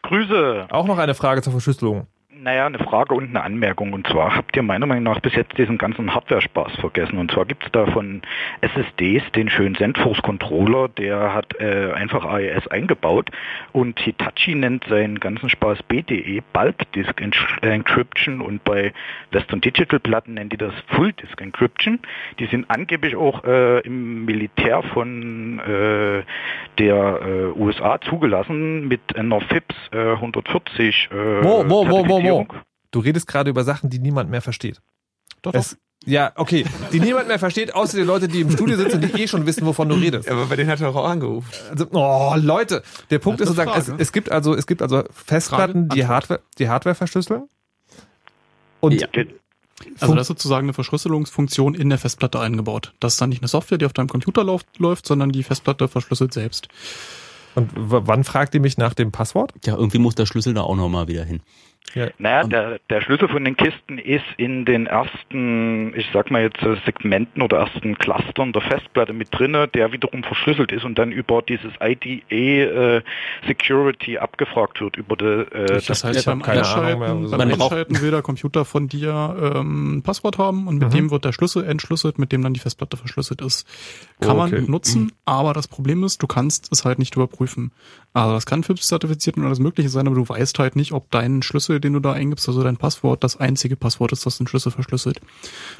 Grüße. Auch noch eine Frage zur Verschlüsselung. Naja, eine Frage und eine Anmerkung. Und zwar habt ihr meiner Meinung nach bis jetzt diesen ganzen Hardware-Spaß vergessen. Und zwar gibt es da von SSDs den schönen ZenForce-Controller, der hat äh, einfach AES eingebaut. Und Hitachi nennt seinen ganzen Spaß BDE, Bulk Disk Encryption. Und bei Western Digital Platten nennen die das Full Disk Encryption. Die sind angeblich auch äh, im Militär von äh, der äh, USA zugelassen mit einer FIPS äh, 140 äh, Mo, Mo, Mo, Mo, Mo. Zertifizierung. Du redest gerade über Sachen, die niemand mehr versteht. Doch, Es, ja, okay. Die niemand mehr versteht, außer die Leute, die im Studio sitzen, die eh schon wissen, wovon du redest. Aber bei denen hat er auch angerufen. Also, oh, Leute, der Punkt Das ist sozusagen, es, es gibt also, es gibt also Festplatten, Frage, die Hardware, die Hardware verschlüsseln. Und Ja. Also das ist sozusagen eine Verschlüsselungsfunktion in der Festplatte eingebaut. Das ist dann nicht eine Software, die auf deinem Computer läuft, läuft sondern die Festplatte verschlüsselt selbst. Und wann fragt ihr mich nach dem Passwort? Ja, irgendwie muss der Schlüssel da auch nochmal wieder hin. Naja, der, der Schlüssel von den Kisten ist in den ersten, ich sag mal jetzt äh, Segmenten oder ersten Clustern der Festplatte mit drinne, der wiederum verschlüsselt ist und dann über dieses IDE äh, Security abgefragt wird über die, äh, Das heißt, ich beim keine Ahnung Einschalten, mehr, beim Man braucht- Einschalten will der Computer von dir ähm, ein Passwort haben und mit Mhm. dem wird der Schlüssel entschlüsselt, mit dem dann die Festplatte verschlüsselt ist. Kann Okay. man nutzen, aber das Problem ist, du kannst es halt nicht überprüfen. Also das kann FIPS-zertifiziert und alles mögliche sein, aber du weißt halt nicht, ob dein Schlüssel, den du da eingibst, also dein Passwort, das einzige Passwort ist, das den Schlüssel verschlüsselt.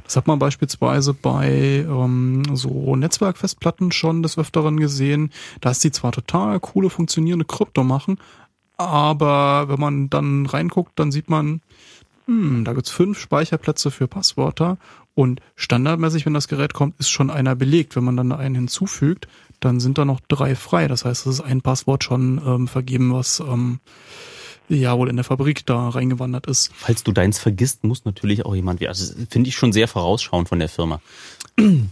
Das hat man beispielsweise bei ähm, so Netzwerkfestplatten schon des Öfteren gesehen, dass die zwar total coole, funktionierende Krypto machen, aber wenn man dann reinguckt, dann sieht man, hm, da gibt's fünf Speicherplätze für Passwörter und standardmäßig, wenn das Gerät kommt, ist schon einer belegt. Wenn man dann einen hinzufügt, dann sind da noch drei frei. Das heißt, es ist ein Passwort schon ähm, vergeben, was ähm, ja wohl in der Fabrik da reingewandert ist. Falls du deins vergisst, muss natürlich auch jemand, also finde ich schon sehr vorausschauend von der Firma.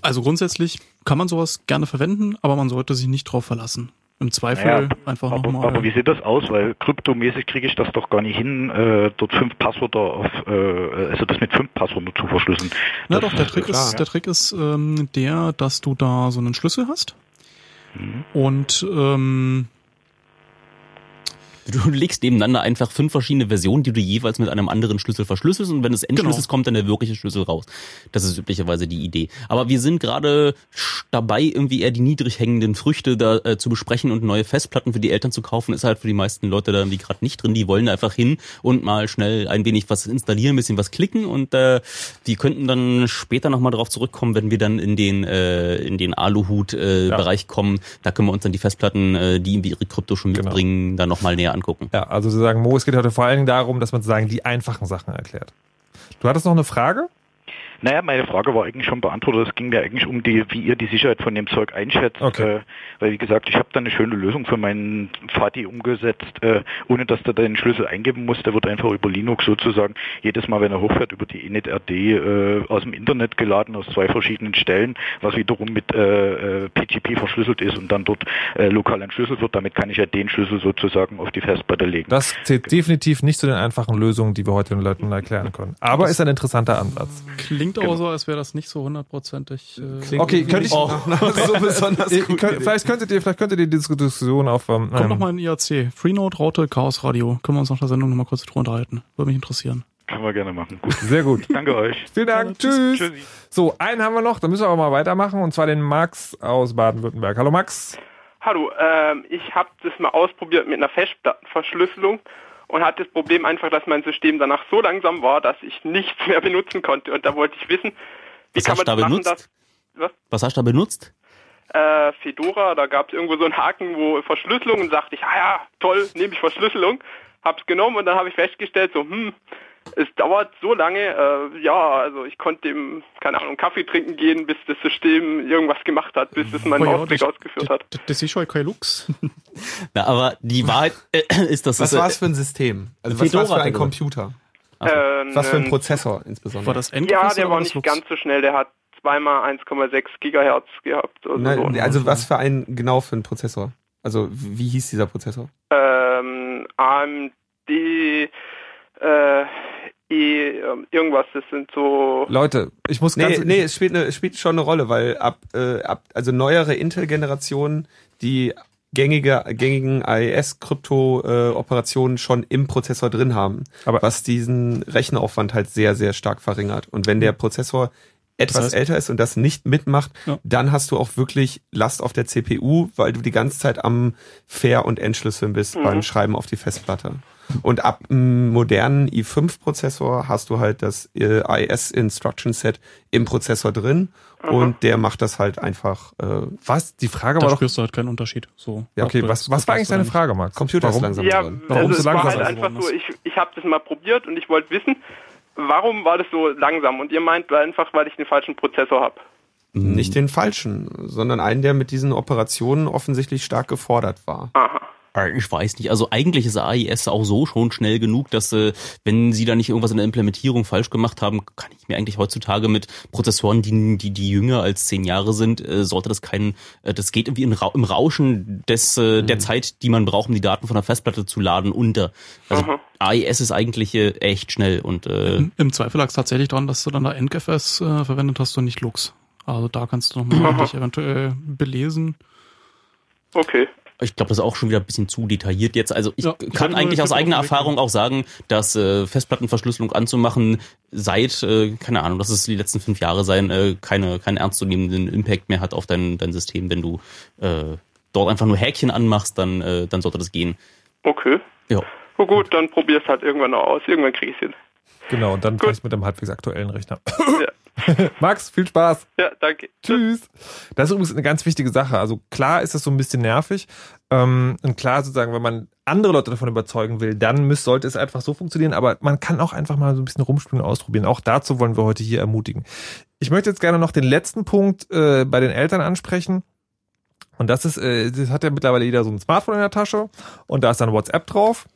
Also grundsätzlich kann man sowas gerne verwenden, aber man sollte sich nicht drauf verlassen. Im Zweifel Naja, einfach aber, nochmal. aber wie sieht das aus? Weil kryptomäßig kriege ich das doch gar nicht hin, äh, dort fünf Passwörter auf, äh, also das mit fünf Passwörtern zu verschlüsseln. Na Das doch, der ist Trick klar, ist, ja. der Trick ist ähm, der, dass du da so einen Schlüssel hast Mhm. und ähm, Du legst nebeneinander einfach fünf verschiedene Versionen, die du jeweils mit einem anderen Schlüssel verschlüsselst und wenn es Endschlüssel Genau. kommt, dann der wirkliche Schlüssel raus. Das ist üblicherweise die Idee. Aber wir sind gerade dabei, irgendwie eher die niedrig hängenden Früchte da äh, zu besprechen und neue Festplatten für die Eltern zu kaufen, ist halt für die meisten Leute da irgendwie gerade nicht drin. Die wollen einfach hin und mal schnell ein wenig was installieren, ein bisschen was klicken und äh, die könnten dann später nochmal drauf zurückkommen, wenn wir dann in den äh, in den Aluhut-Bereich äh, Bereich kommen. Da können wir uns dann die Festplatten, äh, die irgendwie ihre Krypto schon Genau. mitbringen, dann nochmal näher angucken. Ja, also Sie sagen, Mo, es geht heute vor allen Dingen darum, dass man sozusagen die einfachen Sachen erklärt. Du hattest noch eine Frage? Naja, meine Frage war eigentlich schon beantwortet. Es ging mir eigentlich um die, wie ihr die Sicherheit von dem Zeug einschätzt. Okay. Äh, weil wie gesagt, ich habe da eine schöne Lösung für meinen Vati umgesetzt, äh, ohne dass der den Schlüssel eingeben muss. Der wird einfach über Linux sozusagen jedes Mal, wenn er hochfährt, über die init.rd äh, aus dem Internet geladen, aus zwei verschiedenen Stellen, was wiederum mit äh, äh, PGP verschlüsselt ist und dann dort äh, lokal entschlüsselt wird. Damit kann ich ja den Schlüssel sozusagen auf die Festplatte legen. Das zählt definitiv nicht zu den einfachen Lösungen, die wir heute den Leuten erklären können. Aber ist ein interessanter Ansatz. Klingt aber so, als wäre das nicht so hundertprozentig. Äh, Okay, könnte ich auch so besonders gut. könnt, vielleicht könntet ihr, vielleicht könntet ihr die Diskussion auf ähm, Kommt ähm, noch mal in IAC. Freenode, Raute, Chaos Radio. Können wir uns nach der Sendung noch mal kurz drüber unterhalten. Würde mich interessieren. Kann man gerne machen. Gut. sehr gut. Danke euch. Vielen Dank. Tschüss. Tschüssi. So, einen haben wir noch, dann müssen wir aber mal weitermachen und zwar den Max aus Baden-Württemberg. Hallo Max. Hallo, ähm, ich habe das mal ausprobiert mit einer Festplattenverschlüsselung und hatte das Problem einfach, dass mein System danach so langsam war, dass ich nichts mehr benutzen konnte. Und da wollte ich wissen, wie Was kann hast man du da das machen, benutzt? dass was? Was hast du da benutzt? Äh, Fedora, da gab es irgendwo so einen Haken, wo Verschlüsselung und sagte ich, ah ja, toll, nehme ich Verschlüsselung, hab's genommen und dann habe ich festgestellt, so, hm, es dauert so lange, äh, ja, also ich konnte dem, keine Ahnung, Kaffee trinken gehen, bis das System irgendwas gemacht hat, bis es meinen Oh ja, Ausblick das- ausgeführt hat. Das, ist schon kein Lux. Na, aber die Wahrheit äh, ist, dass Was war es für ein System? Also was war es für ein er Computer? Ähm, Was für ein ähm, Prozessor insbesondere? War das Ja, Endgefäß der oder war nicht Lux? ganz so schnell, der hat zweimal 1,6 Gigahertz gehabt. Also, Na, so. also was für ein genau für ein Prozessor? Also wie wie hieß dieser Prozessor? ähm, AMD, äh, Ähm, irgendwas, das sind so. Leute, ich muss Nee, ganz nee, es spielt, eine, es spielt schon eine Rolle, weil ab, äh, ab also neuere Intel-Generationen, die gängige, gängigen AES-Krypto-Operationen schon im Prozessor drin haben, Aber- was diesen Rechenaufwand halt sehr, sehr stark verringert. Und wenn der Prozessor etwas Das heißt- älter ist und das nicht mitmacht, Ja. dann hast du auch wirklich Last auf der CPU, weil du die ganze Zeit am Fair- und Entschlüsseln bist Mhm. beim Schreiben auf die Festplatte. Und ab einem modernen i5-Prozessor hast du halt das äh, AES-Instruction-Set im Prozessor drin und der macht das halt einfach. Äh, was? Die Frage Da war doch. spürst du halt keinen Unterschied. So. Ja, okay, was, was war eigentlich deine. Frage, Max? Computer ist Warum? langsam Ja, geworden. Warum also so es war langsam halt ist einfach so, ich, ich habe das mal probiert und ich wollte wissen, warum war das so langsam? Und ihr meint einfach, weil ich den falschen Prozessor habe. Nicht den falschen, sondern einen, der mit diesen Operationen offensichtlich stark gefordert war. Aha. Ich weiß nicht. Also eigentlich ist AIS auch so schon schnell genug, dass äh, wenn sie da nicht irgendwas in der Implementierung falsch gemacht haben, kann ich mir eigentlich heutzutage mit Prozessoren, die die, die jünger als zehn Jahre sind, äh, sollte das kein, äh, das geht irgendwie in Ra im Rauschen des äh, der Zeit, die man braucht, um die Daten von der Festplatte zu laden, unter. Also Aha. AIS ist eigentlich äh, echt schnell und äh, Im, Im Zweifel lag es tatsächlich daran, dass du dann da NGFS äh, verwendet hast und nicht Lux. Also da kannst du nochmal dich eventuell belesen. Okay. Ich glaube, das ist auch schon wieder ein bisschen zu detailliert jetzt. Also ich Ja, kann eigentlich aus eigener Erfahrung auch sagen, dass äh, Festplattenverschlüsselung anzumachen seit, äh, keine Ahnung, dass es die letzten fünf Jahre sein, äh, keine, keinen ernstzunehmenden Impact mehr hat auf dein, dein System. Wenn du äh, dort einfach nur Häkchen anmachst, dann, äh, dann sollte das gehen. Okay. Ja. Na gut, dann probier's halt irgendwann noch aus. Irgendwann krieg ich's hin. Genau, und dann vielleicht mit einem halbwegs aktuellen Rechner. Ja. Max, viel Spaß. Ja, danke. Tschüss. Das ist übrigens eine ganz wichtige Sache. Also klar ist das so ein bisschen nervig. Ähm, und klar sozusagen, wenn man andere Leute davon überzeugen will, dann müß, sollte es einfach so funktionieren. Aber man kann auch einfach mal so ein bisschen rumspielen und ausprobieren. Auch dazu wollen wir heute hier ermutigen. Ich möchte jetzt gerne noch den letzten Punkt äh, bei den Eltern ansprechen. Und das ist, äh, das hat ja mittlerweile jeder so ein Smartphone in der Tasche und da ist dann WhatsApp drauf.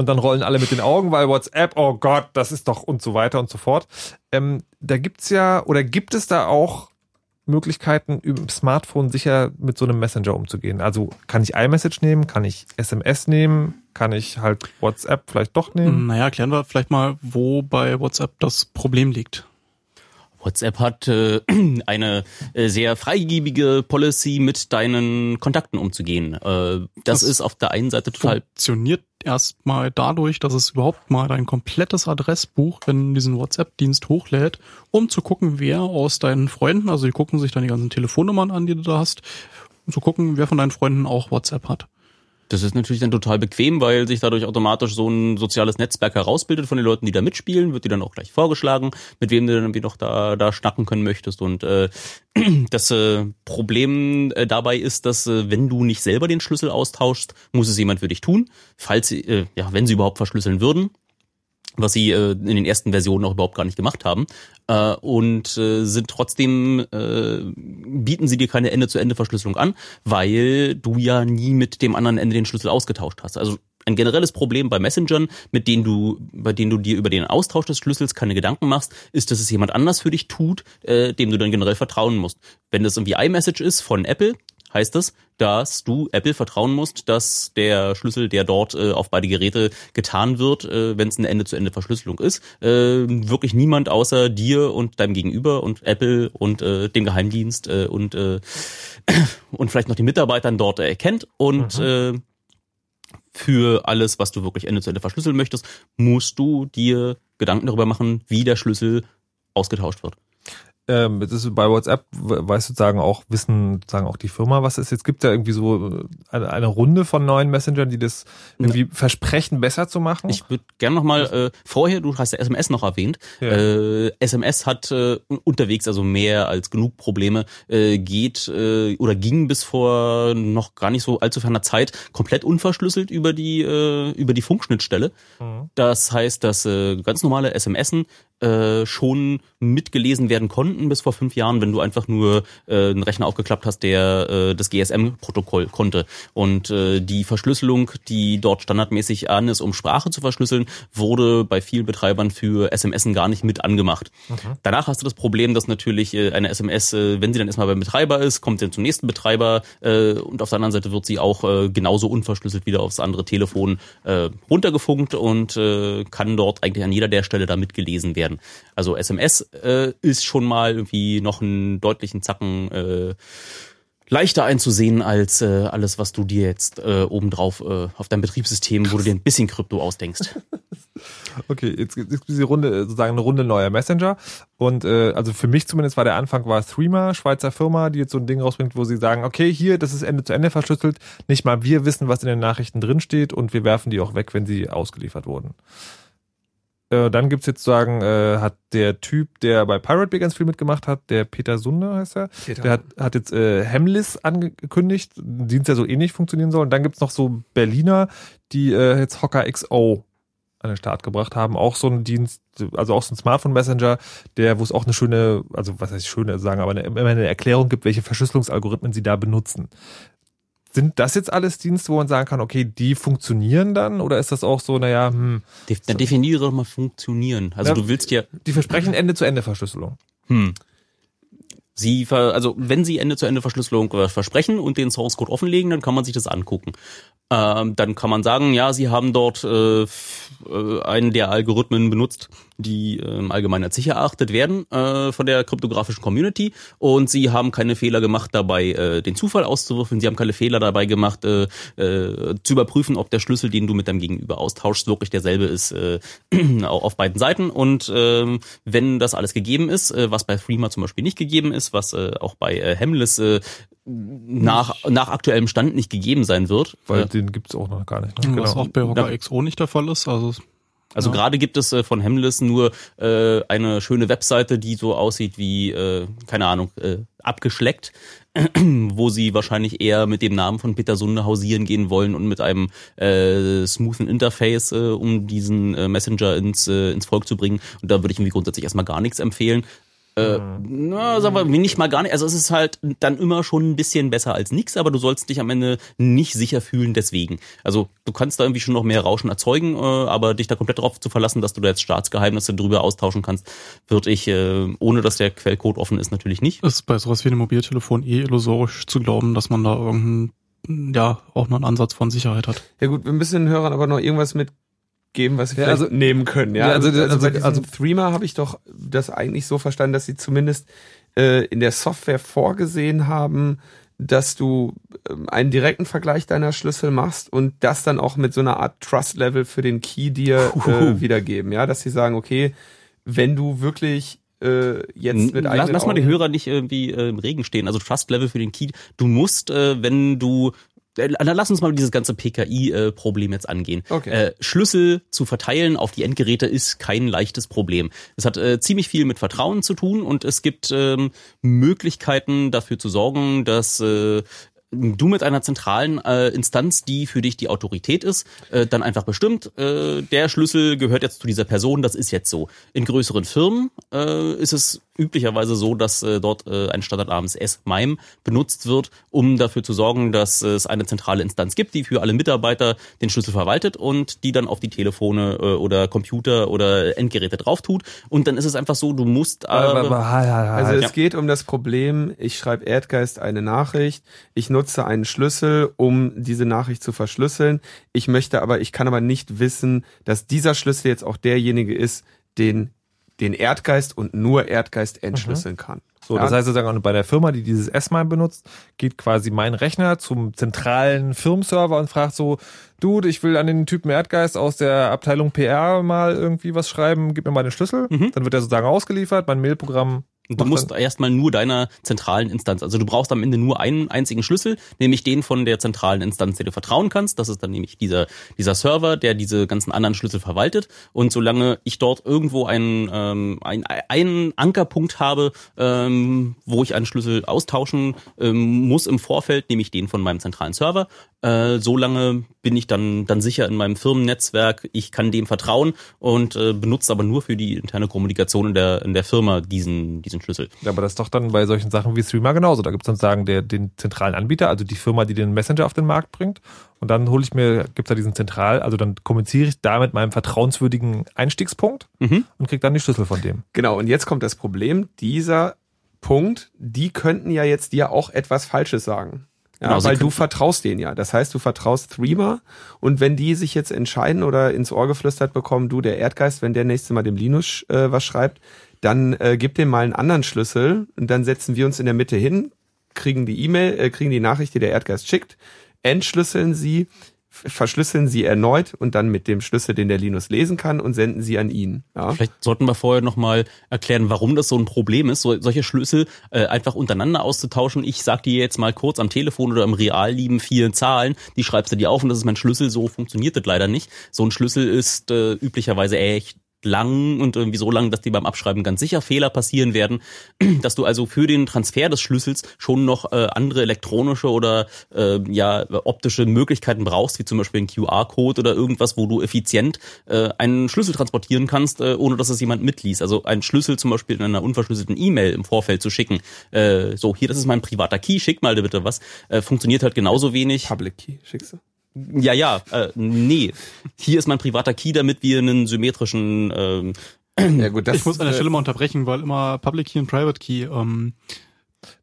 Und dann rollen alle mit den Augen, weil WhatsApp, oh Gott, das ist doch und so weiter und so fort. Ähm, da gibt's ja, oder gibt es da auch Möglichkeiten, über Smartphone sicher mit so einem Messenger umzugehen? Also kann ich iMessage nehmen, kann ich SMS nehmen, kann ich halt WhatsApp vielleicht doch nehmen? Naja, klären wir vielleicht mal, wo bei WhatsApp das Problem liegt. WhatsApp hat äh, eine äh, sehr freigebige Policy, mit deinen Kontakten umzugehen. Äh, das, Das ist auf der einen Seite total Funktioniert erstmal dadurch, dass es überhaupt mal dein komplettes Adressbuch in diesen WhatsApp-Dienst hochlädt, um zu gucken, wer aus deinen Freunden, also die gucken sich dann die ganzen Telefonnummern an, die du da hast, um zu gucken, wer von deinen Freunden auch WhatsApp hat. Das ist natürlich dann total bequem, weil sich dadurch automatisch so ein soziales Netzwerk herausbildet von den Leuten, die da mitspielen, wird dir dann auch gleich vorgeschlagen, mit wem du dann irgendwie noch da, da schnacken können möchtest. Und äh, das äh, Problem äh, dabei ist, dass äh, wenn du nicht selber den Schlüssel austauschst, muss es jemand für dich tun, falls sie, äh, ja, wenn sie überhaupt verschlüsseln würden. Was sie äh, in den ersten Versionen auch überhaupt gar nicht gemacht haben. Äh, und äh, sind trotzdem, äh, bieten sie dir keine Ende-zu-Ende-Verschlüsselung an, weil du ja nie mit dem anderen Ende den Schlüssel ausgetauscht hast. Also ein generelles Problem bei Messengern, mit denen du, bei denen du dir über den Austausch des Schlüssels keine Gedanken machst, ist, dass es jemand anders für dich tut, äh, dem du dann generell vertrauen musst. Wenn das irgendwie iMessage ist von Apple, heißt das, dass du Apple vertrauen musst, dass der Schlüssel, der dort äh, auf beide Geräte getan wird, äh, wenn es eine Ende-zu-Ende-Verschlüsselung ist, äh, wirklich niemand außer dir und deinem Gegenüber und Apple und äh, dem Geheimdienst äh, und äh, und vielleicht noch die Mitarbeitern dort erkennt und mhm. für alles, was du wirklich Ende zu Ende verschlüsseln möchtest, musst du dir Gedanken darüber machen, wie der Schlüssel ausgetauscht wird ähm, das ist bei WhatsApp, weiß sozusagen auch, wissen sozusagen auch die Firma, was es jetzt gibt, da irgendwie so äh, eine, eine Runde von neuen Messengern, die das irgendwie ja. versprechen, besser zu machen. Ich würde gerne nochmal, äh, vorher, du hast ja SMS noch erwähnt, ja. äh, SMS hat äh, unterwegs also mehr als genug Probleme, äh, geht äh, oder ging bis vor noch gar nicht so allzu ferner Zeit komplett unverschlüsselt über die, äh, über die Funkschnittstelle. Mhm. Das heißt, dass äh, ganz normale SMSen äh, schon mitgelesen werden konnten bis vor fünf Jahren, wenn du einfach nur äh, einen Rechner aufgeklappt hast, der äh, das GSM-Protokoll konnte. Und äh, die Verschlüsselung, die dort standardmäßig an ist, um Sprache zu verschlüsseln, wurde bei vielen Betreibern für SMSen gar nicht mit angemacht. Mhm. Danach hast du das Problem, dass natürlich äh, eine SMS, äh, wenn sie dann erstmal beim Betreiber ist, kommt sie zum nächsten Betreiber äh, und auf der anderen Seite wird sie auch äh, genauso unverschlüsselt wieder aufs andere Telefon äh, runtergefunkt und äh, kann dort eigentlich an jeder der Stelle da mitgelesen werden werden. Also SMS äh, ist schon mal irgendwie noch einen deutlichen Zacken äh, leichter einzusehen als äh, alles, was du dir jetzt äh, obendrauf äh, auf deinem Betriebssystem, wo du dir ein bisschen Krypto ausdenkst. okay, jetzt ist diese Runde sozusagen eine Runde neuer Messenger und äh, also für mich zumindest war der Anfang war Threema, Schweizer Firma, die jetzt so ein Ding rausbringt, wo sie sagen, okay, hier, das ist Ende zu Ende verschlüsselt, nicht mal wir wissen, was in den Nachrichten drinsteht und wir werfen die auch weg, wenn sie ausgeliefert wurden. Äh, dann gibt's jetzt sagen, äh, hat der Typ, der bei Pirate Bay ganz viel mitgemacht hat, der Peter Sunde heißt er, Peter. der hat, hat jetzt äh, Hemlis angekündigt, ein Dienst, der so ähnlich funktionieren soll. Und dann gibt's noch so Berliner, die äh, jetzt Hocker XO an den Start gebracht haben. Auch so ein Dienst, also auch so ein Smartphone-Messenger, der, wo es auch eine schöne, also was heißt schöne sagen, aber eine, immer eine Erklärung gibt, welche Verschlüsselungsalgorithmen sie da benutzen sind das jetzt alles Dienste, wo man sagen kann, okay, die funktionieren dann? Oder ist das auch so, naja, hm. Dann definiere doch mal funktionieren. Also ja, du willst ja. Die versprechen Ende-zu-Ende-Verschlüsselung. Hm. Sie, also wenn Sie Ende-zu-Ende-Verschlüsselung versprechen und den Source Code offenlegen, dann kann man sich das angucken. Ähm, dann kann man sagen, ja, Sie haben dort äh, äh einen der Algorithmen benutzt, die ähm, allgemein als sicher erachtet werden äh, von der kryptografischen Community und sie haben keine Fehler gemacht dabei, äh, den Zufall auszuwürfeln. Sie haben keine Fehler dabei gemacht, äh, äh, zu überprüfen, ob der Schlüssel, den du mit deinem Gegenüber austauschst, wirklich derselbe ist äh, auf beiden Seiten. Und äh, wenn das alles gegeben ist, äh, was bei Freema zum Beispiel nicht gegeben ist, was äh, auch bei äh, Hemless äh, nach, nach aktuellem Stand nicht gegeben sein wird. Weil äh, den gibt's auch noch gar nicht. Ne? Was genau. auch bei Hocker XO nicht der Fall ist. Also also ja. gerade gibt es äh, von Hemless nur äh, eine schöne Webseite, die so aussieht wie, äh, keine Ahnung, äh, abgeschleckt, wo sie wahrscheinlich eher mit dem Namen von Peter Sunde hausieren gehen wollen und mit einem äh, smoothen Interface, äh, um diesen äh, Messenger ins, äh, ins Volk zu bringen. Und da würde ich irgendwie grundsätzlich erstmal gar nichts empfehlen. Äh, mhm. na, sagen wir nicht mal gar nicht. Also es ist halt dann immer schon ein bisschen besser als nichts, aber du sollst dich am Ende nicht sicher fühlen deswegen. Also du kannst da irgendwie schon noch mehr Rauschen erzeugen, äh, aber dich da komplett darauf zu verlassen, dass du da jetzt Staatsgeheimnisse drüber austauschen kannst, würde ich, äh, ohne dass der Quellcode offen ist, natürlich nicht. Es ist bei sowas wie einem Mobiltelefon eh illusorisch zu glauben, dass man da irgendeinen ja, auch noch einen Ansatz von Sicherheit hat. Ja gut, wir müssen den Hörern aber noch irgendwas mit geben, was sie ja, also, nehmen können. Ja, ja also, also, also, bei also Threema habe ich doch das eigentlich so verstanden, dass sie zumindest äh, in der Software vorgesehen haben, dass du ähm, einen direkten Vergleich deiner Schlüssel machst und das dann auch mit so einer Art Trust-Level für den Key dir äh, wiedergeben. Ja, dass sie sagen, okay, wenn du wirklich äh, jetzt mit Lass, lass mal die Hörer nicht irgendwie äh, im Regen stehen. Also Trust Level für den Key. Du musst, äh, wenn du dann lass uns mal dieses ganze PKI-Problem jetzt angehen. Okay. Äh, Schlüssel zu verteilen auf die Endgeräte ist kein leichtes Problem. Es hat äh, ziemlich viel mit Vertrauen zu tun und es gibt ähm, Möglichkeiten dafür zu sorgen, dass äh, du mit einer zentralen äh, Instanz, die für dich die Autorität ist, äh, dann einfach bestimmt, äh, der Schlüssel gehört jetzt zu dieser Person, das ist jetzt so. In größeren Firmen äh, ist es üblicherweise so, dass äh, dort äh, ein Standard namens S-MIME benutzt wird, um dafür zu sorgen, dass es eine zentrale Instanz gibt, die für alle Mitarbeiter den Schlüssel verwaltet und die dann auf die Telefone äh, oder Computer oder Endgeräte drauf tut. Und dann ist es einfach so, du musst. Äh, also es geht um das Problem, ich schreibe Erdgeist eine Nachricht, ich nutze einen Schlüssel, um diese Nachricht zu verschlüsseln. Ich möchte aber, ich kann aber nicht wissen, dass dieser Schlüssel jetzt auch derjenige ist, den den Erdgeist und nur Erdgeist entschlüsseln mhm. kann. So, ja. das heißt sozusagen, bei der Firma, die dieses S-MIME benutzt, geht quasi mein Rechner zum zentralen Firmenserver und fragt so, Dude, ich will an den Typen Erdgeist aus der Abteilung PR mal irgendwie was schreiben, gib mir mal den Schlüssel. Mhm. Dann wird er sozusagen ausgeliefert, mein Mailprogramm Du musst erstmal nur deiner zentralen Instanz, also du brauchst am Ende nur einen einzigen Schlüssel, nämlich den von der zentralen Instanz, der du vertrauen kannst. Das ist dann nämlich dieser, dieser Server, der diese ganzen anderen Schlüssel verwaltet. Und solange ich dort irgendwo einen, ähm, einen, einen Ankerpunkt habe, ähm, wo ich einen Schlüssel austauschen ähm, muss im Vorfeld, nämlich den von meinem zentralen Server, äh, solange bin ich dann, dann sicher in meinem Firmennetzwerk. Ich kann dem vertrauen und äh, benutze aber nur für die interne Kommunikation in der, in der Firma diesen, diesen Schlüssel. Ja, aber das ist doch dann bei solchen Sachen wie Streamer genauso. Da gibt es dann sagen, der, den zentralen Anbieter, also die Firma, die den Messenger auf den Markt bringt. Und dann hole ich mir, gibt es da diesen Zentral, also dann kommuniziere ich da mit meinem vertrauenswürdigen Einstiegspunkt mhm. und kriege dann die Schlüssel von dem. Genau, und jetzt kommt das Problem, dieser Punkt, die könnten ja jetzt dir auch etwas Falsches sagen. Ja, genau, weil du vertraust denen ja. Das heißt, du vertraust Threema und wenn die sich jetzt entscheiden oder ins Ohr geflüstert bekommen, du der Erdgeist, wenn der nächste Mal dem Linus äh, was schreibt, dann äh, gib dem mal einen anderen Schlüssel und dann setzen wir uns in der Mitte hin, kriegen die E-Mail, äh, kriegen die Nachricht, die der Erdgeist schickt, entschlüsseln sie, verschlüsseln sie erneut und dann mit dem Schlüssel, den der Linus lesen kann und senden sie an ihn. Ja. Vielleicht sollten wir vorher nochmal erklären, warum das so ein Problem ist, so, solche Schlüssel äh, einfach untereinander auszutauschen. Ich sag dir jetzt mal kurz am Telefon oder im Realleben vielen Zahlen, die schreibst du dir auf und das ist mein Schlüssel, so funktioniert das leider nicht. So ein Schlüssel ist äh, üblicherweise echt lang und irgendwie so lang, dass die beim Abschreiben ganz sicher Fehler passieren werden, dass du also für den Transfer des Schlüssels schon noch äh, andere elektronische oder äh, ja optische Möglichkeiten brauchst, wie zum Beispiel ein QR-Code oder irgendwas, wo du effizient äh, einen Schlüssel transportieren kannst, äh, ohne dass es jemand mitliest. Also einen Schlüssel zum Beispiel in einer unverschlüsselten E-Mail im Vorfeld zu schicken. Äh, so, hier, das ist mein privater Key, schick mal bitte was. Äh, funktioniert halt genauso wenig. Public Key, schickst du? Ja, ja, äh, nee. Hier ist mein privater Key, damit wir einen symmetrischen. Ähm, ja gut, das ich muss an der Stelle mal unterbrechen, weil immer Public Key und Private Key. Ähm,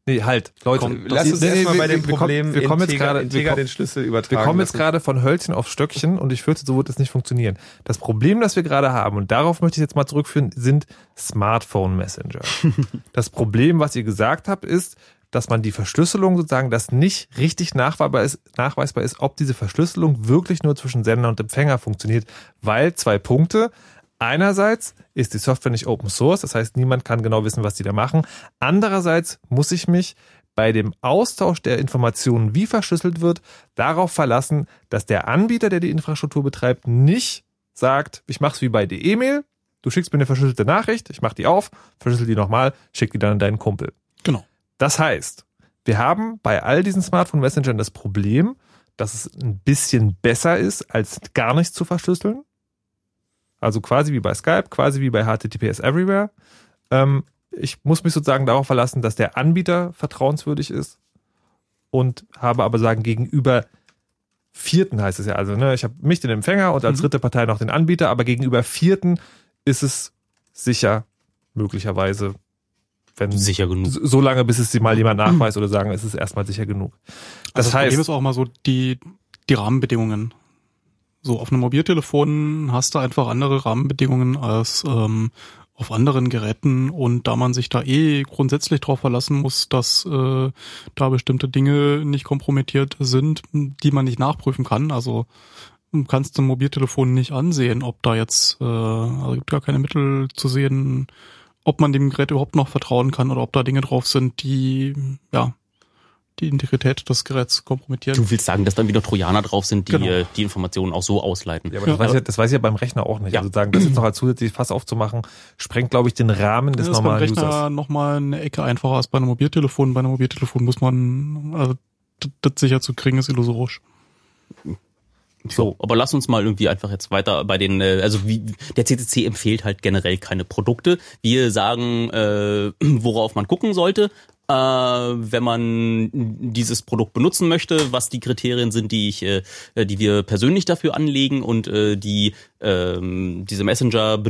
Nee, halt, Leute, Komm, lass uns nee, erstmal nee, bei dem Problem wir kommen, wir kommen jetzt gerade den Schlüssel übertragen. Wir kommen jetzt gerade von Hölzchen auf Stöckchen und ich fürchte, so wird es nicht funktionieren. Das Problem, das wir gerade haben, und darauf möchte ich jetzt mal zurückführen, sind Smartphone Messenger. das Problem, was ihr gesagt habt, ist, dass man die Verschlüsselung sozusagen, dass nicht richtig nachweisbar ist, nachweisbar ist, ob diese Verschlüsselung wirklich nur zwischen Sender und Empfänger funktioniert, weil zwei Punkte. Einerseits ist die Software nicht Open Source, das heißt, niemand kann genau wissen, was die da machen. Andererseits muss ich mich bei dem Austausch der Informationen, wie verschlüsselt wird, darauf verlassen, dass der Anbieter, der die Infrastruktur betreibt, nicht sagt, ich mache es wie bei der E-Mail, du schickst mir eine verschlüsselte Nachricht, ich mache die auf, verschlüssel die nochmal, schick die dann an deinen Kumpel. Das heißt, wir haben bei all diesen Smartphone-Messengern das Problem, dass es ein bisschen besser ist, als gar nichts zu verschlüsseln. Also quasi wie bei Skype, quasi wie bei HTTPS Everywhere. Ähm, ich muss mich sozusagen darauf verlassen, dass der Anbieter vertrauenswürdig ist und habe aber sagen gegenüber Vierten heißt es ja also, ne, ich habe mich den Empfänger und als mhm. dritte Partei noch den Anbieter, aber gegenüber Vierten ist es sicher möglicherweise wenn sicher genug. So lange, bis es sie mal jemand nachweist oder sagen, es ist erstmal sicher genug. Das, also das heißt, Problem ist auch mal so die, die Rahmenbedingungen. So, auf einem Mobiltelefon hast du einfach andere Rahmenbedingungen als ähm, auf anderen Geräten und da man sich da eh grundsätzlich darauf verlassen muss, dass äh, da bestimmte Dinge nicht kompromittiert sind, die man nicht nachprüfen kann. Also kannst du ein Mobiltelefon nicht ansehen, ob da jetzt, äh, also gibt gar keine Mittel zu sehen, ob man dem Gerät überhaupt noch vertrauen kann oder ob da Dinge drauf sind, die, ja, die Integrität des Geräts kompromittieren. Du willst sagen, dass dann wieder Trojaner drauf sind, die genau. Äh, die Informationen auch so ausleiten. Ja, aber das, ja. Weiß ich, das weiß ich ja beim Rechner auch nicht. Ja. Also sagen, das jetzt noch als zusätzliches Fass aufzumachen, sprengt, glaube ich, den Rahmen des normalen Users. Das ist beim Rechner nochmal eine Ecke einfacher als bei einem Mobiltelefon. Bei einem Mobiltelefon muss man, also das sicher zu kriegen, ist illusorisch. So, aber lass uns mal irgendwie einfach jetzt weiter bei den, äh, also wie der CCC empfiehlt halt generell keine Produkte. Wir sagen, äh, worauf man gucken sollte, äh, wenn man dieses Produkt benutzen möchte, was die Kriterien sind, die ich, äh, die wir persönlich dafür anlegen und äh, die ähm, diese Messenger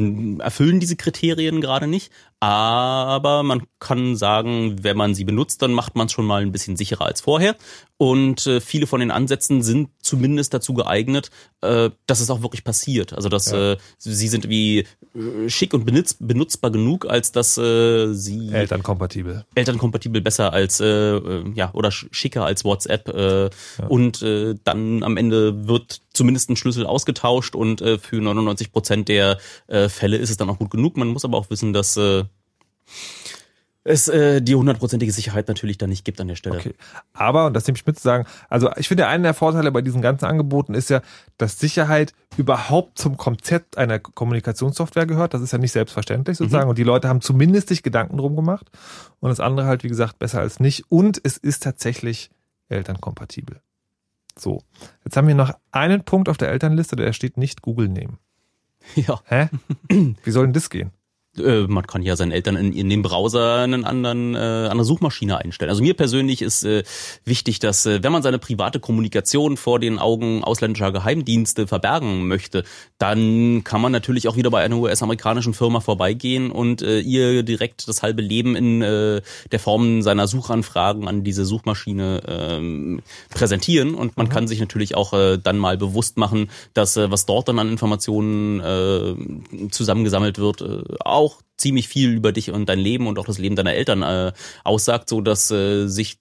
erfüllen diese Kriterien gerade nicht. Aber man kann sagen, wenn man sie benutzt, dann macht man es schon mal ein bisschen sicherer als vorher. Und äh, viele von den Ansätzen sind zumindest dazu geeignet, äh, dass es auch wirklich passiert. Also dass Ja. äh, sie sind wie äh, schick und benutz, benutzbar genug, als dass äh, sie Elternkompatibel. elternkompatibel besser als äh, ja oder sch- schicker als WhatsApp äh, und dann am Ende wird zumindest ein Schlüssel ausgetauscht und äh, für 99 Prozent der äh, Fälle ist es dann auch gut genug. Man muss aber auch wissen, dass äh, es äh, die hundertprozentige Sicherheit natürlich dann nicht gibt an der Stelle. Okay. Aber, und das nehme ich mit zu sagen, also ich finde, einer der Vorteile bei diesen ganzen Angeboten ist ja, dass Sicherheit überhaupt zum Konzept einer Kommunikationssoftware gehört. Das ist ja nicht selbstverständlich sozusagen. Und die Leute haben zumindest sich Gedanken drum gemacht. Und das andere halt, wie gesagt, besser als nicht. Und es ist tatsächlich elternkompatibel. So. Jetzt haben wir noch einen Punkt auf der Elternliste, der steht nicht Google nehmen. Ja. Hä? Wie soll denn das gehen? Äh, man kann ja seinen Eltern in, in dem Browser einen anderen äh, andere Suchmaschine einstellen. Also mir persönlich ist äh, wichtig, dass äh, wenn man seine private Kommunikation vor den Augen ausländischer Geheimdienste verbergen möchte, dann kann man natürlich auch wieder bei einer US-amerikanischen Firma vorbeigehen und äh, ihr direkt das halbe Leben in äh, der Form seiner Suchanfragen an diese Suchmaschine ähm, präsentieren und man kann sich natürlich auch äh, dann mal bewusst machen, dass äh, was dort dann an Informationen äh, zusammengesammelt wird, äh, auch ziemlich viel über dich und dein Leben und auch das Leben deiner Eltern äh, aussagt, so dass äh, sich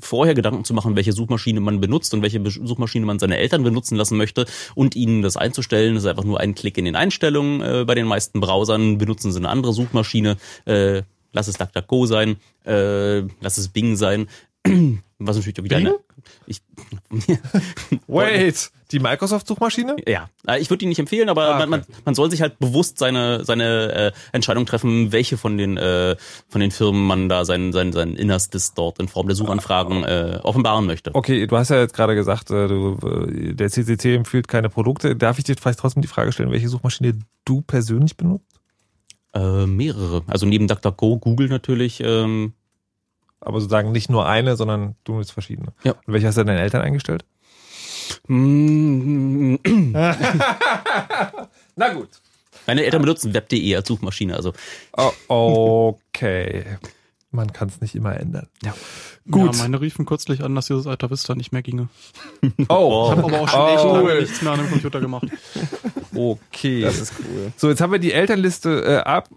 vorher Gedanken zu machen, welche Suchmaschine man benutzt und welche Suchmaschine man seine Eltern benutzen lassen möchte und ihnen das einzustellen. Das ist einfach nur ein Klick in den Einstellungen. Äh, bei den meisten Browsern benutzen sie eine andere Suchmaschine. Äh, lass es DuckDuckGo sein, äh, lass es Bing sein. Was natürlich auch wieder Bing? eine. Ich, Wait, die Microsoft-Suchmaschine? Ja, äh, ich würde die nicht empfehlen, aber Ah, man, man, man soll sich halt bewusst seine seine äh, Entscheidung treffen, welche von den äh, von den Firmen man da sein sein sein Innerstes dort in Form der Suchanfragen äh, offenbaren möchte. Okay, du hast ja jetzt gerade gesagt, äh, du, äh, der CCC empfiehlt keine Produkte. Darf ich dir vielleicht trotzdem die Frage stellen, welche Suchmaschine du persönlich benutzt? Äh, mehrere. Also neben DuckDuckGo, Google natürlich. Ähm, Aber sozusagen nicht nur eine, sondern du nutzt verschiedene. Ja. Und welche hast du deinen Eltern eingestellt? Na gut. meine Eltern benutzen Web.de als Suchmaschine. Also Oh, okay. Man kann es nicht immer ändern. Ja. Gut. Ja, meine riefen kürzlich an, dass dieses Alta Vista nicht mehr ginge. Oh, Ich habe aber auch schon echt Oh. lange nichts mehr an dem Computer gemacht. Okay. Das ist cool. So, jetzt haben wir die Elternliste äh, ab,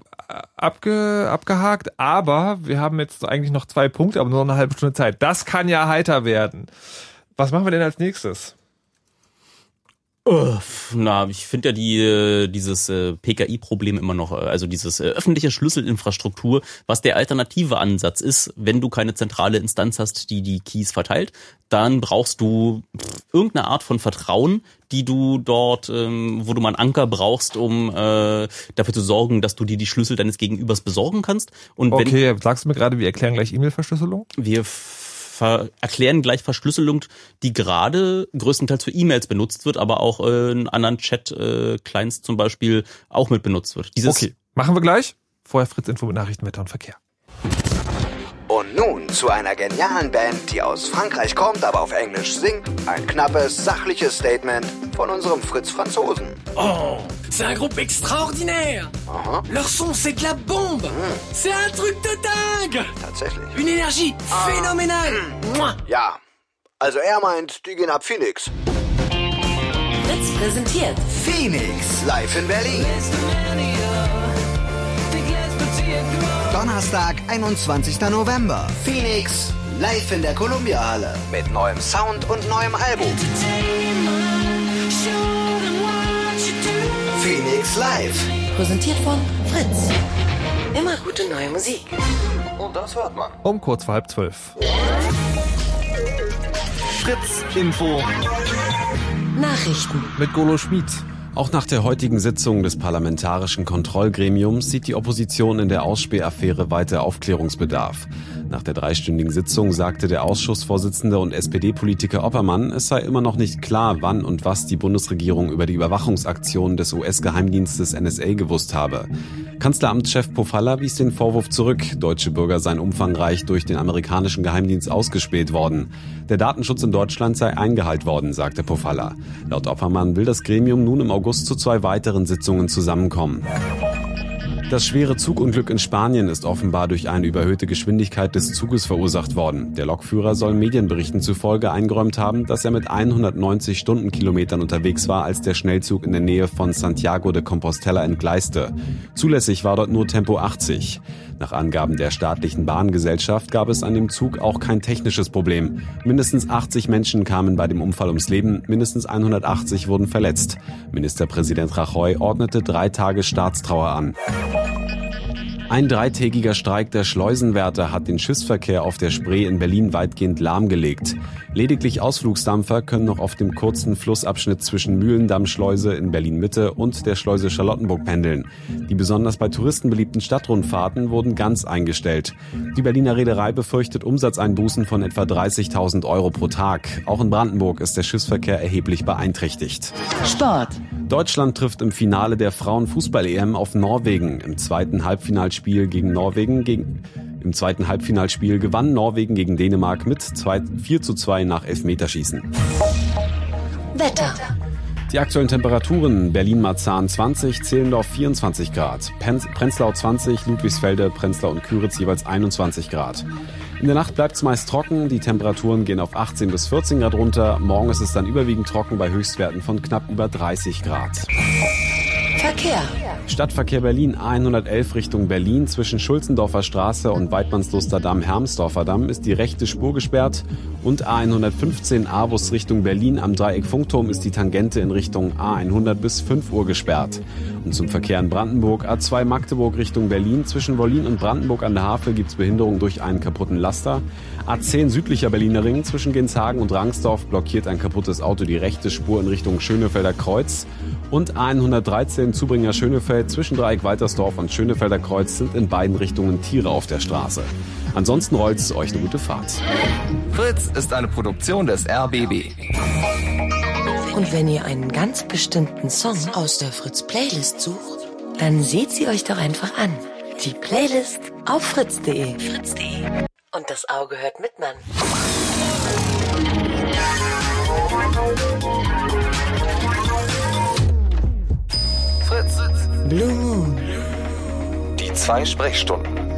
abge, abgehakt, aber wir haben jetzt eigentlich noch zwei Punkte, aber nur noch eine halbe Stunde Zeit. Das kann ja heiter werden. Was machen wir denn als nächstes? Uff, Na, ich finde ja die, äh, dieses äh, PKI-Problem immer noch, äh, also dieses äh, öffentliche Schlüsselinfrastruktur, was der alternative Ansatz ist, wenn du keine zentrale Instanz hast, die die Keys verteilt, dann brauchst du pff, irgendeine Art von Vertrauen, die du dort, ähm, wo du mal einen Anker brauchst, um äh, dafür zu sorgen, dass du dir die Schlüssel deines Gegenübers besorgen kannst. Und wenn Okay, sagst du mir gerade, wir erklären gleich E-Mail-Verschlüsselung? wir erklären gleich Verschlüsselung, die gerade größtenteils für E-Mails benutzt wird, aber auch äh, in anderen Chat-Clients zum Beispiel auch mit benutzt wird. Dieses Okay, machen wir gleich. Vorher Fritz Info mit Nachrichten, Wetter und Verkehr. Und nun zu einer genialen Band, die aus Frankreich kommt, aber auf Englisch singt. Ein knappes, sachliches Statement von unserem Fritz Franzosen. Oh, c'est un groupe extraordinaire. Aha, Leur son, c'est de la bombe. C'est un truc de dingue. tatsächlich. Une énergie phénoménale. Mouah. Ja, also er meint, die gehen ab Phoenix. Fritz präsentiert Phoenix, live in Berlin. Donnerstag, 21. November. Phoenix, live in der Columbia Halle. Mit neuem Sound und neuem Album. Phoenix Live. Präsentiert von Fritz. Immer gute neue Musik. Und das hört man. Um kurz vor halb zwölf. Fritz Info. Nachrichten. Mit Golo Schmid. Auch nach der heutigen Sitzung des Parlamentarischen Kontrollgremiums sieht die Opposition in der Ausspähaffäre weiter Aufklärungsbedarf. Nach der dreistündigen Sitzung sagte der Ausschussvorsitzende und SPD-Politiker Oppermann, es sei immer noch nicht klar, wann und was die Bundesregierung über die Überwachungsaktionen des US-Geheimdienstes NSA gewusst habe. Kanzleramtschef Pofalla wies den Vorwurf zurück, deutsche Bürger seien umfangreich durch den amerikanischen Geheimdienst ausgespäht worden. Der Datenschutz in Deutschland sei eingehalten worden, sagte Pofalla. Laut Oppermann will das Gremium nun im August zu zwei weiteren Sitzungen zusammenkommen. Das schwere Zugunglück in Spanien ist offenbar durch eine überhöhte Geschwindigkeit des Zuges verursacht worden. Der Lokführer soll Medienberichten zufolge eingeräumt haben, dass er mit 190 Stundenkilometern unterwegs war, als der Schnellzug in der Nähe von Santiago de Compostela entgleiste. Zulässig war dort nur Tempo 80. Nach Angaben der staatlichen Bahngesellschaft gab es an dem Zug auch kein technisches Problem. Mindestens 80 Menschen kamen bei dem Unfall ums Leben, mindestens 180 wurden verletzt. Ministerpräsident Rajoy ordnete drei Tage Staatstrauer an. Ein dreitägiger Streik der Schleusenwärter hat den Schiffsverkehr auf der Spree in Berlin weitgehend lahmgelegt. Lediglich Ausflugsdampfer können noch auf dem kurzen Flussabschnitt zwischen Mühlendammschleuse in Berlin-Mitte und der Schleuse Charlottenburg pendeln. Die besonders bei Touristen beliebten Stadtrundfahrten wurden ganz eingestellt. Die Berliner Reederei befürchtet Umsatzeinbußen von etwa 30.000 Euro pro Tag. Auch in Brandenburg ist der Schiffsverkehr erheblich beeinträchtigt. Sport. Deutschland trifft im Finale der Frauenfußball-EM auf Norwegen. Im zweiten Halbfinalspiel gegen Norwegen gegen im zweiten Halbfinalspiel gewann Norwegen gegen Dänemark mit 2, 4 zu 2 nach Elfmeterschießen. Wetter. Die aktuellen Temperaturen Berlin-Marzahn 20, Zehlendorf 24 Grad, Prenzlau 20, Ludwigsfelde, Prenzlau und Küritz jeweils 21 Grad. In der Nacht bleibt es meist trocken, die Temperaturen gehen auf 18 bis 14 Grad runter, morgen ist es dann überwiegend trocken bei Höchstwerten von knapp über 30 Grad. Verkehr. Stadtverkehr Berlin A111 Richtung Berlin zwischen Schulzendorfer Straße und Weidmannsluster Damm Hermsdorfer Damm ist die rechte Spur gesperrt und A115 Avus Richtung Berlin am Dreieck Funkturm ist die Tangente in Richtung A100 bis 5 Uhr gesperrt. Und zum Verkehr in Brandenburg A2 Magdeburg Richtung Berlin zwischen Wollin und Brandenburg an der Havel gibt's Behinderung durch einen kaputten Laster. A10 südlicher Berliner Ring zwischen Genshagen und Rangsdorf blockiert ein kaputtes Auto die rechte Spur in Richtung Schönefelder Kreuz und A113 Zubringer Schönefeld zwischen Dreieck Waltersdorf und Schönefelder Kreuz sind in beiden Richtungen Tiere auf der Straße. Ansonsten rollt es euch eine gute Fahrt. Fritz ist eine Produktion des RBB. Und wenn ihr einen ganz bestimmten Song aus der Fritz Playlist sucht, dann seht sie euch doch einfach an. Die Playlist auf fritz.de. Fritz.de. Und das Auge hört mit, Mann. Fritz. Blue Moon. Die zwei Sprechstunden.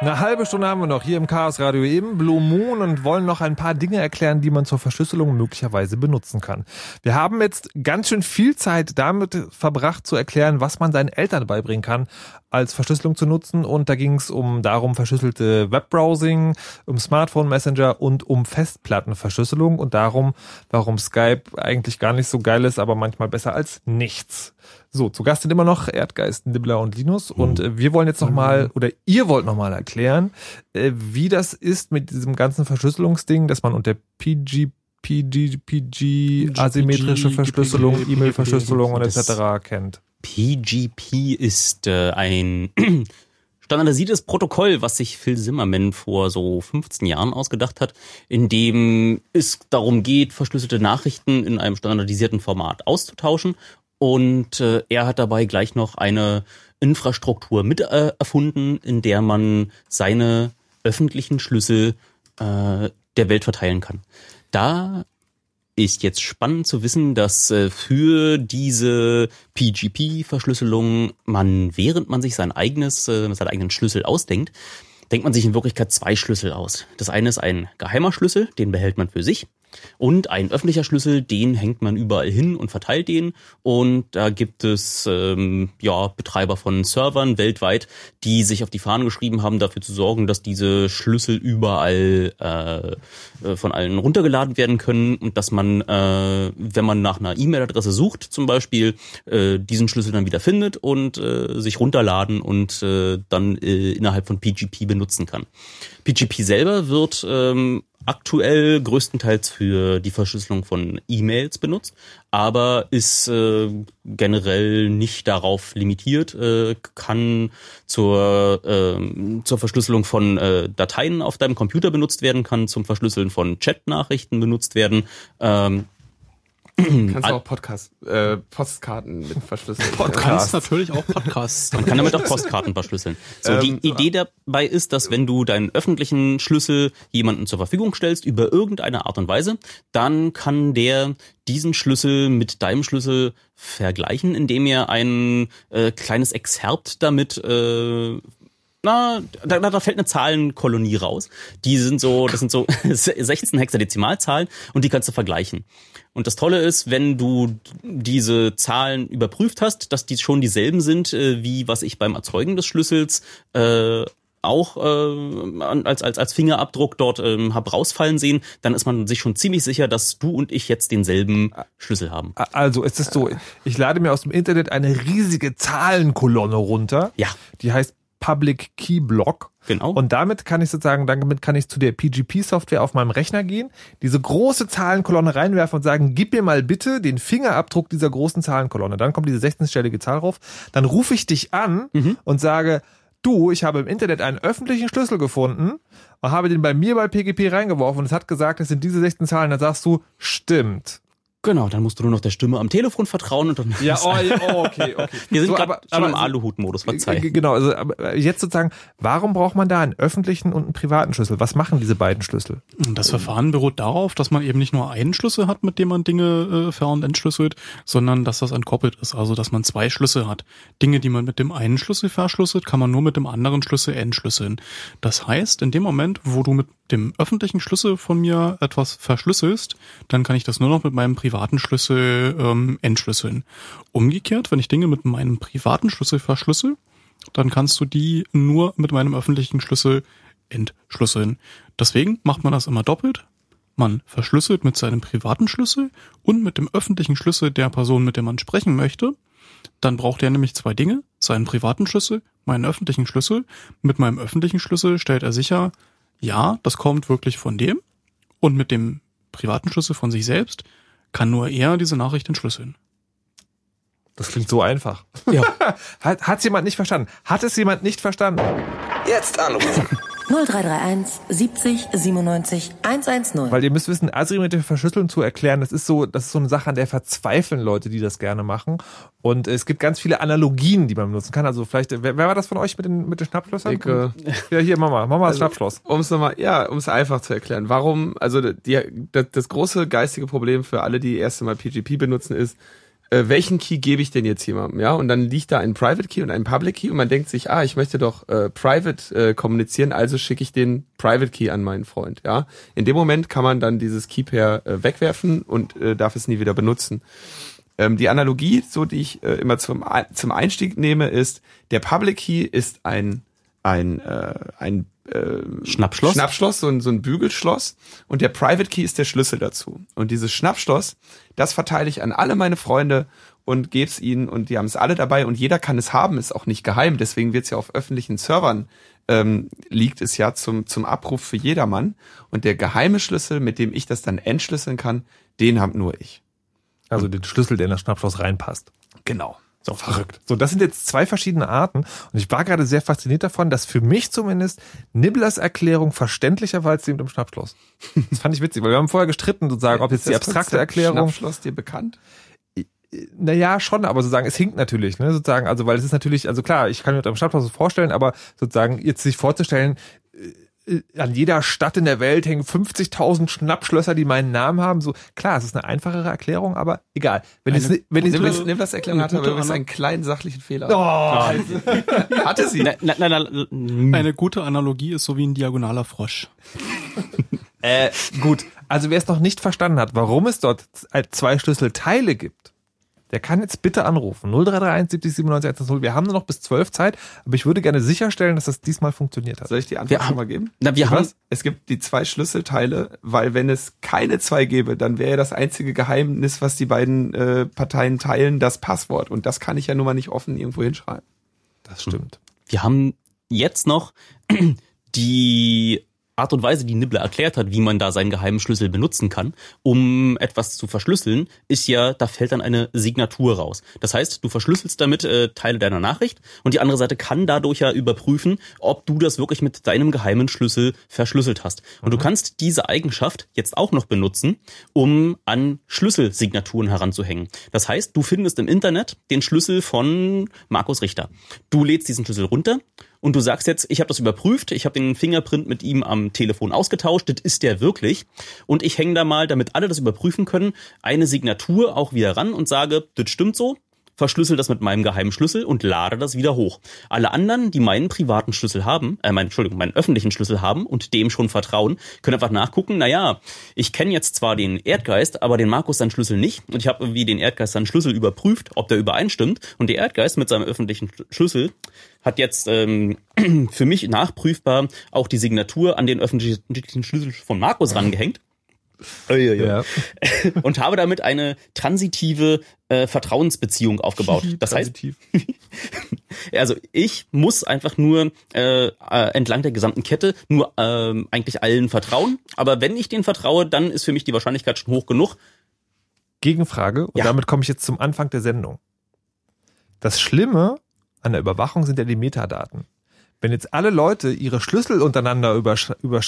Eine halbe Stunde haben wir noch hier im Chaos Radio eben Blue Moon und wollen noch ein paar Dinge erklären, die man zur Verschlüsselung möglicherweise benutzen kann. Wir haben jetzt ganz schön viel Zeit damit verbracht zu erklären, was man seinen Eltern beibringen kann, als Verschlüsselung zu nutzen und da ging es um darum verschlüsselte Webbrowsing, um Smartphone Messenger und um Festplattenverschlüsselung und darum, warum Skype eigentlich gar nicht so geil ist, aber manchmal besser als nichts. So, zu Gast sind immer noch Erdgeist, Nibbler und Linus und äh, wir wollen jetzt noch mal oder ihr wollt noch mal erklären, äh, wie das ist mit diesem ganzen Verschlüsselungsding, dass man unter PG PG, PG, asymmetrische Verschlüsselung, E-Mail-Verschlüsselung und etc. kennt. PGP ist äh, ein standardisiertes Protokoll, was sich Phil Zimmerman vor so 15 Jahren ausgedacht hat, in dem es darum geht, verschlüsselte Nachrichten in einem standardisierten Format auszutauschen. Und äh, er hat dabei gleich noch eine Infrastruktur mit äh, erfunden, in der man seine öffentlichen Schlüssel äh, der Welt verteilen kann. Da ist jetzt spannend zu wissen, dass äh, für diese PGP-Verschlüsselung man, während man sich sein eigenes, äh, seinen eigenen Schlüssel ausdenkt, denkt man sich in Wirklichkeit zwei Schlüssel aus. Das eine ist ein geheimer Schlüssel, den behält man für sich. Und ein öffentlicher Schlüssel, den hängt man überall hin und verteilt den. Und da gibt es ähm, ja Betreiber von Servern weltweit, die sich auf die Fahnen geschrieben haben, dafür zu sorgen, dass diese Schlüssel überall äh, äh, von allen runtergeladen werden können und dass man, äh, wenn man nach einer E-Mail-Adresse sucht, zum Beispiel, äh, diesen Schlüssel dann wieder findet und äh, sich runterladen und äh, dann äh, innerhalb von PGP benutzen kann. PGP selber wird ähm, aktuell größtenteils für die Verschlüsselung von E-Mails benutzt, aber ist äh, generell nicht darauf limitiert, äh, kann zur, äh, zur Verschlüsselung von äh, Dateien auf deinem Computer benutzt werden, kann zum Verschlüsseln von Chat-Nachrichten benutzt werden. Ähm, Kannst du auch Podcast, äh, Postkarten mit verschlüsseln. Podcast natürlich auch Podcasts. Man kann damit auch Postkarten verschlüsseln. So, die Ähm, Idee dabei ist, dass wenn du deinen öffentlichen Schlüssel jemandem zur Verfügung stellst, über irgendeine Art und Weise, dann kann der diesen Schlüssel mit deinem Schlüssel vergleichen, indem er ein äh, kleines Exerpt damit äh, na, da, da da fällt eine Zahlenkolonie raus. Die sind so, das sind so 16 Hexadezimalzahlen und die kannst du vergleichen. Und das Tolle ist, wenn du diese Zahlen überprüft hast, dass die schon dieselben sind, äh, wie was ich beim Erzeugen des Schlüssels äh, auch äh, als, als, als Fingerabdruck dort ähm, hab rausfallen sehen, dann ist man sich schon ziemlich sicher, dass du und ich jetzt denselben Schlüssel haben. Also es ist so, ich lade mir aus dem Internet eine riesige Zahlenkolonne runter. Ja. Die heißt Public Key Block. Genau. Und damit kann ich sozusagen, damit kann ich zu der PGP-Software auf meinem Rechner gehen, diese große Zahlenkolonne reinwerfen und sagen, gib mir mal bitte den Fingerabdruck dieser großen Zahlenkolonne. Dann kommt diese 16-stellige Zahl rauf. Dann rufe ich dich an und sage, du, ich habe im Internet einen öffentlichen Schlüssel gefunden und habe den bei mir bei PGP reingeworfen und es hat gesagt, es sind diese 16 Zahlen. Dann sagst du, stimmt. Genau, dann musst du nur noch der Stimme am Telefon vertrauen und dann. Ja, oh, ja, oh, okay, okay. Wir sind So, gerade aber- schon im Aluhut-Modus, G- verzeih. Genau, also aber jetzt sozusagen, warum braucht man da einen öffentlichen und einen privaten Schlüssel? Was machen diese beiden Schlüssel? Das Verfahren beruht darauf, dass man eben nicht nur einen Schlüssel hat, mit dem man Dinge äh, ver- und entschlüsselt, sondern dass das entkoppelt ist. Also, dass man zwei Schlüssel hat. Dinge, die man mit dem einen Schlüssel verschlüsselt, kann man nur mit dem anderen Schlüssel entschlüsseln. Das heißt, in dem Moment, wo du mit dem öffentlichen Schlüssel von mir etwas verschlüsselst, dann kann ich das nur noch mit meinem privaten Schlüssel ähm, entschlüsseln. Umgekehrt, wenn ich Dinge mit meinem privaten Schlüssel verschlüssel, dann kannst du die nur mit meinem öffentlichen Schlüssel entschlüsseln. Deswegen macht man das immer doppelt. Man verschlüsselt mit seinem privaten Schlüssel und mit dem öffentlichen Schlüssel der Person, mit der man sprechen möchte. Dann braucht er nämlich zwei Dinge, seinen privaten Schlüssel, meinen öffentlichen Schlüssel. Mit meinem öffentlichen Schlüssel stellt er sicher, ja, das kommt wirklich von dem. Und mit dem privaten Schlüssel von sich selbst kann nur er diese Nachricht entschlüsseln. Das klingt so einfach. Ja. Hat hat's jemand nicht verstanden? Hat es jemand nicht verstanden? Jetzt anrufen. 0331 70 97 110. Weil ihr müsst wissen, asymmetrische Verschlüsselung zu erklären, das ist so, das ist so eine Sache, an der verzweifeln Leute, die das gerne machen. Und es gibt ganz viele Analogien, die man benutzen kann. Also vielleicht, wer, wer war das von euch mit den, mit den Schnappschlössern? Ich, äh, ja, hier, Mama, Mama das Also, Schnappschloss. Um es nochmal, ja, um es einfach zu erklären. Warum, also die, das, das große geistige Problem für alle, die erste Mal PGP benutzen, ist, äh, welchen Key gebe ich denn jetzt jemandem? Ja, und dann liegt da ein Private Key und ein Public Key und man denkt sich, ah, ich möchte doch äh, Private äh, kommunizieren, also schicke ich den Private Key an meinen Freund. Ja, in dem Moment kann man dann dieses Key Pair äh, wegwerfen und äh, darf es nie wieder benutzen. Ähm, die Analogie, so die ich äh, immer zum, zum Einstieg nehme, ist, der Public Key ist ein, ein, äh, ein äh, Schnappschloss? Schnappschloss, so ein, so ein Bügelschloss. Und der Private Key ist der Schlüssel dazu. Und dieses Schnappschloss, das verteile ich an alle meine Freunde und gebe es ihnen und die haben es alle dabei und jeder kann es haben, ist auch nicht geheim. Deswegen wird es ja auf öffentlichen Servern ähm, liegt es ja zum, zum Abruf für jedermann. Und der geheime Schlüssel, mit dem ich das dann entschlüsseln kann, den habe nur ich. Also den Schlüssel, der in das Schnappschloss reinpasst. Genau. So verrückt. So, das sind jetzt zwei verschiedene Arten. Und ich war gerade sehr fasziniert davon, dass für mich zumindest Nibblers Erklärung verständlicher war als die mit dem Schnappschloss. Das fand ich witzig, weil wir haben vorher gestritten, sozusagen, ob jetzt die Das abstrakte Erklärung. Schnappschloss dir bekannt? Naja, schon, aber sozusagen, es hinkt natürlich, ne, sozusagen, also, weil es ist natürlich, also klar, ich kann mir mit einem Schnappschloss vorstellen, aber sozusagen, jetzt sich vorzustellen, äh, an jeder Stadt in der Welt hängen 50.000 Schnappschlösser, die meinen Namen haben, so, klar, es ist eine einfachere Erklärung, aber egal. Wenn Eine es, ni- wenn Nimm das, nimm das Erklärung hatte, aber übrigens einen kleinen sachlichen Fehler. oh, Hatte sie. Na, na, na, na, Eine gute Analogie ist so wie ein diagonaler Frosch. Äh, gut, also wer es noch nicht verstanden hat, warum es dort z- zwei Schlüsselteile gibt, der kann jetzt bitte anrufen. 0331 70 97 110. Wir haben nur noch bis 12 Zeit, aber ich würde gerne sicherstellen, dass das diesmal funktioniert hat. Soll ich die Antwort Wir schon haben- mal geben? na, wir haben? Es gibt die zwei Schlüsselteile, weil wenn es keine zwei gäbe, dann wäre das einzige Geheimnis, was die beiden äh, Parteien teilen, das Passwort. Und das kann ich ja nun mal nicht offen irgendwo hinschreiben. Das stimmt. wir haben jetzt noch die Art und Weise, die Nibbler erklärt hat, wie man da seinen geheimen Schlüssel benutzen kann, um etwas zu verschlüsseln, ist ja, da fällt dann eine Signatur raus. Das heißt, du verschlüsselst damit äh, Teile deiner Nachricht und die andere Seite kann dadurch ja überprüfen, ob du das wirklich mit deinem geheimen Schlüssel verschlüsselt hast. Und mhm. du kannst diese Eigenschaft jetzt auch noch benutzen, um an Schlüsselsignaturen heranzuhängen. Das heißt, du findest im Internet den Schlüssel von Markus Richter. Du lädst diesen Schlüssel runter und du sagst jetzt, ich habe das überprüft, ich habe den Fingerprint mit ihm am Telefon ausgetauscht, das ist der wirklich. Und ich hänge da mal, damit alle das überprüfen können, eine Signatur auch wieder ran und sage, das stimmt so, verschlüssel das mit meinem geheimen Schlüssel und lade das wieder hoch. Alle anderen, die meinen privaten Schlüssel haben, äh, mein, Entschuldigung, meinen öffentlichen Schlüssel haben und dem schon vertrauen, können einfach nachgucken, naja, ich kenne jetzt zwar den Erdgeist, aber den Markus seinen Schlüssel nicht und ich habe irgendwie den Erdgeist seinen Schlüssel überprüft, ob der übereinstimmt und der Erdgeist mit seinem öffentlichen Schlüssel hat jetzt ähm, für mich nachprüfbar auch die Signatur an den öffentlichen Schlüssel von Markus rangehängt. Ja. Und habe damit eine transitive äh, Vertrauensbeziehung aufgebaut. Das heißt, also ich muss einfach nur äh, äh, entlang der gesamten Kette nur äh, eigentlich allen vertrauen. Aber wenn ich denen vertraue, dann ist für mich die Wahrscheinlichkeit schon hoch genug. Gegenfrage, und ja. damit komme ich jetzt zum Anfang der Sendung. Das Schlimme an der Überwachung sind ja die Metadaten. Wenn jetzt alle Leute ihre Schlüssel untereinander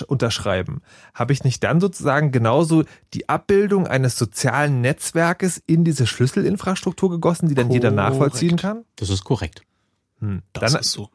unterschreiben, habe ich nicht dann sozusagen genauso die Abbildung eines sozialen Netzwerkes in diese Schlüsselinfrastruktur gegossen, die dann korrekt. jeder nachvollziehen kann? Das ist korrekt. Hm. Das dann, ist so.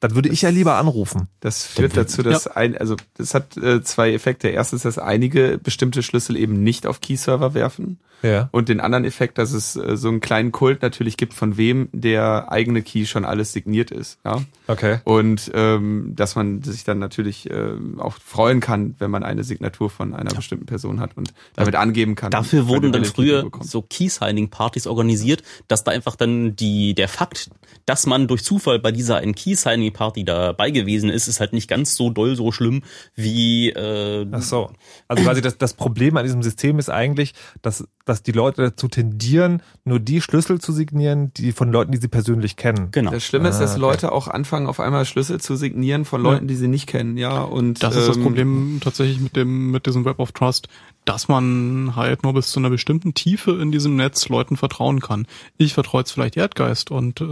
Dann würde ich ja lieber anrufen. Das führt dazu, dass ja. ein, also das hat äh, zwei Effekte. Erstens, dass einige bestimmte Schlüssel eben nicht auf Key-Server werfen. Ja. Und den anderen Effekt, dass es äh, so einen kleinen Kult natürlich gibt, von wem der eigene Key schon alles signiert ist. Ja. Okay. Und ähm, dass man sich dann natürlich äh, auch freuen kann, wenn man eine Signatur von einer ja. bestimmten Person hat und damit angeben kann. Dafür wurden dann früher so Key-Signing-Partys organisiert, dass da einfach dann die der Fakt, dass man durch Zufall bei dieser einen Key-Signing-Party dabei gewesen ist, ist halt nicht ganz so doll so schlimm wie. Äh, Ach so. Also quasi das, das Problem an diesem System ist eigentlich, dass dass die Leute dazu tendieren, nur die Schlüssel zu signieren, die von Leuten, die sie persönlich kennen. Genau. Das Schlimme ist, dass ah, okay. Leute auch anfangen, auf einmal Schlüssel zu signieren von Leuten, ja. die sie nicht kennen, ja. Und das ist das ähm, Problem tatsächlich mit dem mit diesem Web of Trust, dass man halt nur bis zu einer bestimmten Tiefe in diesem Netz Leuten vertrauen kann. Ich vertraue jetzt vielleicht Erdgeist und äh,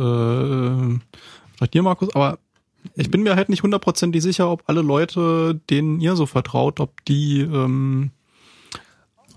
vielleicht dir, Markus, aber ich bin mir halt nicht hundertprozentig sicher, ob alle Leute, denen ihr so vertraut, ob die ähm,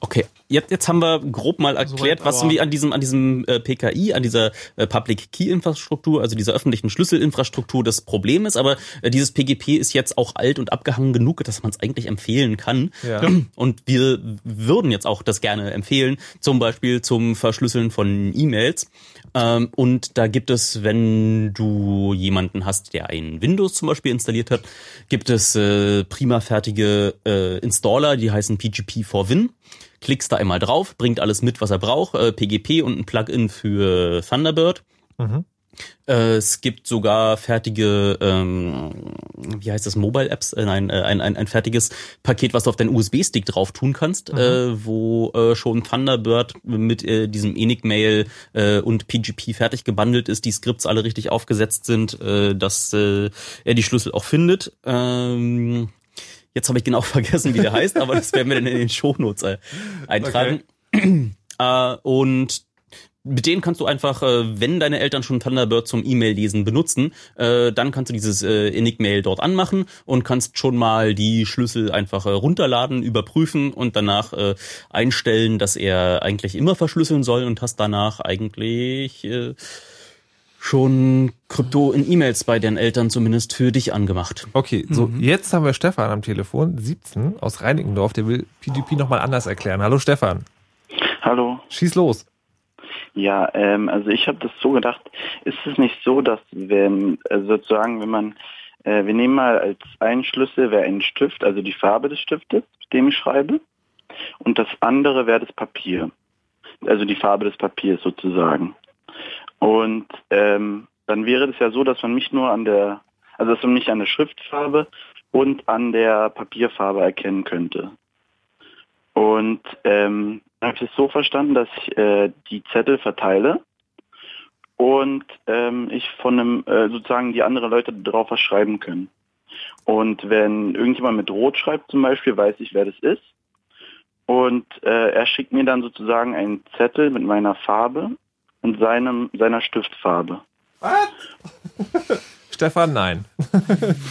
Okay, jetzt, jetzt haben wir grob mal erklärt, was irgendwie an diesem, an diesem äh, PKI, an dieser äh, Public Key Infrastruktur, also dieser öffentlichen Schlüsselinfrastruktur das Problem ist. Aber äh, dieses PGP ist jetzt auch alt und abgehangen genug, dass man es eigentlich empfehlen kann. Ja. Und wir würden jetzt auch das gerne empfehlen, zum Beispiel zum Verschlüsseln von E-Mails. Ähm, und da gibt es, wenn du jemanden hast, der ein Windows zum Beispiel installiert hat, gibt es äh, prima fertige äh, Installer, die heißen PGP for Win klickst da einmal drauf, bringt alles mit, was er braucht, äh, PGP und ein Plugin für Thunderbird. Mhm. Äh, es gibt sogar fertige, ähm, wie heißt das, Mobile-Apps, äh, nein, äh, ein, ein, ein fertiges Paket, was du auf deinen USB-Stick drauf tun kannst, mhm. äh, wo äh, schon Thunderbird mit äh, diesem Enigmail äh, und PGP fertig gebundelt ist, die Skripts alle richtig aufgesetzt sind, äh, dass äh, er die Schlüssel auch findet. Ähm, Jetzt habe ich genau vergessen, wie der heißt, aber das werden wir dann in den Shownotes äh, eintragen. Okay. Äh, und mit denen kannst du einfach, äh, wenn deine Eltern schon Thunderbird zum E-Mail-Lesen benutzen, äh, dann kannst du dieses äh, Enigmail dort anmachen und kannst schon mal die Schlüssel einfach äh, runterladen, überprüfen und danach äh, einstellen, dass er eigentlich immer verschlüsseln soll und hast danach eigentlich äh, schon Krypto in E-Mails bei deinen Eltern zumindest für dich angemacht. Okay, so mhm. jetzt haben wir Stefan am Telefon, 17 aus Reinickendorf, der will PGP nochmal anders erklären. Hallo Stefan. Hallo. Schieß los. Ja, ähm, also ich habe das so gedacht, ist es nicht so, dass wenn äh, sozusagen, wenn man, äh, wir nehmen mal als einen Schlüssel wäre ein Stift, also die Farbe des Stiftes, mit dem ich schreibe, und das andere wäre das Papier, also die Farbe des Papiers sozusagen. Und ähm, dann wäre es ja so, dass man mich nur an der, also dass man mich an der Schriftfarbe und an der Papierfarbe erkennen könnte. Und ähm, dann habe ich es so verstanden, dass ich äh, die Zettel verteile und ähm, ich von einem äh, sozusagen die anderen Leute darauf was schreiben können. Und wenn irgendjemand mit Rot schreibt zum Beispiel, weiß ich, wer das ist. Und äh, er schickt mir dann sozusagen einen Zettel mit meiner Farbe und seinem, seiner Stiftfarbe. Stefan, nein.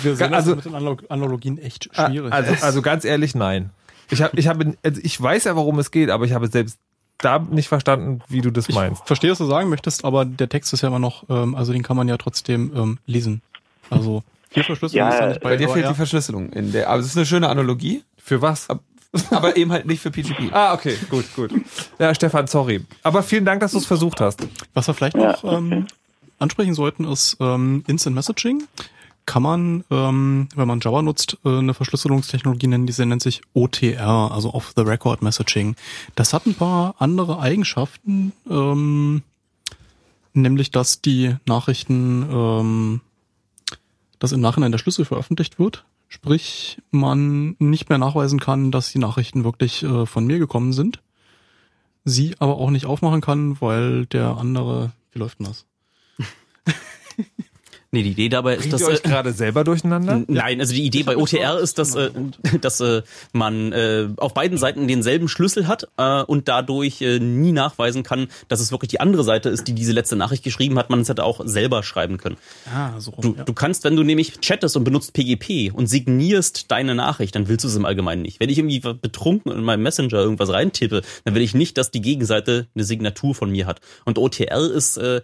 Wir sehen Also- mit den Analog Analogien echt schwierig. Also, also ganz ehrlich, nein. Ich habe, ich habe, also ich weiß ja, worum es geht, aber ich habe selbst da nicht verstanden, wie du das meinst. verstehe, was du sagen möchtest, aber der Text ist ja immer noch, ähm, also den kann man ja trotzdem ähm, lesen. Also hier verschlüsselt Ja, ist ja nicht bei, bei dir fehlt ja. die Verschlüsselung in der, aber es ist eine schöne Analogie. Für was? Aber eben halt nicht für PGP. Ah, okay, gut, gut. Ja, Stefan, sorry. Aber vielen Dank, dass du es versucht hast. Was wir vielleicht noch ähm, ansprechen sollten, ist ähm, Instant Messaging. Kann man, ähm, wenn man Java nutzt, äh, eine Verschlüsselungstechnologie nennen, die nennt sich OTR, also Off-the-Record Messaging. Das hat ein paar andere Eigenschaften, ähm, nämlich dass die Nachrichten, ähm, dass im Nachhinein der Schlüssel veröffentlicht wird. Sprich, man nicht mehr nachweisen kann, dass die Nachrichten wirklich äh, von mir gekommen sind. Sie aber auch nicht aufmachen kann, weil der andere, wie läuft denn das? Nee, die Idee dabei ist, dass ihr euch äh, gerade selber durcheinander? Nein, also die Idee bei OTR ist, dass, äh, dass äh, man äh, auf beiden Seiten denselben Schlüssel hat äh, und dadurch äh, nie nachweisen kann, dass es wirklich die andere Seite ist, die diese letzte Nachricht geschrieben hat. Man es hätte auch selber schreiben können. Ah, so rum, Du, ja. du kannst, wenn du nämlich chattest und benutzt PGP und signierst deine Nachricht, dann willst du es im Allgemeinen nicht. Wenn ich irgendwie betrunken in meinem Messenger irgendwas reintippe, dann will ich nicht, dass die Gegenseite eine Signatur von mir hat. Und OTR ist äh,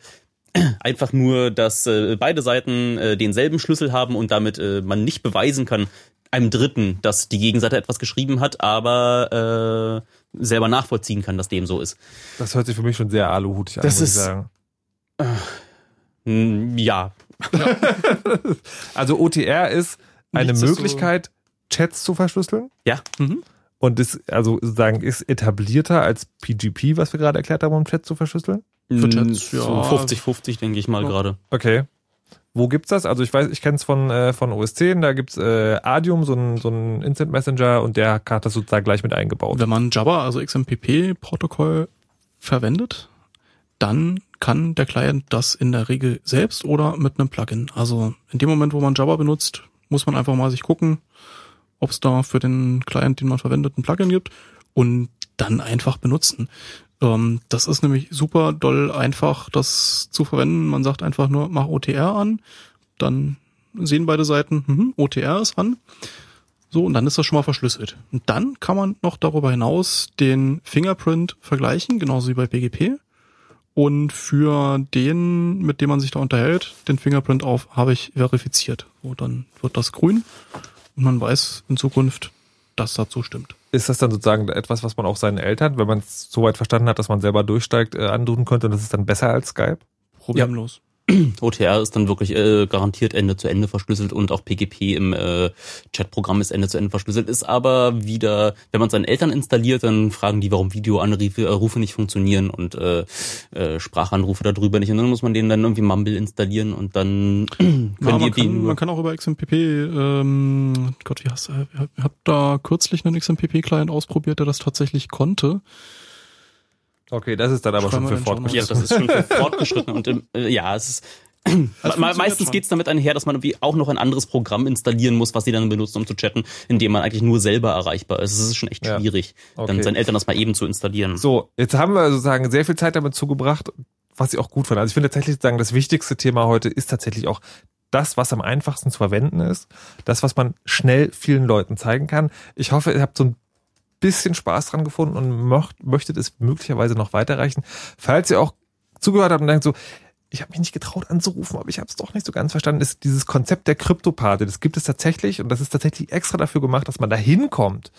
einfach nur, dass äh, beide Seiten äh, denselben Schlüssel haben und damit äh, man nicht beweisen kann einem Dritten, dass die Gegenseite etwas geschrieben hat, aber äh, selber nachvollziehen kann, dass dem so ist. Das hört sich für mich schon sehr aluhutig an, Das muss ist- ich sagen. Mm, Ja, Also OTR ist eine Nichts ist so- Möglichkeit, Chats zu verschlüsseln. ja. Mhm. Und ist, also sagen, ist etablierter als PGP, was wir gerade erklärt haben, um Chats zu verschlüsseln? Für so ja. 50-50, denke ich mal Ja. gerade. Okay. Wo gibt's das? Also ich weiß, ich kenne es von, äh, von OS 10, da gibt's äh, Adium, so ein, so ein Instant Messenger und der hat das sozusagen gleich mit eingebaut. Wenn man Java, also XMPP-Protokoll verwendet, dann kann der Client das in der Regel selbst oder mit einem Plugin. Also in dem Moment, wo man Java benutzt, muss man einfach mal sich gucken, ob es da für den Client, den man verwendet, ein Plugin gibt und dann einfach benutzen. Ähm, das ist nämlich super doll einfach, das zu verwenden. Man sagt einfach nur, mach OTR an, dann sehen beide Seiten, mhm, OTR ist an. So, und dann ist das schon mal verschlüsselt. Und dann kann man noch darüber hinaus den Fingerprint vergleichen, genauso wie bei PGP. Und für den, mit dem man sich da unterhält, den Fingerprint auf, habe ich verifiziert. So, dann wird das grün und man weiß in Zukunft, dass dazu stimmt. Ist das dann sozusagen etwas, was man auch seinen Eltern, wenn man es so weit verstanden hat, dass man selber durchsteigt, äh, antun könnte und das ist dann besser als Skype? Problemlos. OTR ist dann wirklich äh, garantiert Ende zu Ende verschlüsselt und auch PGP im äh, Chatprogramm ist Ende zu Ende verschlüsselt. Ist aber wieder, wenn man seinen Eltern installiert, dann fragen die, warum Videoanrufe äh, Rufe nicht funktionieren und äh, äh, Sprachanrufe darüber nicht. Und dann muss man denen dann irgendwie Mumble installieren und dann können Ja, die kann, man kann auch über XMPP, ähm, Gott, wie heißt er? Ich habe da kürzlich einen XMPP-Client ausprobiert, der das tatsächlich konnte. Okay, das ist dann aber schon für Shownotes. Ja, das ist schon für fortgeschritten und im, äh, ja, es ist funktioniert Meistens schon. geht's damit einher, dass man irgendwie auch noch ein anderes Programm installieren muss, was sie dann benutzen, um zu chatten, in dem man eigentlich nur selber erreichbar ist. Es ist schon echt Ja. schwierig, Okay. dann seinen Eltern das mal eben zu installieren. So, jetzt haben wir sozusagen sehr viel Zeit damit zugebracht, was ich auch gut fand. Also ich finde tatsächlich sagen, das wichtigste Thema heute ist tatsächlich auch das, was am einfachsten zu verwenden ist, das, was man schnell vielen Leuten zeigen kann. Ich hoffe, ihr habt so ein bisschen Spaß dran gefunden und möcht, möchtet es möglicherweise noch weiterreichen. Falls ihr auch zugehört habt und denkt so, ich habe mich nicht getraut anzurufen, aber ich habe es doch nicht so ganz verstanden, ist dieses Konzept der Kryptopate. Das gibt es tatsächlich und das ist tatsächlich extra dafür gemacht, dass man da hinkommt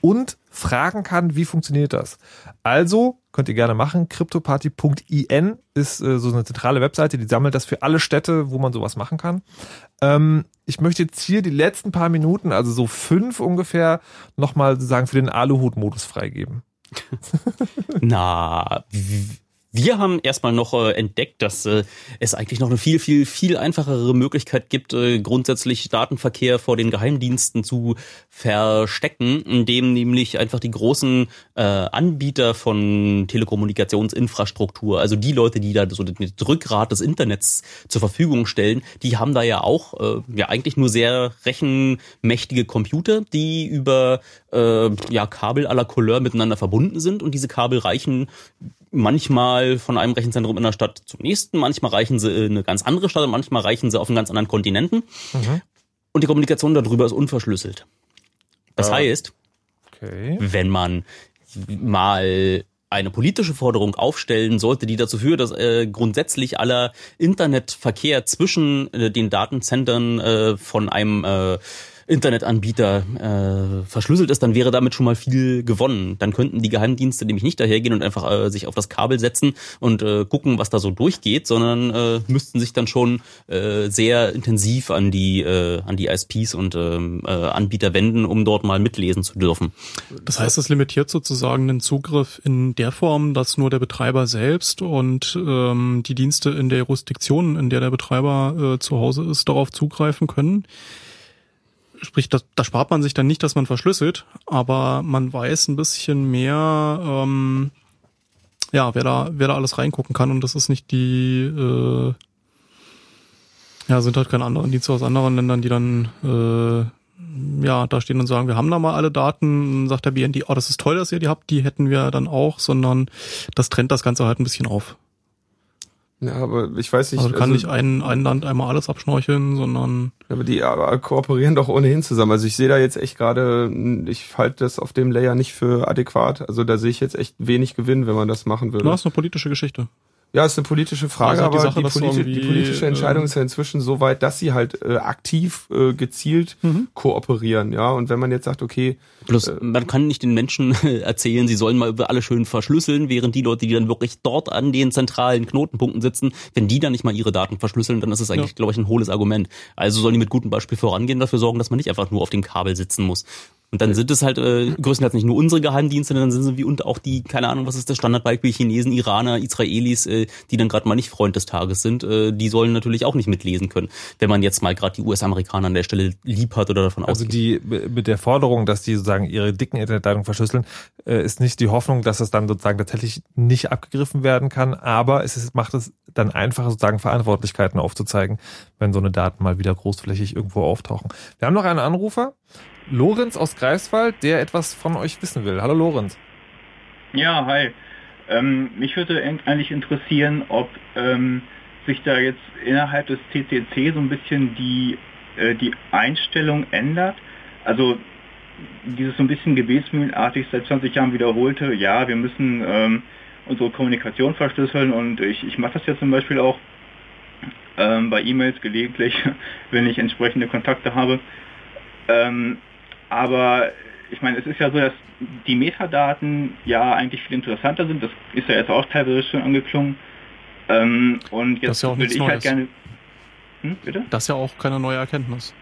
und fragen kann, wie funktioniert das. Also könnt ihr gerne machen. Cryptoparty.in ist äh, so eine zentrale Webseite, die sammelt das für alle Städte, wo man sowas machen kann. Ähm, ich möchte jetzt hier die letzten paar Minuten, also so fünf ungefähr, nochmal sozusagen für den Aluhut-Modus freigeben. Na, Wir haben erstmal noch äh, entdeckt, dass äh, es eigentlich noch eine viel, viel, viel einfachere Möglichkeit gibt, äh, grundsätzlich Datenverkehr vor den Geheimdiensten zu verstecken, indem nämlich einfach die großen äh, Anbieter von Telekommunikationsinfrastruktur, also die Leute, die da so das Rückgrat des Internets zur Verfügung stellen, die haben da ja auch äh, ja eigentlich nur sehr rechenmächtige Computer, die über äh, ja Kabel à la Couleur miteinander verbunden sind. Und diese Kabel reichen manchmal von einem Rechenzentrum in der Stadt zum nächsten, manchmal reichen sie in eine ganz andere Stadt und manchmal reichen sie auf einen ganz anderen Kontinenten. Mhm. Und die Kommunikation darüber ist unverschlüsselt. Das Ah. heißt, Okay. wenn man mal eine politische Forderung aufstellen sollte, die dazu führt, dass äh, grundsätzlich aller Internetverkehr zwischen äh, den Datenzentren äh, von einem äh, Internetanbieter äh, verschlüsselt ist, dann wäre damit schon mal viel gewonnen. Dann könnten die Geheimdienste nämlich nicht dahergehen und einfach äh, sich auf das Kabel setzen und äh, gucken, was da so durchgeht, sondern äh, müssten sich dann schon äh, sehr intensiv an die äh, an die ISPs und ähm, äh, Anbieter wenden, um dort mal mitlesen zu dürfen. Das heißt, es limitiert sozusagen den Zugriff in der Form, dass nur der Betreiber selbst und ähm, die Dienste in der Jurisdiktion, in der der Betreiber äh, zu Hause ist, darauf zugreifen können. Sprich, da, da spart man sich dann nicht, dass man verschlüsselt, aber man weiß ein bisschen mehr, ähm, ja, wer da, wer da alles reingucken kann und das ist nicht die, äh, ja, sind halt keine anderen Dienste aus anderen Ländern, die dann äh, ja, da stehen und sagen, wir haben da mal alle Daten, sagt der BND, oh, das ist toll, dass ihr die habt, die hätten wir dann auch, sondern das trennt das Ganze halt ein bisschen auf. Ja, aber ich weiß nicht. Also kann nicht ein, ein Land einmal alles abschnorcheln, sondern Aber die aber kooperieren doch ohnehin zusammen. Also ich sehe da jetzt echt gerade, ich halte das auf dem Layer nicht für adäquat. Also da sehe ich jetzt echt wenig Gewinn, wenn man das machen würde. das ist eine politische Geschichte. Ja, ist eine politische Frage, Also die aber Sache, die, politi die politische Entscheidung ist ja inzwischen so weit, dass sie halt äh, aktiv äh, gezielt Mhm. kooperieren, ja. Und wenn man jetzt sagt, okay, Bloß man kann nicht den Menschen erzählen, sie sollen mal alle schön verschlüsseln, während die Leute, die dann wirklich dort an den zentralen Knotenpunkten sitzen, wenn die dann nicht mal ihre Daten verschlüsseln, dann ist es eigentlich, Ja. glaube ich, ein hohles Argument. Also sollen die mit gutem Beispiel vorangehen, dafür sorgen, dass man nicht einfach nur auf dem Kabel sitzen muss. Und dann sind es halt äh, größtenteils nicht nur unsere Geheimdienste, sondern dann sind sie wie und auch die, keine Ahnung, was ist das Standardbeispiel, Chinesen, Iraner, Israelis, äh, die dann gerade mal nicht Freund des Tages sind, äh, die sollen natürlich auch nicht mitlesen können, wenn man jetzt mal gerade die US-Amerikaner an der Stelle lieb hat oder davon Also ausgeht. die mit der Forderung, dass die sozusagen ihre dicken Internetleitungen verschlüsseln, äh, ist nicht die Hoffnung, dass es dann sozusagen tatsächlich nicht abgegriffen werden kann, aber es ist, macht es dann einfacher, sozusagen Verantwortlichkeiten aufzuzeigen, wenn so eine Daten mal wieder großflächig irgendwo auftauchen. Wir haben noch einen Anrufer, Lorenz aus Greifswald, der etwas von euch wissen will. Hallo Lorenz. Ja, hi. Ähm, mich würde en- eigentlich interessieren, ob ähm, sich da jetzt innerhalb des CCC so ein bisschen die, äh, die Einstellung ändert. Also dieses so ein bisschen gebetsmühlenartig seit 20 Jahren wiederholte, ja, wir müssen ähm, unsere Kommunikation verschlüsseln und ich, ich mache das ja zum Beispiel auch ähm, bei E-Mails gelegentlich, wenn ich entsprechende Kontakte habe. Ähm, aber ich meine, es ist ja so, dass die Metadaten ja eigentlich viel interessanter sind. Das ist ja jetzt auch teilweise schon angeklungen. Ähm, und Das jetzt ist ja auch würde ich halt Neues. gerne. Hm, bitte? Das ist ja auch keine neue Erkenntnis.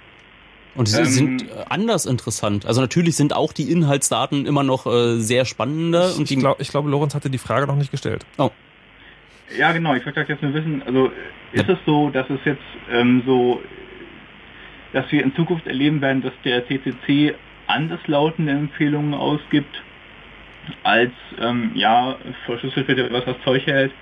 Und sie Ähm, sind anders interessant. Also natürlich sind auch die Inhaltsdaten immer noch äh, sehr spannender. Ich, und die, ich, glaub, ich glaube, Lorenz hatte die Frage noch nicht gestellt. Oh. Ja, genau. Ich wollte halt jetzt nur wissen, also ist es so, dass es jetzt ähm, so, dass wir in Zukunft erleben werden, dass der CCC anderslautende Empfehlungen ausgibt, als ähm, ja, verschlüsselt bitte, was das Zeug hält,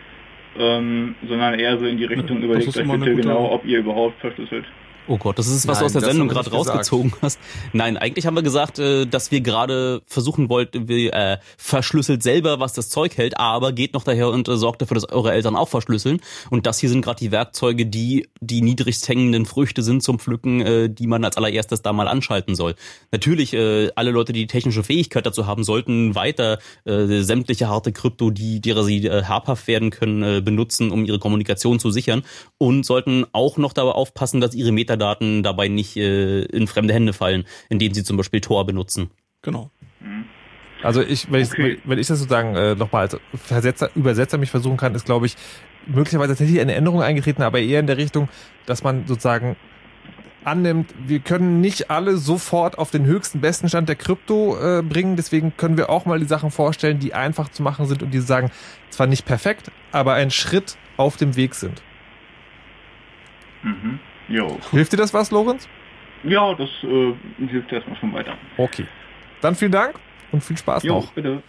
ähm, sondern eher so in die Richtung das überlegt euch bitte genau, ob ihr überhaupt verschlüsselt. Oh Gott, das ist was Nein, du aus der Sendung gerade gesagt. rausgezogen hast. Nein, eigentlich haben wir gesagt, äh, dass wir gerade versuchen wollten, wir äh, verschlüsselt selber, was das Zeug hält, aber geht noch daher und äh, sorgt dafür, dass eure Eltern auch verschlüsseln. Und das hier sind gerade die Werkzeuge, die die niedrigst hängenden Früchte sind zum Pflücken, äh, die man als allererstes da mal anschalten soll. Natürlich, äh, alle Leute, die die technische Fähigkeit dazu haben, sollten weiter äh, sämtliche harte Krypto, die derer sie äh, habhaft werden können, äh, benutzen, um ihre Kommunikation zu sichern und sollten auch noch dabei aufpassen, dass ihre Metadaten dabei nicht äh, in fremde Hände fallen, indem sie zum Beispiel Tor benutzen. Genau. Also ich, wenn, ich, wenn ich das sozusagen äh, nochmal als Versetzer, Übersetzer mich versuchen kann, ist glaube ich möglicherweise tatsächlich eine Änderung eingetreten, aber eher in der Richtung, dass man sozusagen annimmt, wir können nicht alle sofort auf den höchsten, besten Stand der Krypto äh, bringen. Deswegen können wir auch mal die Sachen vorstellen, die einfach zu machen sind und die sagen, zwar nicht perfekt, aber ein Schritt auf dem Weg sind. Mhm. Jo. Hilft dir das was, Lorenz? Ja, das äh, hilft erstmal schon weiter. Okay. Dann vielen Dank und viel Spaß Jo, noch. bitte.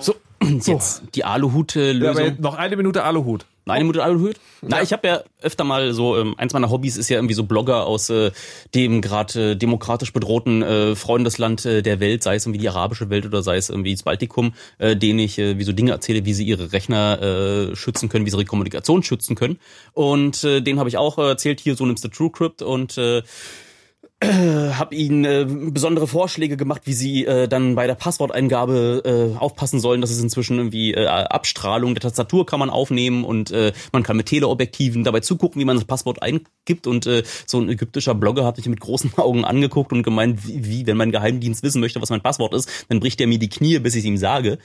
So, jetzt die Aluhut-Lösung. Ja, noch eine Minute Aluhut. Eine Minute Aluhut? Na, ich habe ja öfter mal so, ähm, eins meiner Hobbys ist ja irgendwie so Blogger aus äh, dem gerade äh, demokratisch bedrohten äh, Freundesland äh, der Welt, sei es irgendwie die arabische Welt oder sei es irgendwie das Baltikum, äh, denen ich äh, wie so Dinge erzähle, wie sie ihre Rechner äh, schützen können, wie sie ihre Kommunikation schützen können. Und äh, den habe ich auch äh, erzählt, hier so nimmst du TrueCrypt und äh, äh, habe ihnen äh, besondere Vorschläge gemacht, wie sie äh, dann bei der Passworteingabe äh, aufpassen sollen. Das ist inzwischen irgendwie äh, Abstrahlung der Tastatur kann man aufnehmen und äh, man kann mit Teleobjektiven dabei zugucken, wie man das Passwort eingibt. Und äh, so ein ägyptischer Blogger hat mich mit großen Augen angeguckt und gemeint, wie, wie wenn mein Geheimdienst wissen möchte, was mein Passwort ist, dann bricht er mir die Knie, bis ich ihm sage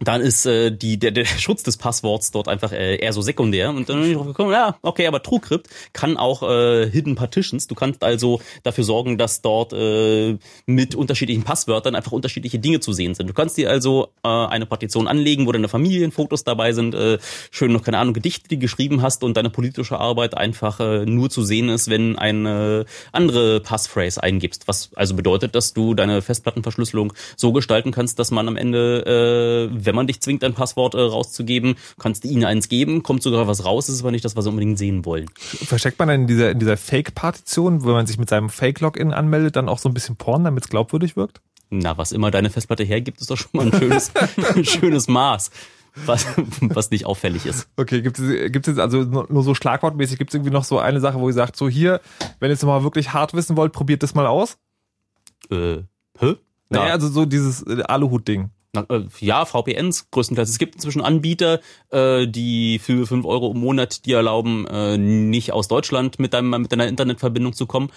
dann ist äh, die, der, der Schutz des Passworts dort einfach äh, eher so sekundär. Und dann bin ich drauf gekommen, ja, okay, aber TrueCrypt kann auch äh, Hidden Partitions. Du kannst also dafür sorgen, dass dort äh, mit unterschiedlichen Passwörtern einfach unterschiedliche Dinge zu sehen sind. Du kannst dir also äh, eine Partition anlegen, wo deine Familienfotos dabei sind, äh, schön noch, keine Ahnung, Gedichte, die du geschrieben hast und deine politische Arbeit einfach äh, nur zu sehen ist, wenn eine andere Passphrase eingibst. Was also bedeutet, dass du deine Festplattenverschlüsselung so gestalten kannst, dass man am Ende, äh, wenn man dich zwingt, ein Passwort äh, rauszugeben, kannst du ihnen eins geben, kommt sogar was raus, ist aber nicht das, was sie unbedingt sehen wollen. Versteckt man dann in dieser, in dieser Fake-Partition, wenn man sich mit seinem Fake-Login anmeldet, dann auch so ein bisschen Porn, damit es glaubwürdig wirkt? Na, was immer deine Festplatte hergibt, ist doch schon mal ein schönes, ein schönes Maß. Was, was nicht auffällig ist. Okay, gibt es, gibt es also nur so schlagwortmäßig, gibt es irgendwie noch so eine Sache, wo ihr sagt, so hier, wenn ihr es mal wirklich hart wissen wollt, probiert das mal aus? Äh, hä? Naja, also so dieses äh, Aluhut-Ding. Na, äh, ja, VPNs größtenteils. Es gibt inzwischen Anbieter, äh, die für fünf Euro im Monat dir erlauben, äh, nicht aus Deutschland mit, deinem, mit deiner Internetverbindung zu kommen.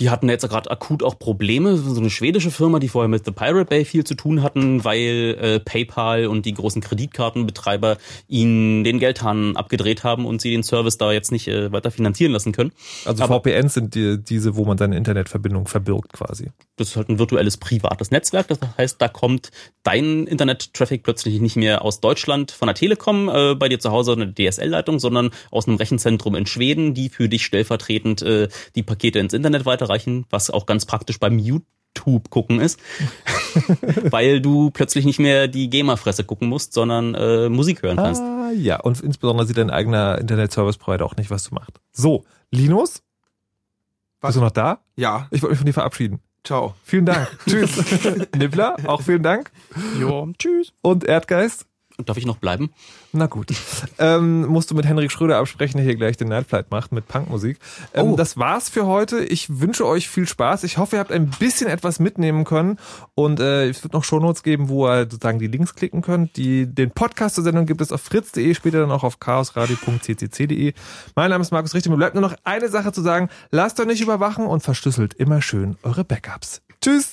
Die hatten jetzt gerade akut auch Probleme. So eine schwedische Firma, die vorher mit The Pirate Bay viel zu tun hatten, weil äh, PayPal und die großen Kreditkartenbetreiber ihnen den Geldhahn abgedreht haben und sie den Service da jetzt nicht äh, weiter finanzieren lassen können. Also Aber VPNs sind die, diese, wo man seine Internetverbindung verbirgt quasi. das ist halt ein virtuelles privates Netzwerk. Das heißt, da kommt dein Internet-Traffic plötzlich nicht mehr aus Deutschland von der Telekom äh, bei dir zu Hause eine DSL-Leitung, sondern aus einem Rechenzentrum in Schweden, die für dich stellvertretend äh, die Pakete ins Internet weiterreichen, was auch ganz praktisch beim YouTube gucken ist, weil du plötzlich nicht mehr die Gamer-Fresse gucken musst, sondern äh, Musik hören kannst. Ah, ja, und insbesondere sieht dein eigener Internet-Service-Provider auch nicht, was du machst. So, Linus? Bist du noch da? Ja. Ich wollte mich von dir verabschieden. Ciao. Vielen Dank. Tschüss. Nibbler, auch vielen Dank. Jo, tschüss. Und Erdgeist? Darf ich noch bleiben? Na gut. ähm, musst du mit Henrik Schröder absprechen, der hier gleich den Nightflight macht mit Punkmusik. Ähm, Oh. Das war's für heute. Ich wünsche euch viel Spaß. Ich hoffe, ihr habt ein bisschen etwas mitnehmen können. Und äh, es wird noch Shownotes geben, wo ihr sozusagen die Links klicken könnt. Die, den Podcast zur Sendung gibt es auf fritz.de, später dann auch auf chaosradio.ccc.de. Mein Name ist Markus Richter. Mir bleibt nur noch eine Sache zu sagen. Lasst euch nicht überwachen und verschlüsselt immer schön eure Backups. Tschüss.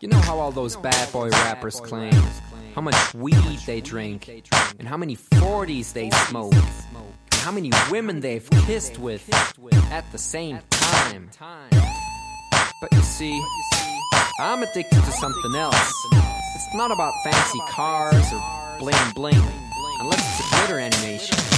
You know how all those bad boy rappers claim how much weed they drink, and how many 40s they smoke, and how many women they've kissed with at the same time. But you see, I'm addicted to something else. It's not about fancy cars or bling bling, unless it's a glitter animation.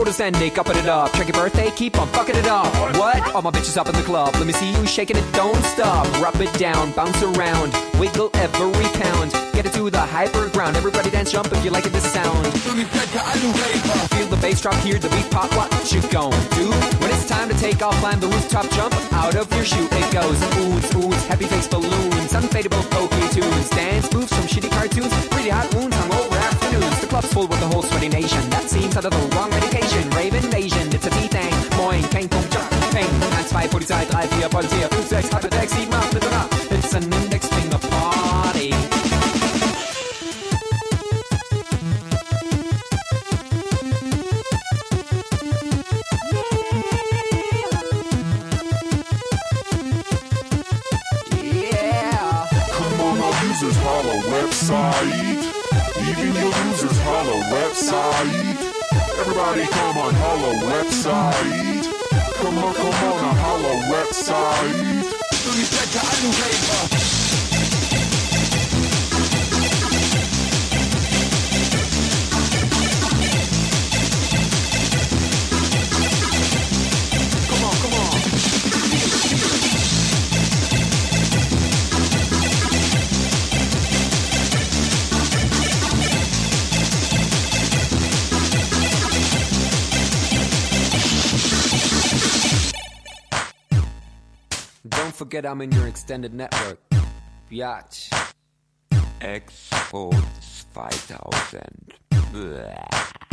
orders ending, upping it up. Check your birthday, keep on fucking it up. What? All my bitches up in the club. Let me see you shaking it, don't stop. Rub it down, bounce around, wiggle every pound. Get it to the hyper ground. Everybody dance, jump if you like it, this sound. Feel the bass drop, hear the beat pop. What you gon' do? When it's time to take off, climb the rooftop, jump out of your shoe. It goes oohs, oohs, happy face balloons, unfadable pokey tunes, dance moves from shitty cartoons, pretty hot wounds hung over afternoons. The club's full with the whole sweaty nation. That seems out of the wrong medication. Rave invasion, it's a D-Thing. Moin, kein Punkt, Jump, Peng. 1, 2, Polizei, 3, 4, Polizei, 5, 6, 8, 6, 7, 8, bitte nach. It's an Index Finger Party. Yeah. Come on, our users holla website. Even your users holla website. Everybody come on, holla website. Come on, come on, a holla website. Don't forget I'm in your extended network. Biatch. Expos 2000. Blah.